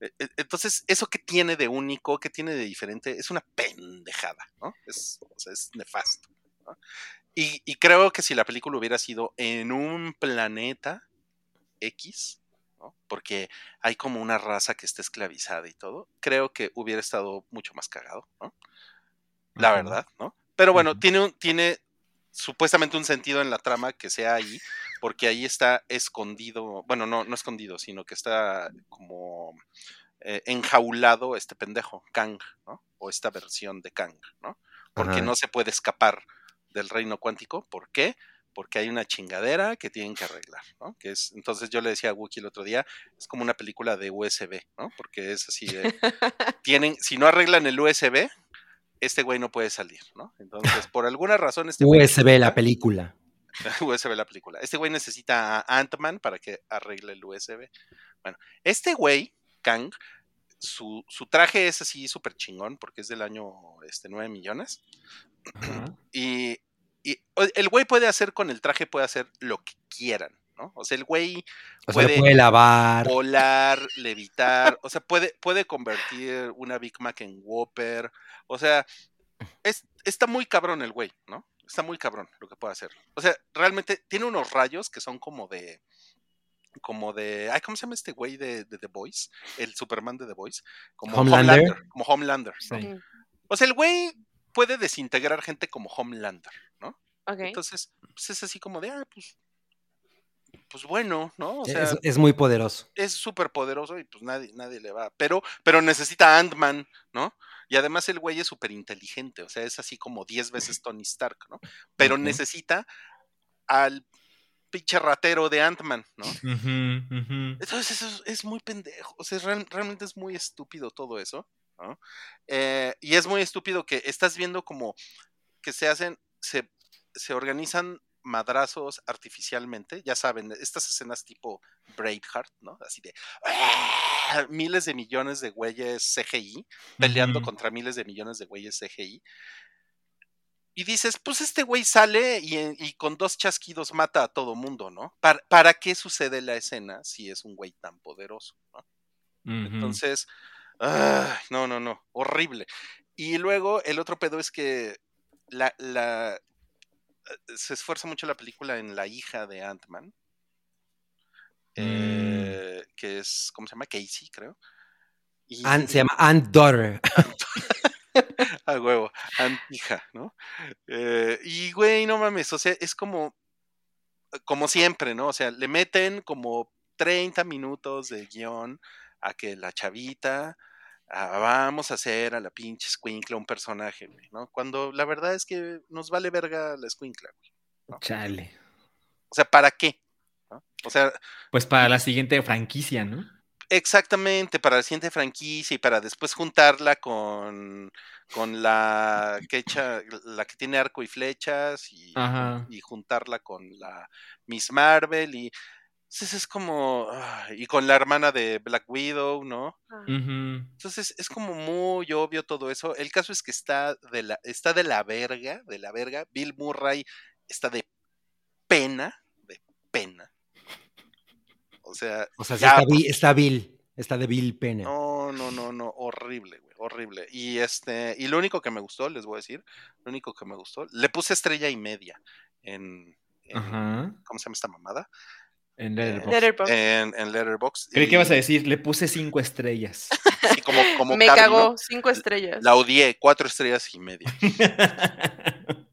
E- e- Entonces, eso que tiene de único, que tiene de diferente, es una pendejada, ¿no? Es, es nefasto. Y, y creo que si la película hubiera sido en un planeta X, ¿no? porque hay como una raza que está esclavizada y todo, creo que hubiera estado mucho más cagado, ¿no? La verdad, ¿no? Pero bueno, tiene, un- tiene supuestamente un sentido en la trama que sea ahí, porque ahí está escondido, bueno, no, no escondido, sino que está como eh, enjaulado este pendejo, Kang, ¿no? O esta versión de Kang, ¿no? Porque Ajá. no se puede escapar del reino cuántico. ¿Por qué? Porque hay una chingadera que tienen que arreglar, ¿no? Que es, entonces yo le decía a Wookie el otro día, es como una película de USB, ¿no? Porque es así de, tienen, si no arreglan el USB, este güey no puede salir, ¿no? Entonces, por alguna razón, este güey USB la película. USB la película. Este güey necesita a Ant-Man para que arregle el USB. Bueno, este güey, Kang, su, su traje es así súper chingón porque es del año este, 9 millones. Y, y el güey puede hacer con el traje, puede hacer lo que quieran, ¿no? O sea, el güey O sea, lo Puede- lavar. volar, levitar, o sea, puede, puede convertir una Big Mac en Whopper, o sea, es, está muy cabrón el güey, ¿no? Está muy cabrón lo que puede hacer. O sea, realmente tiene unos rayos que son como de, como de, ay, ¿cómo se llama este güey de, de The Voice? El Superman de The Voice, como Homelander. como Homelander, ¿no? Sí. O sea, el güey puede desintegrar gente como Homelander, ¿no? Entonces, pues es así como de, ah, pues, pues bueno, ¿no? O Es- sea, es, muy poderoso. es súper poderoso y pues nadie, nadie le va. Pero, pero necesita Ant-Man, ¿no? Y además el güey es súper inteligente, o sea, es así como 10 veces Tony Stark, ¿no? Pero necesita al pinche ratero de Ant-Man, ¿no? Entonces eso es, es muy pendejo, o sea, real- realmente es muy estúpido todo eso, ¿no? Eh, y es muy estúpido que estás viendo como que se hacen, se, se organizan madrazos artificialmente, ya saben, estas escenas tipo Braveheart, ¿no? Así de ¡ah! miles de millones de güeyes CGI peleando contra miles de millones de güeyes CGI. Y dices, pues este güey sale y, y con dos chasquidos mata a todo mundo, ¿no? ¿Para, ¿Para qué sucede la escena si es un güey tan poderoso? ¿no? Entonces, ay, no, no, no, horrible. Y luego el otro pedo es que la, la- eh, se esfuerza mucho la película en la hija de Ant-Man, eh, que es, ¿cómo se llama? Casey, creo. Y, Ant- se llama Ant Daughter. a huevo, Ant-hija, ¿no? Eh, y güey, no mames, o sea, es como, como siempre, ¿no? O sea, le meten como 30 minutos de guion a que la chavita, ah, vamos a hacer a la pinche escuincla un personaje, güey, ¿no? Cuando la verdad es que nos vale verga la escuincla, güey. Chale. O sea, ¿para qué? ¿No? O sea, Pues para la siguiente franquicia, ¿no? exactamente, para la siguiente franquicia y para después juntarla con, con la que echa, la que tiene arco y flechas y, y juntarla con la Miss Marvel y entonces es como ah, y con la hermana de Black Widow, ¿no? Ah. Entonces es como muy obvio todo eso. El caso es que está de la, está de la verga, de la verga. Bill Murray está de pena, de pena. O sea, O sea, ya, está, vi- está Bill. Está de Bill Pena. no, no, no, no, horrible, güey, horrible. Y este, y lo único que me gustó, les voy a decir, lo único que me gustó, le puse estrella y media en. ¿cómo se llama esta mamada? En Letterboxd. Letterboxd. En, en Letterboxd. Creí que ibas a y- decir, le puse cinco estrellas. y como, como Me cagó, cinco estrellas. La odié, cuatro estrellas y media.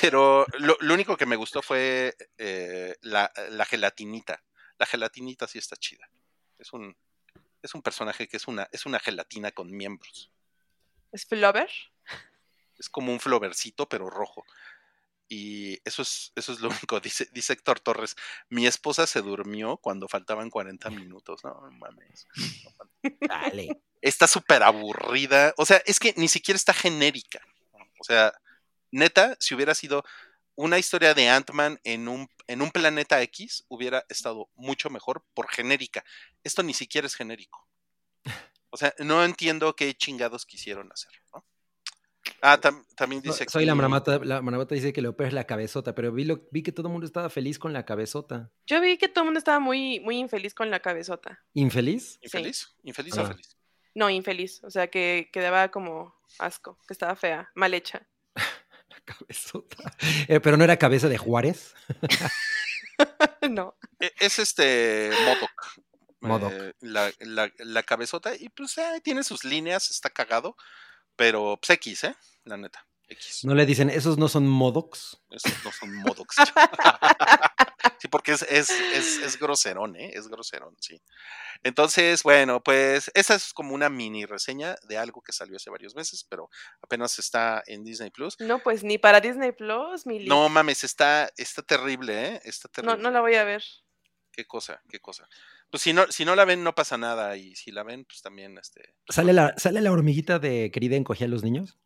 Pero lo, lo único que me gustó fue eh, la, la gelatinita. La gelatinita sí está chida. Es un, es un personaje que es una, es una gelatina con miembros. ¿Es Flover? Es como un flovercito, pero rojo. Y eso es, eso es lo único. Dice, dice Héctor Torres, mi esposa se durmió cuando faltaban 40 minutos. No, no mames. No mames. Dale. Está súper aburrida. O sea, es que ni siquiera está genérica. O sea, neta, si hubiera sido una historia de Ant-Man en un, en un planeta X, hubiera estado mucho mejor por genérica. Esto ni siquiera es genérico. O sea, no entiendo qué chingados quisieron hacer, ¿no? Ah, tam- también dice Soy la maramata, la maramata dice que le operes la cabezota, pero vi, lo, vi que todo el mundo estaba feliz con la cabezota. Yo vi que todo el mundo estaba muy, muy infeliz con la cabezota. ¿Infeliz? ¿Infeliz? ¿Infeliz o Ah. feliz? No, infeliz. O sea, que, que daba como asco, que estaba fea, mal hecha. La cabezota. Eh, pero no era cabeza de Juárez. no. E- Es este Modoc. Modoc. Eh, la, la- la cabezota. Y pues eh, tiene sus líneas, está cagado. Pero pues X, ¿eh? La neta. X. No le dicen, esos no son modocs. Esos no son Modocs. sí, porque es, es, es, es groserón, ¿eh? Es groserón, sí. Entonces, bueno, pues esa es como una mini reseña de algo que salió hace varios meses, pero apenas está en Disney Plus. No, pues ni para Disney Plus, mi No mames, está, está terrible, ¿eh? Está no, terrible. no la voy a ver. Qué cosa, qué cosa. Pues si no, si no la ven, no pasa nada. Y si la ven, pues también este, ¿Sale la, ¿Sale la hormiguita de querida encogía a los niños?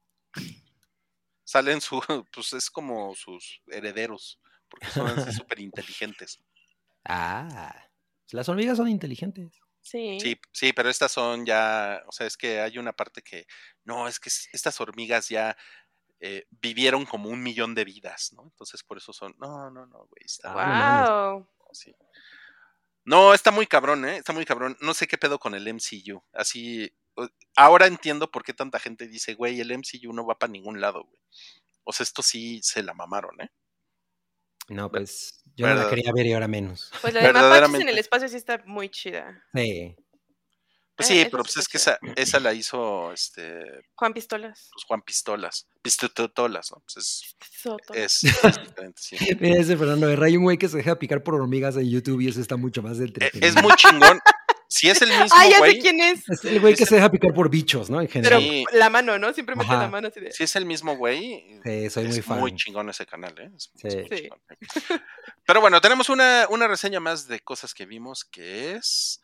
Salen su, pues es como sus herederos, porque son así súper inteligentes. Ah, las hormigas son inteligentes. Sí. Sí, sí, pero estas son ya, o sea, es que hay una parte que, no, es que es- estas hormigas ya eh, vivieron como un millón de vidas, ¿no? Entonces por eso son, no, no, no, güey, está, Ah, wow. sí. No, está muy cabrón, ¿eh? Está muy cabrón. No sé qué pedo con el MCU. Así, ahora entiendo por qué tanta gente dice, güey, el MCU no va para ningún lado, güey. O sea, esto sí se la mamaron, ¿eh? No, pues yo no la quería ver y ahora menos. Pues la de Mapaches en el espacio sí está muy chida. Sí. Pues Eh, sí, pero pues es que esa, esa la hizo este Juan Pistolas. pues, Juan Pistolas. Pistotolas, ¿no? Pues es, es, es diferente, sí. Mira ese Fernando Guerra, hay un güey que se deja picar por hormigas en YouTube y eso está mucho más E- entretenido. Es muy chingón. Si es el mismo Ah, ya sé güey, quién es. Es el güey que se deja picar por bichos, ¿no? En Pero general. Sí. la mano, ¿no? Siempre mete Ajá. la mano así de. si es el mismo güey, Sí, soy es muy fan. muy chingón ese canal, ¿eh? Es- Sí. muy Sí. chingón. Pero bueno, tenemos una, una reseña más de cosas que vimos que es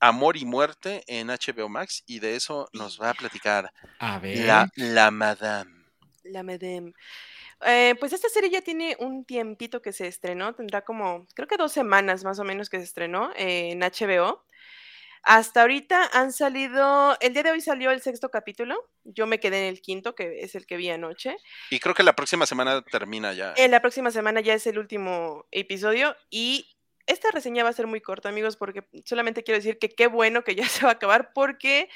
Amor y Muerte en HBO Max y de eso nos va a platicar A ver. la, la Madame. La Medem. Eh, pues esta serie ya tiene un tiempito que se estrenó, tendrá como, creo que dos semanas más o menos que se estrenó eh, en HBO. Hasta ahorita han salido, el día de hoy salió el sexto capítulo, yo me quedé en el quinto, que es el que vi anoche. Y creo que la próxima semana termina ya. En la próxima semana ya es el último episodio y esta reseña va a ser muy corta, amigos, porque solamente quiero decir que qué bueno que ya se va a acabar, porque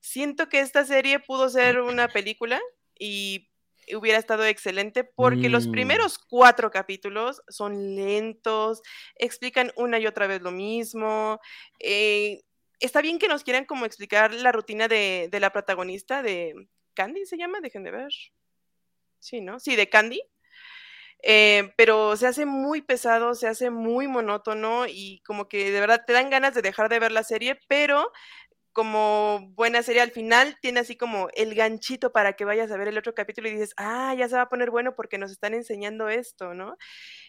siento que esta serie pudo ser una película y hubiera estado excelente, porque los Mm. primeros cuatro capítulos son lentos, explican una y otra vez lo mismo. eh, está bien que nos quieran como explicar la rutina de, la protagonista, de Candy se llama, dejen de ver. Sí, ¿no? Sí, de Candy. Eh, pero se hace muy pesado, se hace muy monótono y como que de verdad te dan ganas de dejar de ver la serie, pero como buena serie al final tiene así como el ganchito para que vayas a ver el otro capítulo y dices, ah, ya se va a poner bueno porque nos están enseñando esto, ¿no?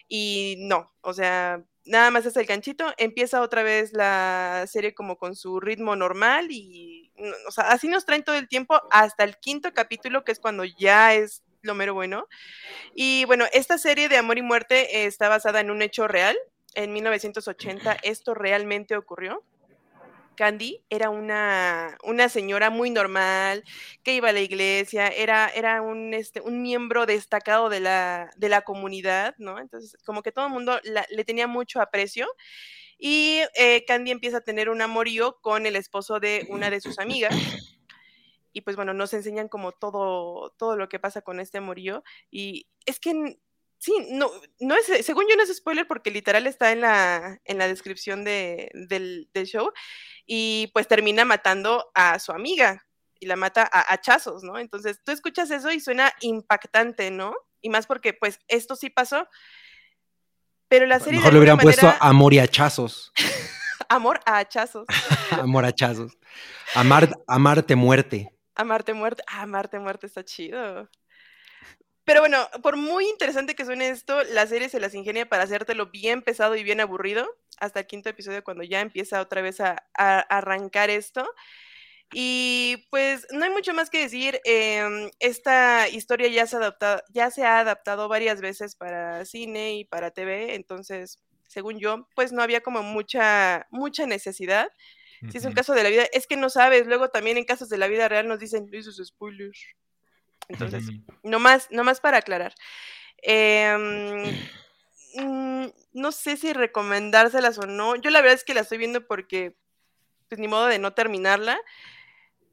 Y no, o sea, nada más es el ganchito, empieza otra vez la serie como con su ritmo normal y, o sea, así nos traen todo el tiempo hasta el quinto capítulo, que es cuando ya es lo mero bueno. Y bueno, esta serie de Amor y Muerte está basada en un hecho real. En 1980 esto realmente ocurrió. Candy era una, una señora muy normal, que iba a la iglesia, era, era un, este, un miembro destacado de la, de la comunidad, ¿no? Entonces, como que todo el mundo le tenía mucho aprecio. Y eh, Candy empieza a tener un amorío con el esposo de una de sus amigas. Y pues bueno, nos enseñan como todo, todo lo que pasa con este amorío. Y es que sí, no, no es, según yo no es spoiler porque literal está en la, en la descripción de, del, del show. Y pues termina matando a su amiga y la mata a hachazos, ¿no? Entonces tú escuchas eso y suena impactante, ¿no? Y más porque pues esto sí pasó. Pero la serie... de Mejor le hubieran alguna puesto manera- amor y hachazos. Amor a hachazos. amor hachazos. Amar, amarte muerte. Amarte muerte. Ah, Amarte muerte está chido. Pero bueno, por muy interesante que suene esto, la serie se las ingenia para hacértelo bien pesado y bien aburrido. Hasta el quinto episodio, cuando ya empieza otra vez a, a arrancar esto. Y pues no hay mucho más que decir. em, esta historia ya se, ha adaptado, ya se ha adaptado varias veces para cine y para TV. Entonces, según yo, pues no había como mucha, mucha necesidad. Si es un caso de la vida, es que no sabes. Luego también en casos de la vida real nos dicen, esos spoilers. Entonces, no más, no más para aclarar. Em, mm, no sé si recomendárselas o no. Yo la verdad es que la estoy viendo porque, pues ni modo de no terminarla.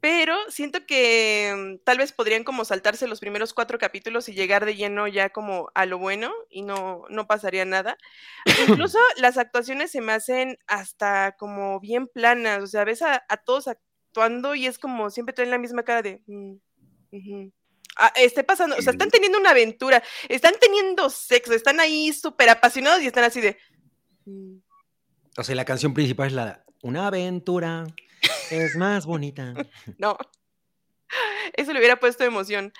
Pero siento que mm, tal vez podrían como saltarse los primeros cuatro capítulos y llegar de lleno ya como a lo bueno y no, no pasaría nada. Incluso las actuaciones se me hacen hasta como bien planas. O sea, ves a, a todos actuando y es como siempre traen la misma cara de... "Mm, ujú". Ah, esté pasando, o sea, están teniendo una aventura, están teniendo sexo, están ahí súper apasionados y están así de... O sea, la canción principal es la Una aventura es más bonita. No. Eso le hubiera puesto emoción.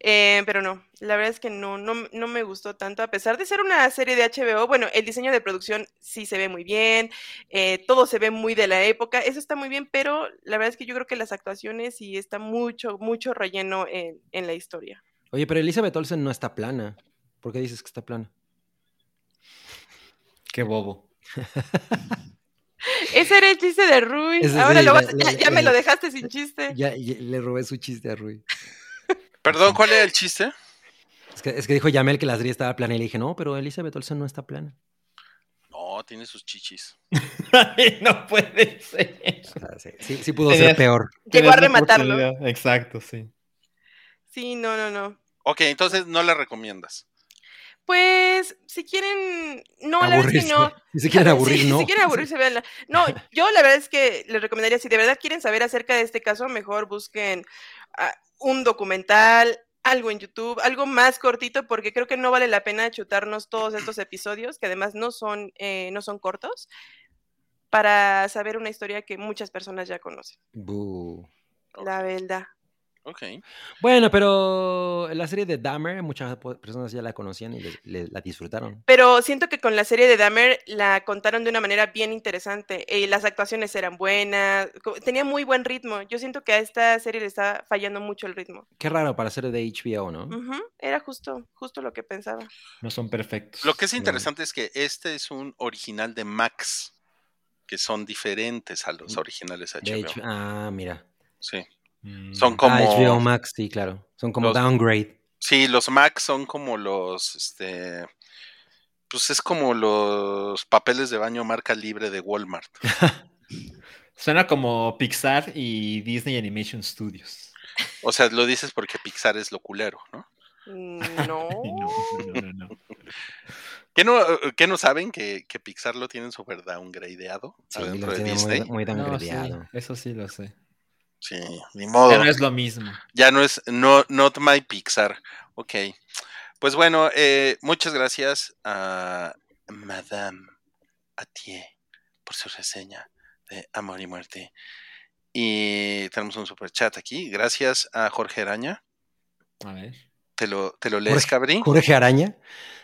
Eh, pero no, la verdad es que no, no, no me gustó tanto, a pesar de ser una serie de HBO, bueno, el diseño de producción sí se ve muy bien, eh, todo se ve muy de la época, eso está muy bien, pero la verdad es que yo creo que las actuaciones sí está mucho, mucho relleno en, en la historia. Oye, pero Elizabeth Olsen no está plana. ¿Por qué dices que está plana? Qué bobo. Ese era el chiste de Rui, Ese ahora sí, lo la- vas- la- ya, ya me la- lo dejaste sin chiste. Ya, ya le robé su chiste a Rui. Perdón, ¿cuál era el chiste? Es que, es que dijo Yamel que la serie estaba plana y le dije, no, pero Elizabeth Olsen no está plana. No, tiene sus chichis. No puede ser. O sea, sí, sí, sí pudo Tenías- ser peor. Llegó a rematarlo. Exacto, sí. Sí, no, no, no. Ok, entonces no la recomiendas. Pues, si quieren, no, la verdad es que no. Si se quieren aburrir, Sí, no. Si quieren aburrirse, véanla. No, yo la verdad es que les recomendaría, si de verdad quieren saber acerca de este caso, mejor busquen ah, un documental, algo en YouTube, algo más cortito, porque creo que no vale la pena chutarnos todos estos episodios, que además no son, eh, no son cortos, para saber una historia que muchas personas ya conocen. La verdad. Ok. Bueno, pero la serie de Dahmer, muchas personas ya la conocían y le- le- la disfrutaron. Pero siento que con la serie de Dahmer la contaron de una manera bien interesante. Y las actuaciones eran buenas, tenía muy buen ritmo. Yo siento que a esta serie le está fallando mucho el ritmo. Qué raro para ser de HBO, ¿no? Era justo, justo lo que pensaba. No son perfectos. Lo que es interesante es que este es un original de Max, que son diferentes a los originales De HBO. H- ah, mira. Sí. Son Ah, como. HBO Max, sí, claro. Son como Los- downgrade. Sí, los Max son como los. Este. Pues es como los papeles de baño marca libre de Walmart. Suena como Pixar y Disney Animation Studios. O sea, lo dices porque Pixar es lo culero, ¿no? Mm, No. No, no, no, no. ¿Qué no, qué no saben que, que Pixar lo tienen super downgradeado Sí, adentro de tiene Disney? muy, muy No, sí, downgradeado. eso sí lo sé. Sí, ni modo. Ya no es lo mismo. Ya no es no, not my Pixar. Ok. Pues bueno, eh, muchas gracias a Madame Atié por su reseña de Amor y Muerte. Y tenemos un super chat aquí. Gracias a Jorge Araña. A ver. ¿Te lo, te lo lees, Jorge- Cabri? Jorge Araña.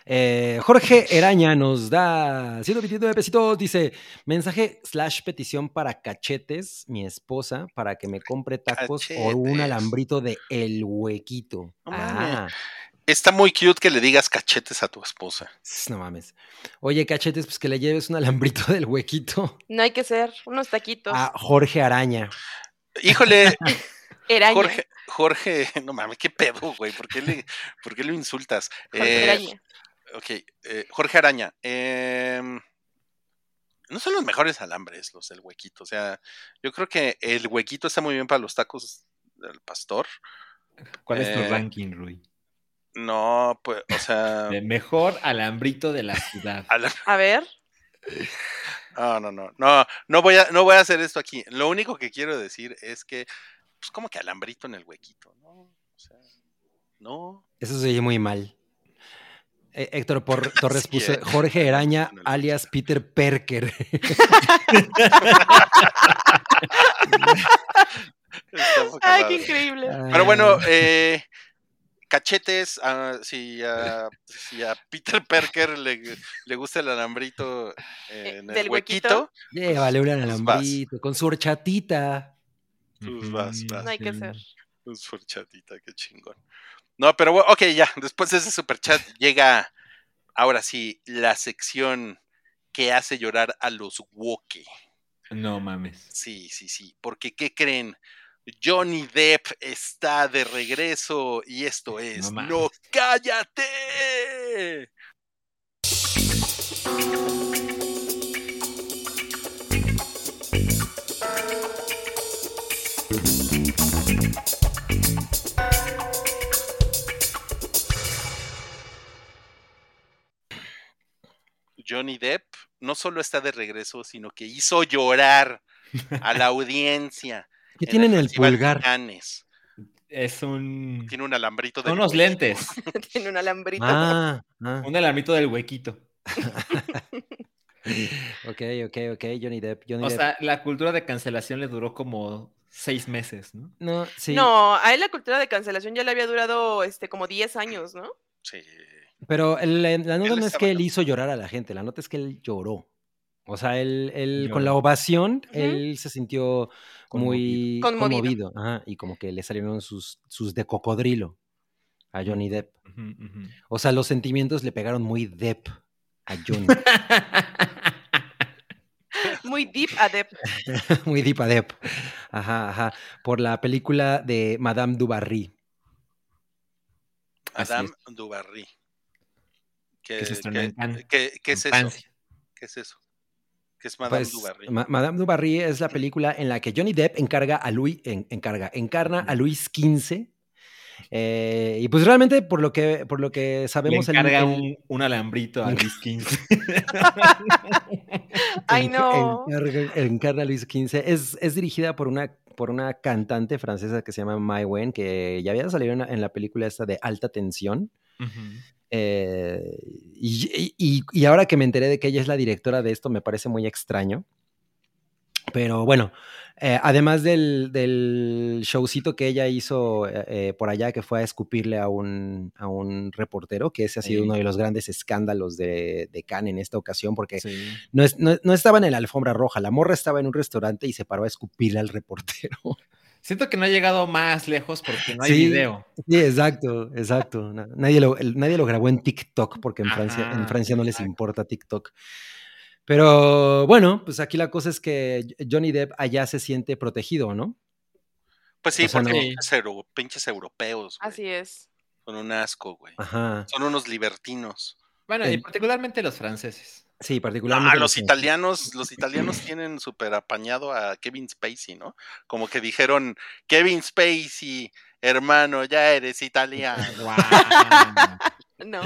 Eh, Jorge Eraña nos da 129 pesitos. Dice: mensaje slash petición para cachetes, mi esposa, para que me compre tacos o un alambrito de El Huequito. Ah, Está muy cute que le digas cachetes a tu esposa. no mames. Oye, cachetes, pues que le lleves un alambrito del Huequito No hay que ser unos taquitos. a Jorge Araña. Híjole. Jorge, Jorge, no mames, qué pedo, güey. ¿Por qué, le, ¿Por qué lo insultas? Jorge Eh, Eraña. Ok, eh, Jorge Araña. em, no son los mejores alambres los del huequito. O sea, yo creo que el huequito está muy bien para los tacos del pastor. ¿Cuál es tu Eh, ranking, Rui? No, pues, o sea. De mejor alambrito de la ciudad. A ver. No, no, no, no, no voy a, no voy a hacer esto aquí. Lo único que quiero decir es que, pues, como que alambrito en el huequito, ¿no? O sea, no. Eso se oye muy mal. Eh, Héctor Por- Torres Sí, puso eh. Jorge Eraña, alias Peter Perker. Ay, qué increíble. Pero bueno, eh, cachetes, ah, si, a, si a Peter Perker le, le gusta el alambrito eh, en el del huequito, huequito. llévale un vas. alambrito con su horchatita. Pues vas, vas. No hay que ser. un superchatita, qué chingón. No, pero bueno, ok, ya, después de ese superchat llega, ahora sí, la sección que hace llorar a los woke. No mames. Sí, sí, sí, porque ¿qué creen? Johnny Depp está de regreso y esto es mames. No cállate. Johnny Depp no solo está de regreso, sino que hizo llorar a la audiencia. ¿Qué en tiene en el de pulgar? Es un. Tiene un alambrito de Son unos huequito. lentes. Tiene un alambrito. Ah, ah. Un alambrito del huequito. Ok, ok, ok, Johnny Depp. Johnny O Depp. sea, la cultura de cancelación le duró como seis meses, ¿no? no, sí. No, a él la cultura de cancelación ya le había durado este como 10 años, ¿no? Sí. Pero el- la, nota Él no es que él hizo llorar a la gente, la nota es que él lloró. O sea, él, él con la ovación, él se sintió muy Conmovido. conmovido. ajá, y como que le salieron sus, sus de cocodrilo a Johnny Depp. O sea, los sentimientos le pegaron muy Depp a Johnny. Muy deep a Depp. muy deep a Depp. Ajá, ajá. Por la película de Madame du Barry. Así Madame Dubarry. ¿Qué, Que se estrenó qué- en Cannes, qué- qué en es eso? ¿Qué es eso? ¿Qué es Madame Pues, Dubarry? Ma- Madame du Barry es la película en la que Johnny Depp encarga a Louis, en- encarga, encarna a Luis XV. eh, y pues realmente por lo que, por lo que sabemos encarga el- un, un alambrito a Luis XV. Ay, no. encarga- encarna a Luis XV. Es, es dirigida por una, por una cantante francesa que se llama Mai Wen, que ya había salido en, la- en la película esta de Alta Tensión. Eh, y, y- y ahora que me enteré de que ella es la directora de esto, me parece muy extraño. Pero bueno, eh, además del, del showcito que ella hizo eh, por allá, que fue a escupirle a un, a un reportero, que ese ha sido Sí. uno de los grandes escándalos de, de Cannes en esta ocasión, porque Sí. no, es- no- no estaban en la alfombra roja, la morra estaba en un restaurante y se paró a escupirle al reportero. Siento que no ha llegado más lejos porque no hay Sí. video. Sí, exacto, exacto. Na- Nadie lo, el- nadie lo grabó en TikTok porque en Francia, en Francia no les exacto. importa TikTok. Pero bueno, pues aquí la cosa es que Johnny Depp allá se siente protegido, ¿no? Pues sí, o sea, porque no- pinches, euro- pinches europeos, güey. Así es. Son un asco, güey. Ajá. Son unos libertinos. Bueno, y particularmente los franceses. Sí, particularmente. los los- italianos, los italianos tienen súper apañado a Kevin Spacey, ¿no? Como que dijeron, Kevin Spacey, hermano, ya eres italiano. No.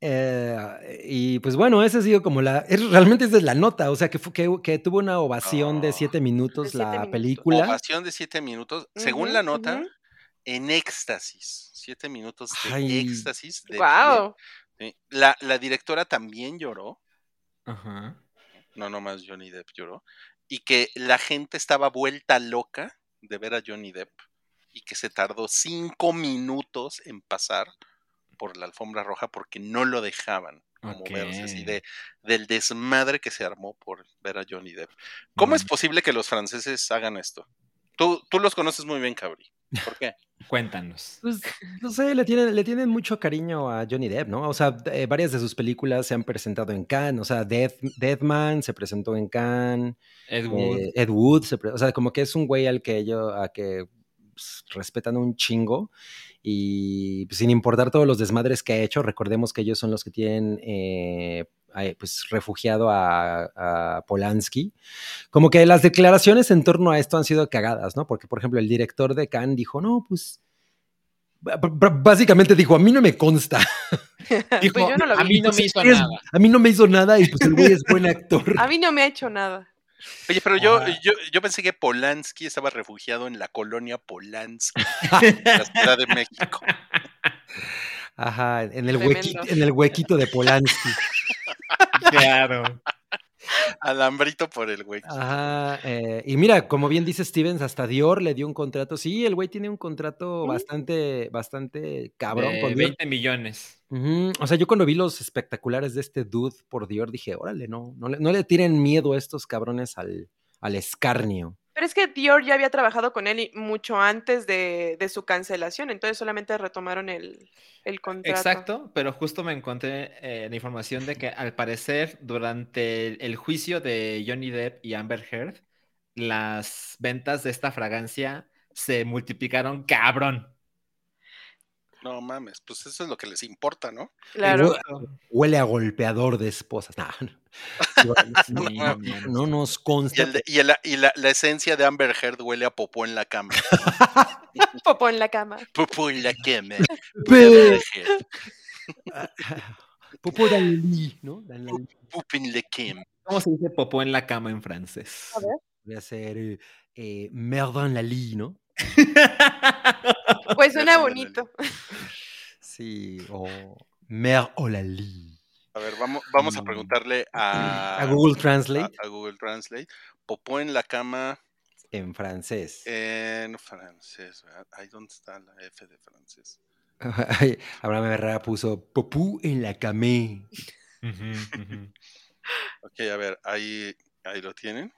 Eh, y pues bueno, esa ha sido como la. es- realmente esa es la nota. O sea, que, fue- que, que tuvo una ovación de siete minutos De siete la minutos. película. Ovación de siete minutos. Según la nota, en éxtasis. Siete minutos de Ay. éxtasis. de- Wow. Sí. La, la directora también lloró. Ajá. No, nomás Johnny Depp lloró. Y que la gente estaba vuelta loca de ver a Johnny Depp. Y que se tardó cinco minutos en pasar por la alfombra roja porque no lo dejaban moverse así de, del desmadre que se armó por ver a Johnny Depp. ¿Cómo es Mm. posible que los franceses hagan esto? Tú, tú los conoces muy bien, Cabri. ¿Por qué? Cuéntanos. Pues, no sé, le tienen, le tienen mucho cariño a Johnny Depp, ¿no? O sea, eh, varias de sus películas se han presentado en Cannes, o sea, Death, Deathman se presentó en Cannes, Ed Wood. eh, Ed Wood, se pre- o sea, como que es un güey al que ellos, a que pues, respetan un chingo y pues, sin importar todos los desmadres que ha hecho, recordemos que ellos son los que tienen eh, eh, pues refugiado a, a Polanski. Como que las declaraciones en torno a esto han sido cagadas, ¿no? Porque, por ejemplo, el director de Cannes dijo, no, pues básicamente dijo, a mí no me consta. Dijo, Pues yo no lo a mí no me hizo nada. A mí no me hizo nada y pues el güey es buen actor. A mí no me ha hecho nada. Oye, pero yo, Ah. yo, yo pensé que Polanski estaba refugiado en la colonia Polanski, en la Ciudad de México. Ajá, en el, huequito, en el huequito de Polanski. Claro. Alambrito por el güey. Ajá, eh, y mira, como bien dice Stevens, hasta Dior le dio un contrato. Sí, el güey tiene un contrato Mm. bastante, bastante cabrón De con Dior. 20 millones. O sea, yo cuando vi los espectaculares de este dude por Dior dije, órale, no, no le, no le tiren miedo a estos cabrones al, al escarnio. Pero es que Dior ya había trabajado con él y mucho antes de, de su cancelación, entonces solamente retomaron el, el contrato. Exacto, pero justo me encontré eh, la información de que al parecer durante el, el juicio de Johnny Depp y Amber Heard, las ventas de esta fragancia se multiplicaron cabrón. No mames, pues eso es lo que les importa, ¿no? Claro. Huele a golpeador de esposas. Nah, no, Sí, no, no, no nos Y, consta. el de- y el- y la, la esencia de Amber Heard huele a popó en la cama. Popó en la cama. popó en la cama. Popó lit, ¿no? Popó en la cama. ¿Cómo se dice popó en la cama en francés? A ver. Voy a hacer eh, eh, merde en la lit, ¿no? Pues suena bonito. Sí, o merde o la lit. A ver, vamos, vamos a Mm. preguntarle a, A Google Translate a Google Translate. Popó en la cama en francés. en francés. ¿verdad? Ahí dónde está la F de francés. Abraham Herrera puso popú en la camé. Ok, a ver, ahí, ahí lo tienen.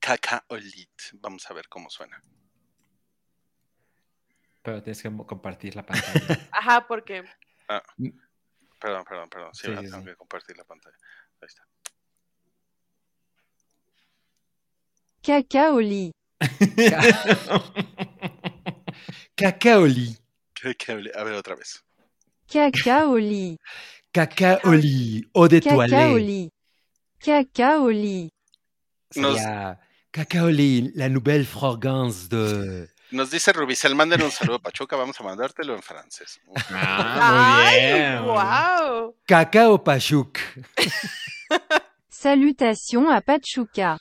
Cacaolit. Vamos a ver cómo suena. Pero tienes que compartir la pantalla. Ajá, porque Perdón, perdón, perdón. Sí, Sí, sí, tengo sí. que compartir la pantalla. Ahí está. Cacaoli. Cacaoli. Cacaoli- A ver, otra vez. Cacaoli. Cacaoli. Eau de toilette. Cacaoli. Cacaoli. Nos- Cacaoli, la nouvelle fragance de. Nos dice Rubicel, manden un saludo a Pachuca, vamos a mandártelo en francés. Ah, muy bien. wow. Cacao Pachouk. Salutations à Pachuca.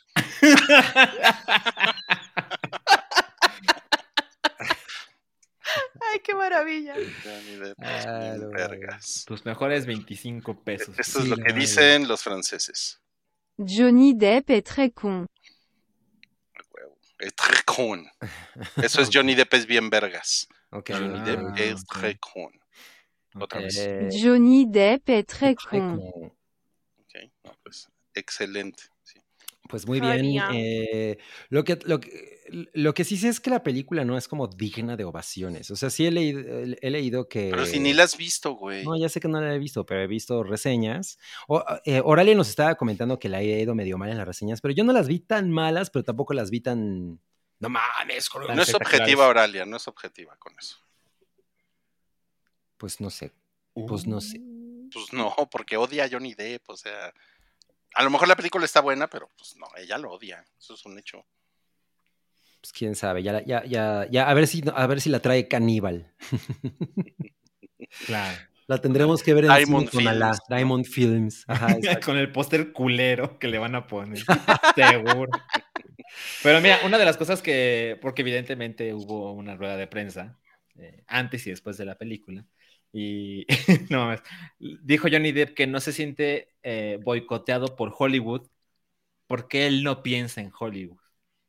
Ay, qué maravilla. Es Ah, vergas. Tus mejores 25 pesos. Esto es Sí, lo que dicen los franceses. Johnny Depp est très con. Es très con. Eso es Johnny Depp es bien vergas. Ok. Johnny Ah, Depp es ok. très con. Otra vez. Eh, Johnny Depp est très très con. con. Ok, no, pues, excelente. Pues muy bien. eh, lo, que, lo, que, lo que sí sé es que la película no es como digna de ovaciones. O sea, sí he leído, he leído que. Pero si ni la has visto, güey. No, ya sé que no la he visto, pero he visto reseñas. O, eh, Oralia nos estaba comentando que la he ido medio mal en las reseñas, pero yo no las vi tan malas, pero tampoco las vi tan. No mames, con- No es objetiva, Oralia, no es objetiva con eso. Pues no sé. Pues no sé. Pues no, porque odia a Johnny Depp, o sea. A lo mejor la película está buena, pero pues no, ella lo odia. Eso es un hecho. Pues quién sabe. Ya, la- ya, ya, ya, a ver si, a ver si la trae caníbal. Claro. La tendremos que ver en Diamond cine con Alá. Films. Diamond Films. Ajá. Con el póster culero que le van a poner. Seguro. Pero mira, una de las cosas que, porque evidentemente hubo una rueda de prensa eh, antes y después de la película, y no mames, dijo Johnny Depp que no se siente eh, boicoteado por Hollywood porque él no piensa en Hollywood.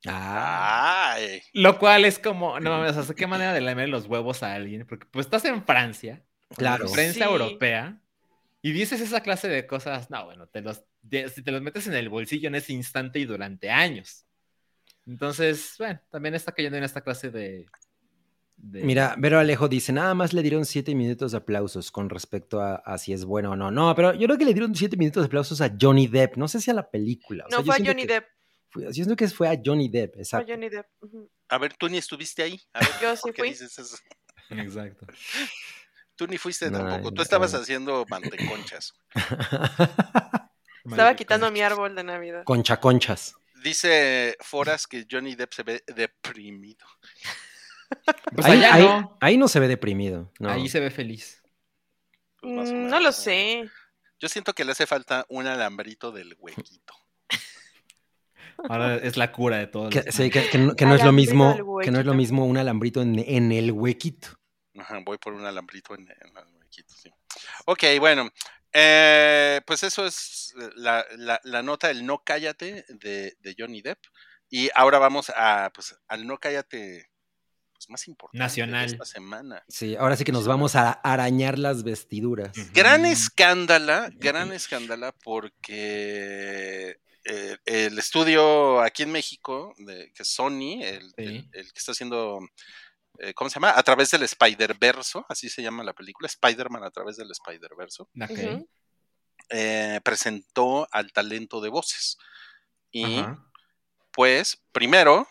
Ah, Ay, Lo cual es como, no mames, o sea, qué manera de lamer los huevos a alguien, porque pues estás en Francia, Claro. la prensa Sí. europea, y dices esa clase de cosas, no, bueno, te los, de- si te los metes en el bolsillo en ese instante y durante años. Entonces, bueno, también está cayendo en esta clase de... de- Mira, Vero Alejo dice, nada más le dieron siete minutos de aplausos con respecto a, a si es bueno o no. No, pero yo creo que le dieron siete minutos de aplausos a Johnny Depp. No sé si a la película. O sea, No, yo fue a Johnny que Depp. fue- yo siento que fue a Johnny Depp, Fue a exacto. Johnny Depp. a ver, tú ni estuviste ahí. A ver, Yo sí ¿por qué fui. dices eso? Exacto. Tú ni fuiste No, tampoco. no, Tú estabas no. haciendo manteconchas. Estaba quitando mi árbol de Navidad. Concha conchas. Dice Foras que Johnny Depp se ve deprimido. Pues ahí, allá ahí- no. ahí no se ve deprimido. no. Ahí se ve feliz. Pues Mm. No lo sé. Yo siento que le hace falta un alambrito del huequito. Ahora es la cura de todos. Que, sí, que, que no, que no es lo mismo, que no es lo mismo un alambrito en, en el huequito. Ajá, voy por un alambrito en, en el huequito, sí. Ok, bueno. eh, pues eso es la, la- la nota del no cállate de, de Johnny Depp. Y ahora vamos a, pues, al no cállate pues, más importante Nacional. de esta semana. Sí, ahora sí que nos vamos a arañar las vestiduras. Gran escándala, gran escándala porque eh, el estudio aquí en México, de, que es Sony, el, Sí. el- el que está haciendo, eh, ¿cómo se llama? A través del Spider-Verso, así se llama la película, Spider-Man a través del Spider-Verso, Ok. Ujú. eh, presentó al talento de voces. Y Ajá. después, primero,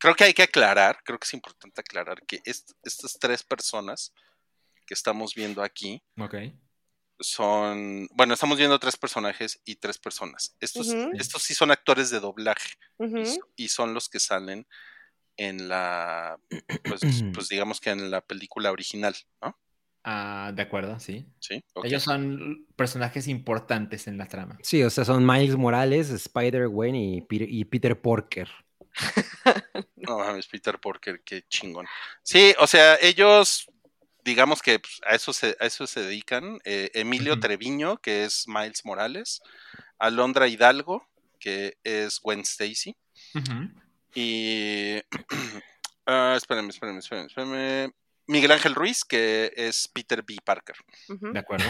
creo que hay que aclarar, creo que es importante aclarar que est- estas tres personas que estamos viendo aquí son, bueno, estamos viendo tres personajes y tres personas. Estos, estos sí son actores de doblaje y son los que salen en la, pues, pues digamos que en la película original, ¿no? Ah, de acuerdo, sí. Sí. Ellos son personajes importantes en la trama. Sí, o sea, son Miles Morales, Spider-Gwen y Peter, y Peter Porker. No mames, Peter Porker, qué chingón. Sí, o sea, ellos, digamos que pues, a, eso se, a eso se dedican. Eh, Emilio. Treviño, que es Miles Morales. Alondra Hidalgo, que es Gwen Stacy. Y. ah, espérenme, espérenme, espérenme, espérenme. Miguel Ángel Ruiz, que es Peter B. Parker. De acuerdo.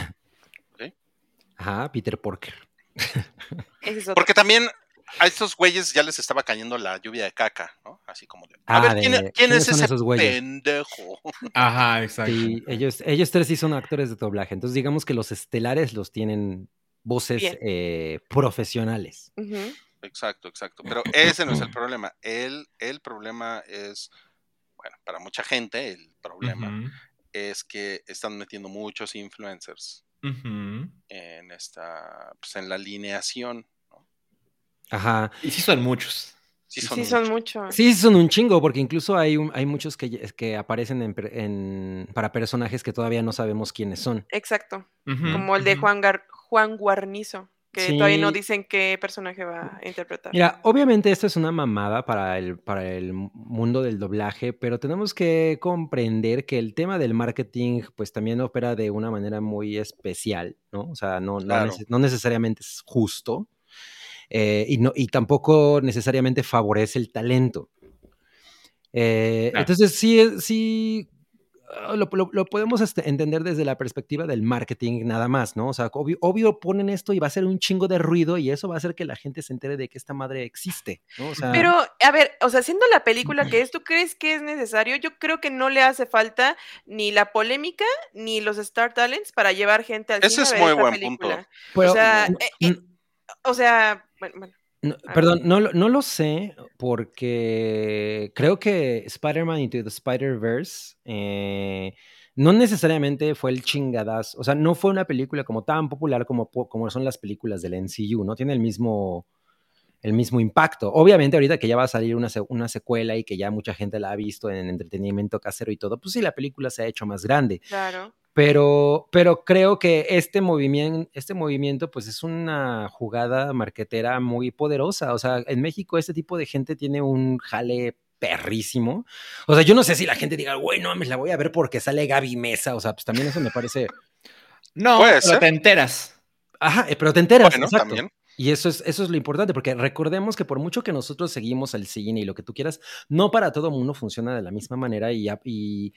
Ajá, Peter Porker. Porque también a estos güeyes ya les estaba cayendo la lluvia de caca, ¿no? Así como de. A Ah, ver, de- ¿quién, ¿quiénes es son ese esos güeyes? pendejo? Ajá, exacto. Sí, ellos, ellos tres sí son actores de doblaje. Entonces, digamos que los estelares los tienen voces eh, profesionales. Exacto, exacto. Pero ese no es el problema. El, el problema es, bueno, para mucha gente, el problema es que están metiendo muchos influencers en esta, pues en la alineación. Ajá. Y sí son muchos. Sí, Sí, son, son muchos. Sí, son un chingo, porque incluso hay, un- hay muchos que, que aparecen en per- en- para personajes que todavía no sabemos quiénes son. Exacto. Como el de. Juan, Gar- Juan Guarnizo, que todavía no dicen qué personaje va a interpretar. Mira, obviamente esto es una mamada para el, para el mundo del doblaje, pero tenemos que comprender que el tema del marketing pues también opera de una manera muy especial, ¿no? O sea, no, no, Claro. neces- no necesariamente es justo eh, y, no, y tampoco necesariamente favorece el talento. Eh. Entonces, sí, es- sí ah, lo, lo- lo podemos este, entender desde la perspectiva del marketing nada más, ¿no? O sea, obvio, obvio ponen esto y va a hacer un chingo de ruido y eso va a hacer que la gente se entere de que esta madre existe, ¿no? O sea, Pero, a ver, o sea, siendo la película que es, ¿tú crees que es necesario? Yo creo que no le hace falta ni la polémica ni los Star Talents para llevar gente al Ese cine es a ver muy esta buen película. punto. pero- o sea, eh, eh, o sea, bueno, bueno, no, perdón, no, lo- no lo sé porque creo que Spider-Man Into the Spider-Verse eh, no necesariamente fue el chingadazo, o sea, no fue una película como tan popular como, como son las películas del MCU, no tiene el mismo, el mismo impacto. Obviamente ahorita que ya va a salir una, una secuela y que ya mucha gente la ha visto en entretenimiento casero y todo, pues sí, la película se ha hecho más grande. claro. Pero, pero creo que este movimiento, este movimiento, pues es una jugada marquetera muy poderosa. O sea, en México este tipo de gente tiene un jale perrísimo. O sea, yo no sé si la gente diga, güey, no, me la voy a ver porque sale Gaby Mesa. O sea, pues también eso me parece. No, Puede pero te enteras. Ajá, eh, pero te enteras. Bueno, exacto. también. Y eso es, eso es lo importante, porque recordemos que por mucho que nosotros seguimos al cine y lo que tú quieras, no para todo mundo funciona de la misma manera y,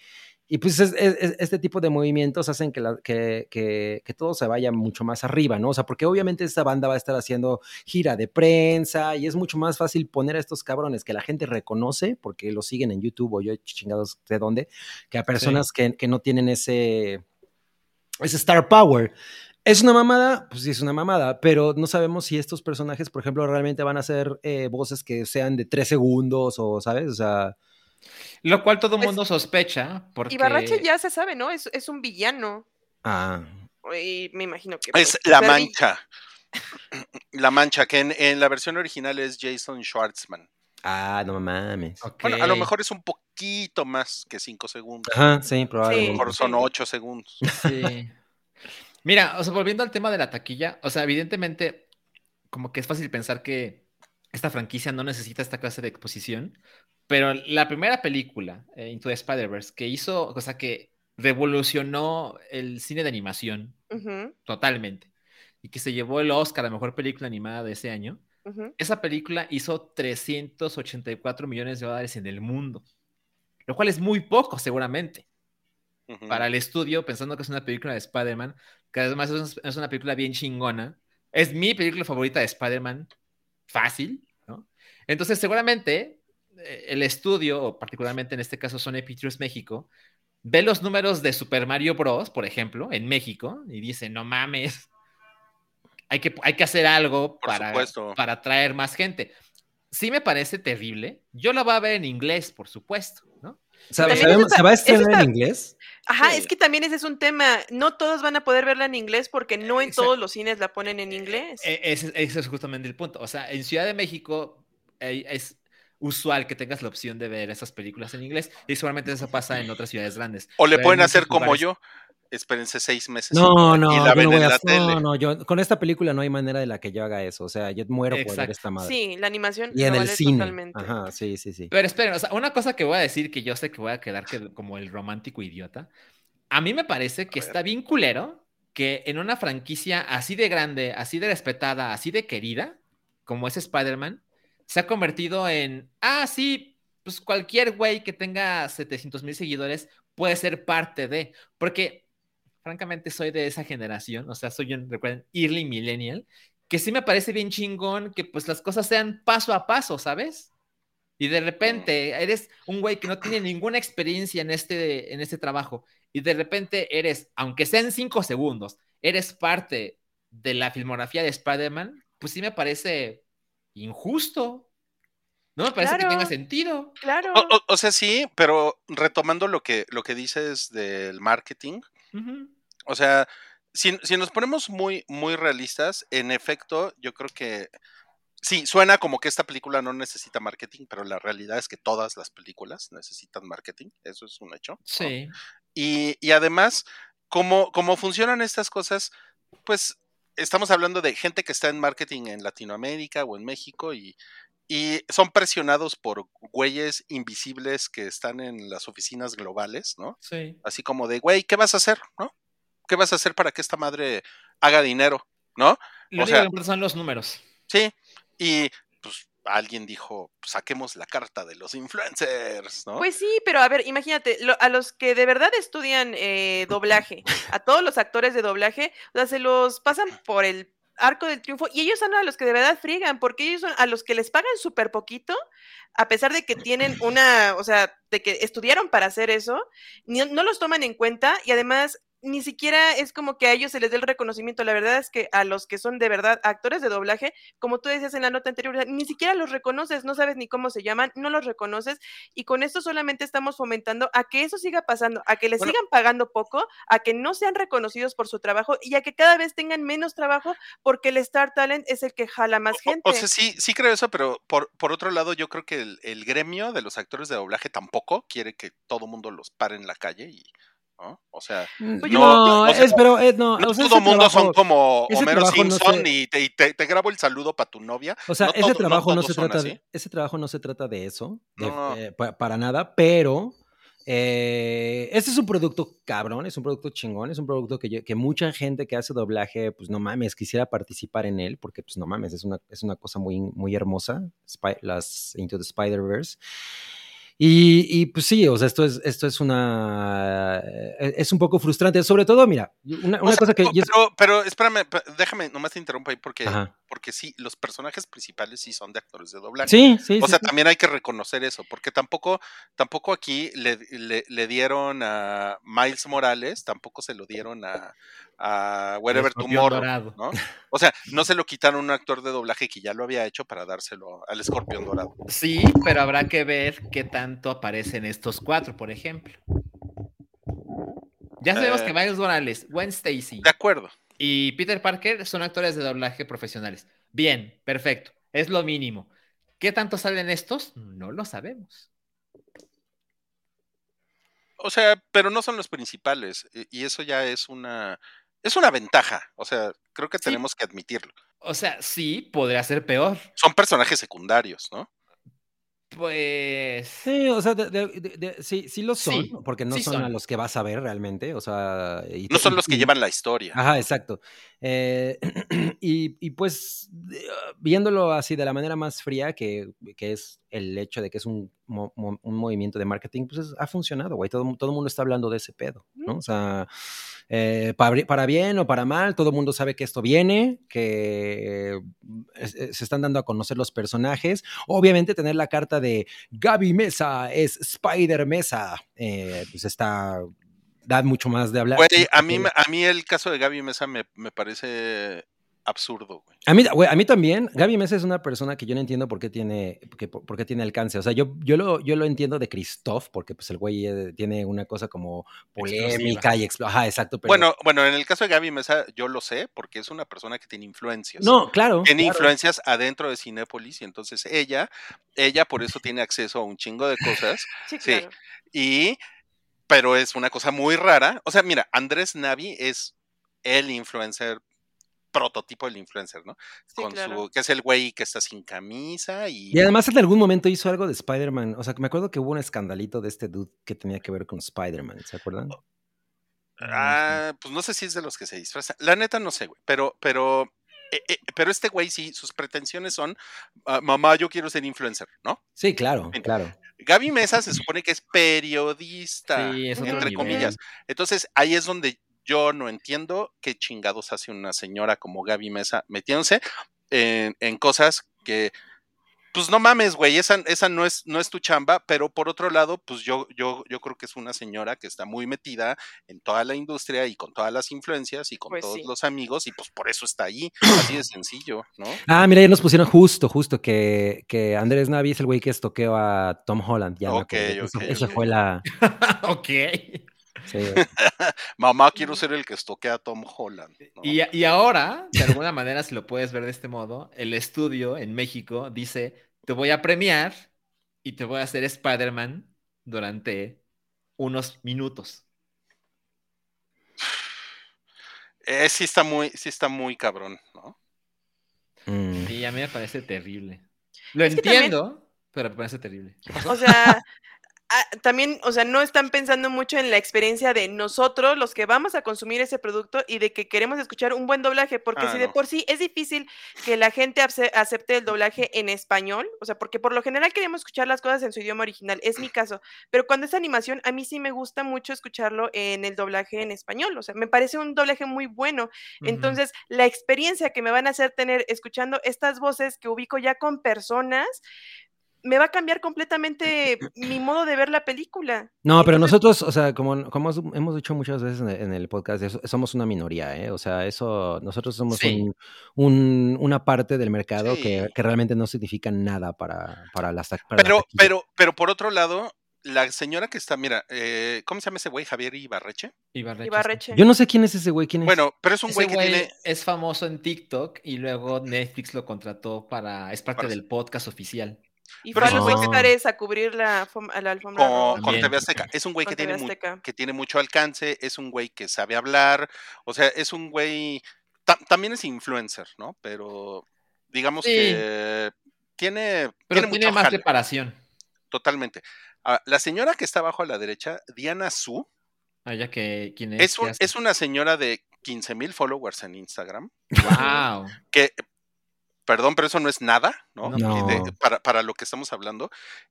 y pues es- es- es- este tipo de movimientos hacen que, la- que, que- que todo se vaya mucho más arriba, ¿no? O sea, porque obviamente esta banda va a estar haciendo gira de prensa y es mucho más fácil poner a estos cabrones que la gente reconoce, porque los siguen en YouTube o yo chingados de dónde, que a personas que, que no tienen ese, ese star power. ¿Es una mamada? Pues sí, es una mamada, pero no sabemos si estos personajes, por ejemplo, realmente van a ser eh, voces que sean de tres segundos o, ¿sabes? O sea, Lo cual todo el Pues, mundo sospecha. Porque... Y Barrache ya se sabe, ¿no? Es, es un villano. ah, Y me imagino que. Es pues, La Mancha. La Mancha, que en, en la versión original es Jason Schwartzman. ah, no mames. Bueno, a lo mejor es un poquito más que 5 segundos. Ajá, sí, A lo probablemente. mejor son Sí. 8 segundos. Sí. Mira, o sea, volviendo al tema de la taquilla, o sea, evidentemente, como que es fácil pensar que esta franquicia no necesita esta clase de exposición, pero la primera película, eh, Into the Spider-Verse, que hizo, o sea, que revolucionó el cine de animación totalmente y que se llevó el Oscar a mejor película animada de ese año, esa película hizo 384 millones de dólares en el mundo, lo cual es muy poco seguramente para el estudio, pensando que es una película de Spider-Man, que además es, es una película bien chingona. Es mi película favorita de Spider-Man, fácil, ¿no? Entonces, seguramente eh, el estudio, o particularmente en este caso Sony Pictures México, ve los números de Super Mario Bros., por ejemplo, en México, y dice, no mames, hay que, hay que hacer algo para, para atraer más gente. sí me parece terrible. Yo la voy a ver en inglés, por supuesto, ¿no? Sa- También ¿sabemos- eso está- ¿Se va a estrenar está- en inglés? Ajá, Sí. es que también ese es un tema. No todos van a poder verla en inglés porque no en Exacto. todos los cines la ponen en inglés. E- Ese, ese es justamente el punto. O sea, en Ciudad de México eh, es usual que tengas la opción de ver esas películas en inglés y seguramente eso pasa en otras ciudades grandes. O le Pero pueden hacer como yo. Espérense seis meses. No, y no, la yo ven no voy en a la hacer- tele. no, no, yo con esta película no hay manera de la que yo haga eso. O sea, yo muero por ver esta madre. Sí, la animación y en el vale cine. totalmente. Ajá, sí, sí, sí. Pero esperen, o sea, una cosa que voy a decir que yo sé que voy a quedar que- como el romántico idiota. A mí me parece que está bien culero que en una franquicia así de grande, así de respetada, así de querida, como es Spider-Man, se ha convertido en, ah, sí, pues cualquier güey que tenga 700 mil seguidores puede ser parte de, porque francamente soy de esa generación, o sea, soy un, recuerden, early millennial, que sí me parece bien chingón que pues las cosas sean paso a paso, ¿sabes? Y de repente eres un güey que no tiene ninguna experiencia en este, en este trabajo y de repente eres, aunque sea en cinco segundos, eres parte de la filmografía de Spider-Man, pues sí me parece injusto. No me parece que tenga sentido. Claro. O, o- o sea, sí, pero retomando lo que, lo que dices del marketing, O sea, si, si nos ponemos muy, muy realistas, en efecto, yo creo que sí, suena como que esta película no necesita marketing, pero la realidad es que todas las películas necesitan marketing, eso es un hecho. ¿no? Sí. Y, y además, como, como funcionan estas cosas, pues estamos hablando de gente que está en marketing en Latinoamérica o en México y, y son presionados por güeyes invisibles que están en las oficinas globales, ¿no? Sí. Así como de, güey, ¿qué vas a hacer? ¿No? ¿Qué vas a hacer para que esta madre haga dinero? ¿no? Lo O sea- que son los números. Sí. Y pues alguien dijo, saquemos la carta de los influencers, ¿no? Pues sí, pero a ver, imagínate, lo- a los que de verdad estudian eh, doblaje, a todos los actores de doblaje, o sea, se los pasan por el arco del triunfo y ellos son a los que de verdad friegan, porque ellos son a los que les pagan súper poquito, a pesar de que tienen una, o sea, de que estudiaron para hacer eso, no los toman en cuenta y además ni siquiera es como que a ellos se les dé el reconocimiento. La verdad es que a los que son de verdad actores de doblaje, como tú decías en la nota anterior, ni siquiera los reconoces, no sabes ni cómo se llaman, no los reconoces y con esto solamente estamos fomentando a que eso siga pasando, a que les Bueno. sigan pagando poco, a que no sean reconocidos por su trabajo y a que cada vez tengan menos trabajo porque el Star Talent es el que jala más O- gente. O, sea, sí, sí creo eso, pero por, por otro lado, yo creo que el, el gremio de los actores de doblaje tampoco quiere que todo mundo los pare en la calle y, ¿no? O sea, Pues no, yo- o sea, es, pero eh, no, no o sea, todo mundo son como Homero Simpson se- y, te, y te- te grabo el saludo para tu novia. O sea, No ese todo- trabajo no, se trata así. de, ese trabajo no se trata de eso, de- No. eh, pa- para nada, pero eh, este es un producto cabrón, es un producto chingón, es un producto que, yo- que mucha gente que hace doblaje, pues no mames, quisiera participar en él, porque pues no mames, es una, es una cosa muy, muy hermosa, Spy- las Into the Spider-Verse. Y, y, pues sí, o sea, esto es, esto es una, eh, es un poco frustrante, sobre todo, mira, una, O una sea, cosa que... pero, pero, espérame, déjame, nomás te interrumpo ahí porque, Ajá. porque sí, los personajes principales sí son de actores de doblaje. Sí, sí, O sí, sea, sí. también hay que reconocer eso, porque tampoco, tampoco aquí le, le- le dieron a Miles Morales, tampoco se lo dieron a, a Wherever Tomorrow. O sea, no se lo quitaron a un actor de doblaje que ya lo había hecho para dárselo al escorpión dorado. Sí, pero habrá que ver qué tanto aparecen estos cuatro, por ejemplo. Ya sabemos Eh. que Miles Morales, Gwen Stacy De acuerdo. y Peter Parker son actores de doblaje profesionales. Bien, perfecto. Es lo mínimo. ¿Qué tanto salen estos? No lo sabemos. O sea, pero no son los principales, y eso ya es una, es una ventaja. O sea, creo que Sí. tenemos que admitirlo. O sea, sí, podría ser peor. Son personajes secundarios, ¿no? Pues. Sí, o sea, de- de- de- de- sí, sí lo son, Sí, porque no sí son, a los que vas a ver realmente, o sea... y No son y- los que y- llevan la historia. Ajá, exacto. Eh, y, y pues de- viéndolo así de la manera más fría, que, que es el hecho de que es un, mo- mo- un movimiento de marketing, pues es- ha funcionado, güey. Todo, todo el mundo está hablando de ese pedo, ¿no? O sea, eh, para, para bien o para mal, todo el mundo sabe que esto viene, que es- es- se están dando a conocer los personajes. Obviamente tener la carta de Gaby Mesa es Spider Mesa, eh, pues está... Da mucho más de hablar. Güey, a mí, me- a mí el caso de Gaby Mesa me, me parece absurdo, güey. A mí, güey, a mí también, Gaby Mesa es una persona que yo no entiendo por qué tiene, que- por, por qué tiene alcance. O sea, yo, yo, lo, yo lo entiendo de Christoph, porque pues el güey eh, tiene una cosa como polémica y explo- Ajá, exacto. Pero... Bueno, bueno, en el caso de Gaby Mesa, yo lo sé, porque es una persona que tiene influencias. no, claro. Tiene claro. influencias adentro de Cinépolis y entonces ella, ella por eso tiene acceso a un chingo de cosas Sí, Sí. claro. y, pero es una cosa muy rara. O sea, mira, Andrés Navi es el influencer prototipo del influencer, ¿no? Sí, Con claro. su, que es el güey que está sin camisa y, Y además en algún momento hizo algo de Spider-Man. O sea, que me acuerdo que hubo un escandalito de este dude que tenía que ver con Spider-Man, ¿se acuerdan? Ah, pues no sé si es de los que se disfrazan. La neta no sé, güey. Pero, pero, eh, eh, pero este güey sí, sus pretensiones son, ah, mamá, yo quiero ser influencer, ¿no? Sí, claro, claro. Gaby Mesa se supone que es periodista, Sí, es entre nivel. comillas. Entonces ahí es donde yo no entiendo qué chingados hace una señora como Gaby Mesa metiéndose en, en cosas que, pues no mames, güey, esa, esa no, es, no es tu chamba, pero por otro lado, pues yo, yo, yo creo que es una señora que está muy metida en toda la industria y con todas las influencias y con Pues todos sí. los amigos y pues por eso está ahí, así de sencillo, ¿no? Ah, mira, ya nos pusieron justo, justo que, que Andrés Navi es el güey que estoqueó a Tom Holland. Ya Ok, acordé. Eso- ok, Eso ok. fue la. ok. Sí. Mamá, quiero ser el que estoquea a Tom Holland. ¿no? Y, y ahora, de alguna manera, si lo puedes ver de este modo, el estudio en México dice, te voy a premiar y te voy a hacer Spider-Man durante unos minutos. Eh, sí está muy, sí está muy cabrón, ¿no? Mm. Y a mí me parece terrible. Lo Es que también- entiendo, pero me parece terrible. O sea, también, o sea, no están pensando mucho en la experiencia de nosotros, los que vamos a consumir ese producto y de que queremos escuchar un buen doblaje, porque Ah, si de no. por sí es difícil que la gente ace- acepte el doblaje en español, o sea, porque por lo general queremos escuchar las cosas en su idioma original, es mi caso, pero cuando es animación, a mí sí me gusta mucho escucharlo en el doblaje en español, o sea, me parece un doblaje muy bueno. Entonces, la experiencia que me van a hacer tener escuchando estas voces que ubico ya con personas, me va a cambiar completamente mi modo de ver la película. No, pero nosotros, o sea, como, como hemos- hemos dicho muchas veces en el, en el podcast, eso- somos una minoría, ¿eh? O sea, eso, nosotros somos Sí. un- un- una parte del mercado que, Sí. que realmente no significa nada para, para las para Pero, pero, pero por otro lado, la señora que está, mira, eh, ¿cómo se llama ese güey? Javier Ibarreche. Ibarreche. Ibarreche. Yo no sé quién es ese güey, quién es. Bueno, pero es un Ese güey que güey tiene. es famoso en TikTok y luego Netflix lo contrató para, es parte Para- del podcast oficial. Y pero fue a es los Óscares a cubrir la, a la alfombra Con, con. TV Azteca. Es un güey que tiene, que tiene mucho alcance, es un güey que sabe hablar, o sea, es un güey. ta- también es influencer, ¿no? Pero digamos Sí. que tiene. Pero tiene más jale, preparación. totalmente. Ah, la señora que está abajo a la derecha, Diana Su, Allá que quién es. es, es una señora de 15 mil followers en Instagram. Wow. que, perdón, pero eso no es nada, ¿no? No. Y de- para, para lo que estamos hablando.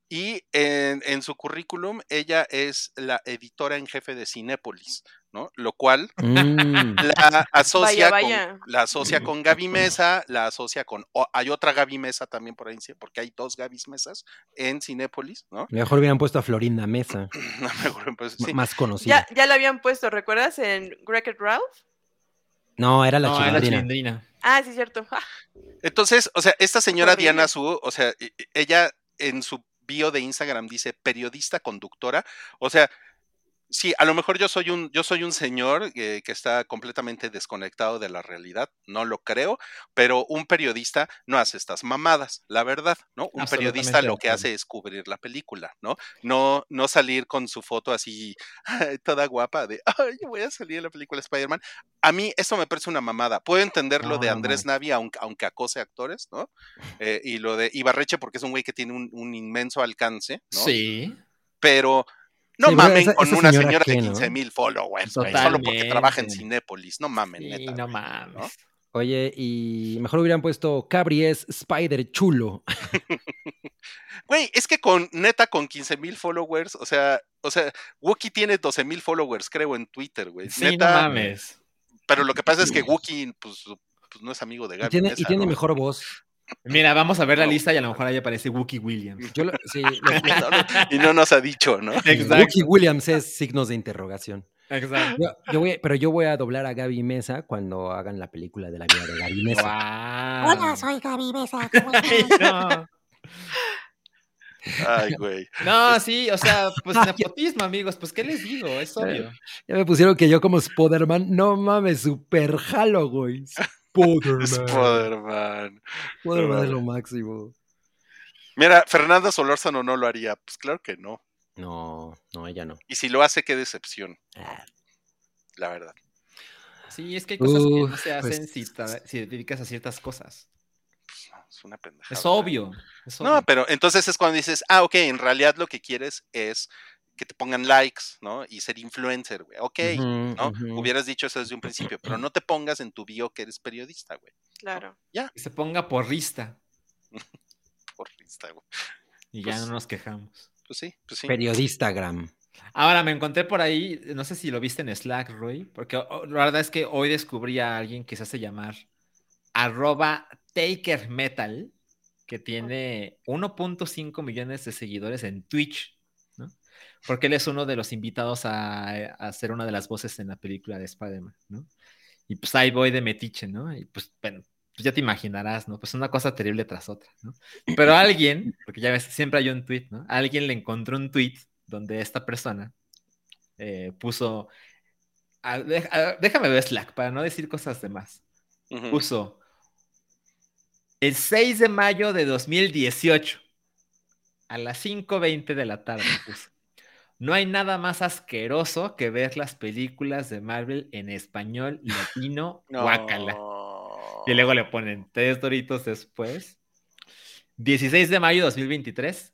Y en, en su currículum, ella es la editora en jefe de Cinépolis, ¿no? Lo cual Mm. la asocia, Vaya, Con, la asocia con Gaby Mesa, la asocia con, hay otra Gaby Mesa también por ahí, sí, porque hay dos Gabys Mesas en Cinépolis, ¿no? Mejor hubieran puesto a Florinda Mesa, No pues, sí. más conocida. Ya, ya lo habían puesto, ¿recuerdas? En Wreck-It Ralph. No, era la No, era la chilindrina. Ah, sí, cierto. Entonces, o sea, esta señora. Diana Su, o sea, e- e- ella en su bio de Instagram dice periodista conductora, o sea, sí, a lo mejor yo soy un, yo soy un señor eh, que está completamente desconectado de la realidad, no lo creo, pero un periodista no hace estas mamadas, la verdad, ¿no? Un periodista lo que hace es cubrir la película, ¿no? No, no salir con su foto así toda guapa de, ay, voy a salir en la película Spider-Man. A mí eso me parece una mamada. Puedo entender lo No, de no Andrés Navi, aunque, aunque acose actores, ¿no? Eh, y lo de Ibarreche, porque es un güey que tiene un, un inmenso alcance, ¿no? Sí. Pero no Sí, mamen esa- con esa una señora señora qué, de ¿no? 15 mil followers, güey, solo porque trabaja en. Cinépolis. No mamen, Sí, neta. no mames. ¿no? Oye, y mejor hubieran puesto Cabri es Spider chulo. Güey, es que con neta con 15 mil followers, o sea, o sea, Wookie tiene 12 mil followers, creo, en Twitter, güey. Sí, neta, no mames. pero lo que pasa es que Wookie, pues, pues no es amigo de Y Gaby y tiene ¿no? mejor voz. Mira, vamos a ver la No. lista y a lo mejor ahí aparece Wookie Williams. Yo lo- sí, lo- y no nos ha dicho, ¿no? Exacto. Wookie Williams es signos de interrogación. Exacto. Yo, yo voy, pero yo voy a doblar a Gaby Mesa cuando hagan la película de la vida de Gaby Mesa. Guau. Hola, soy Gaby Mesa. ¿cómo Ay, no. Ay, güey. No, sí, o sea, pues nepotismo, amigos, pues ¿qué les digo? Es obvio. Ya me pusieron que yo como Spiderman, no mames, super jalo, güey. Spiderman. Spider-Man. Spiderman es lo máximo. Mira, Fernanda Solórzano no lo haría. Pues claro que no. No, no, ella no. Y si lo hace, qué decepción, Ah, la verdad. Sí, es que hay cosas que no se hacen pues- si, te- si te dedicas a ciertas cosas. Pues, no, es una pendejada. Es obvio. es No, obvio. pero entonces es cuando dices, ah, ok, en realidad lo que quieres es que te pongan likes, ¿no? Y ser influencer, güey. Ok, ¿no? Hubieras dicho eso desde un principio, pero no te pongas en tu bio que eres periodista, güey. Claro. Que se ponga porrista Por Insta, güey. y Pues- ya no nos quejamos. Pues sí, pues sí. Periodistagram. Ahora me encontré por ahí, no sé si lo viste en Slack, Roy, porque oh, la verdad es que hoy descubrí a alguien que se hace llamar arroba Taker Metal, que tiene 1.5 millones de seguidores en Twitch. Porque él es uno de los invitados a, a hacer una de las voces en la película de Spider-Man, ¿no? Y pues ahí voy de metiche, ¿no? Y pues, bueno, pues ya te imaginarás, ¿no? Pues una cosa terrible tras otra, ¿no? Pero alguien, porque ya ves, siempre hay un tweet, ¿no? Alguien le encontró un tweet donde esta persona eh, puso, a- de- a- déjame ver Slack para no decir cosas de más, puso el 6 de mayo de 2018 a las 5.20 de la tarde puso. No hay nada más asqueroso que ver las películas de Marvel en español latino, No. guácala. Y luego le ponen tres doritos después. 16 de mayo de 2023.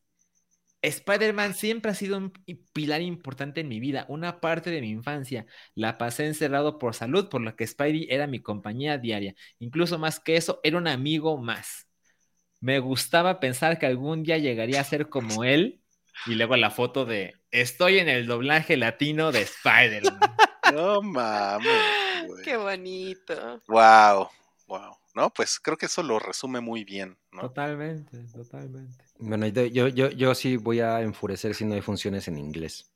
Spider-Man siempre ha sido un pi- pilar importante en mi vida, una parte de mi infancia. La pasé encerrado por salud, por lo que Spidey era mi compañía diaria. Incluso más que eso, era un amigo más. Me gustaba pensar que algún día llegaría a ser como él. Y luego la foto de estoy en el doblaje latino de Spider-Man. No mames, güey. Qué bonito. Wow, wow. No, pues creo que eso lo resume muy bien, ¿no? Totalmente, totalmente. Bueno, yo, yo, yo, sí voy a enfurecer si no hay funciones en inglés.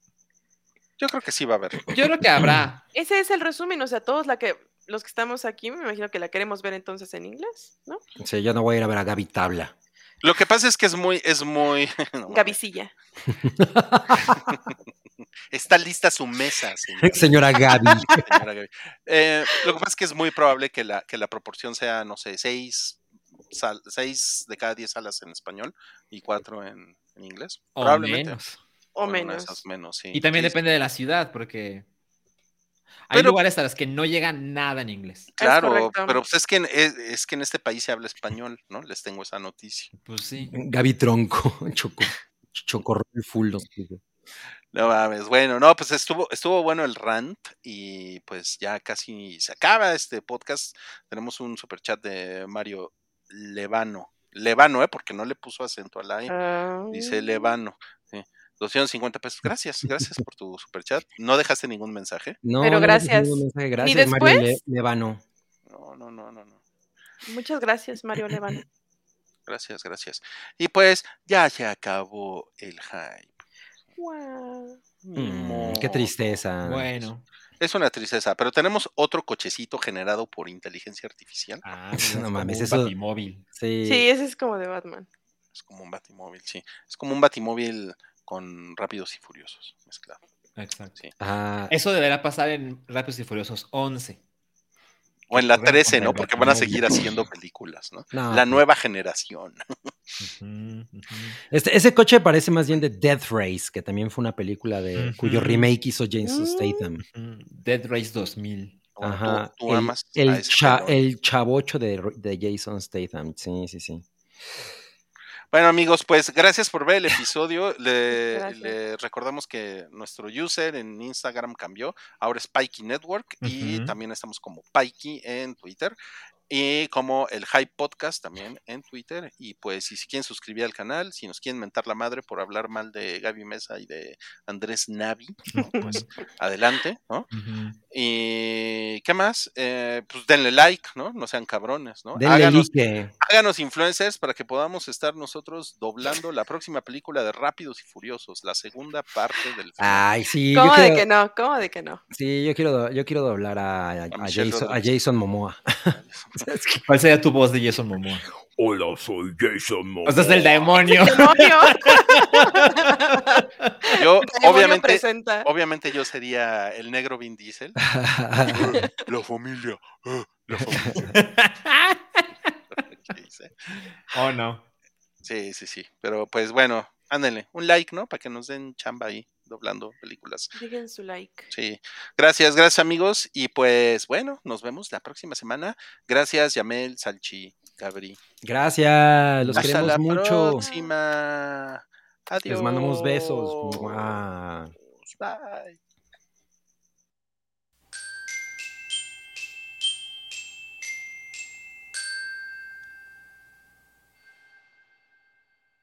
Yo creo que sí va a haber. Yo creo que habrá. Ese es el resumen, o sea, todos la que, los que estamos aquí, me imagino que la queremos ver entonces en inglés, ¿no? Sea, yo no voy a ir a ver a Gaby Tabla. Lo que pasa es que es muy, es muy. no. Gavicilla. Está lista su mesa, señor. Señora Gaby. señora Gaby. Eh, lo que pasa es que es muy probable que la, que la proporción sea, no sé, seis, sal- seis de cada diez salas en español y cuatro en, en inglés. O Probablemente. menos. O menos. esas menos, sí. Y también Sí, depende de la ciudad, porque hay Pero- lugares a los que no llega nada en inglés. Claro, pero pues es que, en, es, es que en este país se habla español, ¿no? Les tengo esa noticia. Pues sí. Gaby Tronco. Choco. Chocorrol full. No mames, bueno, no, pues estuvo, estuvo bueno el rant y pues ya casi se acaba este podcast. Tenemos un super chat de Mario Levano. Levano, ¿eh? Porque no le puso acento a la E. Ah, Dice Levano. Sí. 250 pesos. Gracias, gracias por tu super chat. No dejaste ningún mensaje. No, Pero no, gracias. ningún mensaje. ¿Ni Gracias, Mario Le- después? Levano. No, no, no, no, no. Muchas gracias, Mario Levano. Gracias, gracias. Y pues ya se acabó el hype. Ni Mm, qué tristeza. Bueno. Es una tristeza, pero tenemos otro cochecito generado por inteligencia artificial. Ah, No es como mames, un eso- batimóvil. Sí. Sí, ese es como de Batman. Es como un batimóvil, sí. Es como un batimóvil con rápidos y furiosos mezclado. Exacto. Sí. Ah, Eso deberá pasar en Rápidos y Furiosos 11. O en la corren 13, con ¿no? Porque van a seguir haciendo películas, ¿no? no, La nueva generación. Este, ese coche parece más bien de Death Race, que también fue una película de cuyo remake hizo Jason Mm. Statham. Dead Race 2000. Bueno, tú- Ajá. tú el, el, cha- pelón. el chavocho de, de Jason Statham. Sí, sí, sí. Bueno, amigos, pues gracias por ver el episodio. Le, le recordamos que nuestro user en Instagram cambió. Ahora es Pikey Network y también estamos como Pikey en Twitter. Y como el Hype Podcast también en Twitter. Y pues, si se quieren suscribir al canal, si nos quieren mentar la madre por hablar mal de Gaby Mesa y de Andrés Navi, ¿no? pues adelante, ¿no? Y ¿qué más? Eh, pues denle like, ¿no? No sean cabrones, ¿no? Denle Háganos, like. háganos influencers para que podamos estar nosotros doblando la próxima película de Rápidos y Furiosos, la segunda parte del film. Ay, sí. Yo ¿Cómo de que no? ¿Cómo de que no? Sí, yo quiero, yo quiero doblar a, a- a Michelle Jason, a. Jason Momoa. ¿Cuál sería tu voz de Jason Momoa? Hola, soy Jason Momoa. O sea, es el demonio. ¡Demonio! Yo, Demonio obviamente, presenta. obviamente yo sería el negro Vin Diesel. Eh, la familia, eh, la familia. ¿Qué dice? Oh, no. Sí, sí, sí. Pero pues bueno, ándenle, un like, ¿no? Para que nos den chamba ahí, doblando películas. Dejen su like. Sí. Gracias, gracias amigos. Y pues bueno, nos vemos la próxima semana. Gracias, Yamel, Salchi, Gabri. Gracias, los Hasta queremos la mucho. próxima. Adiós. Les mandamos besos. Bye.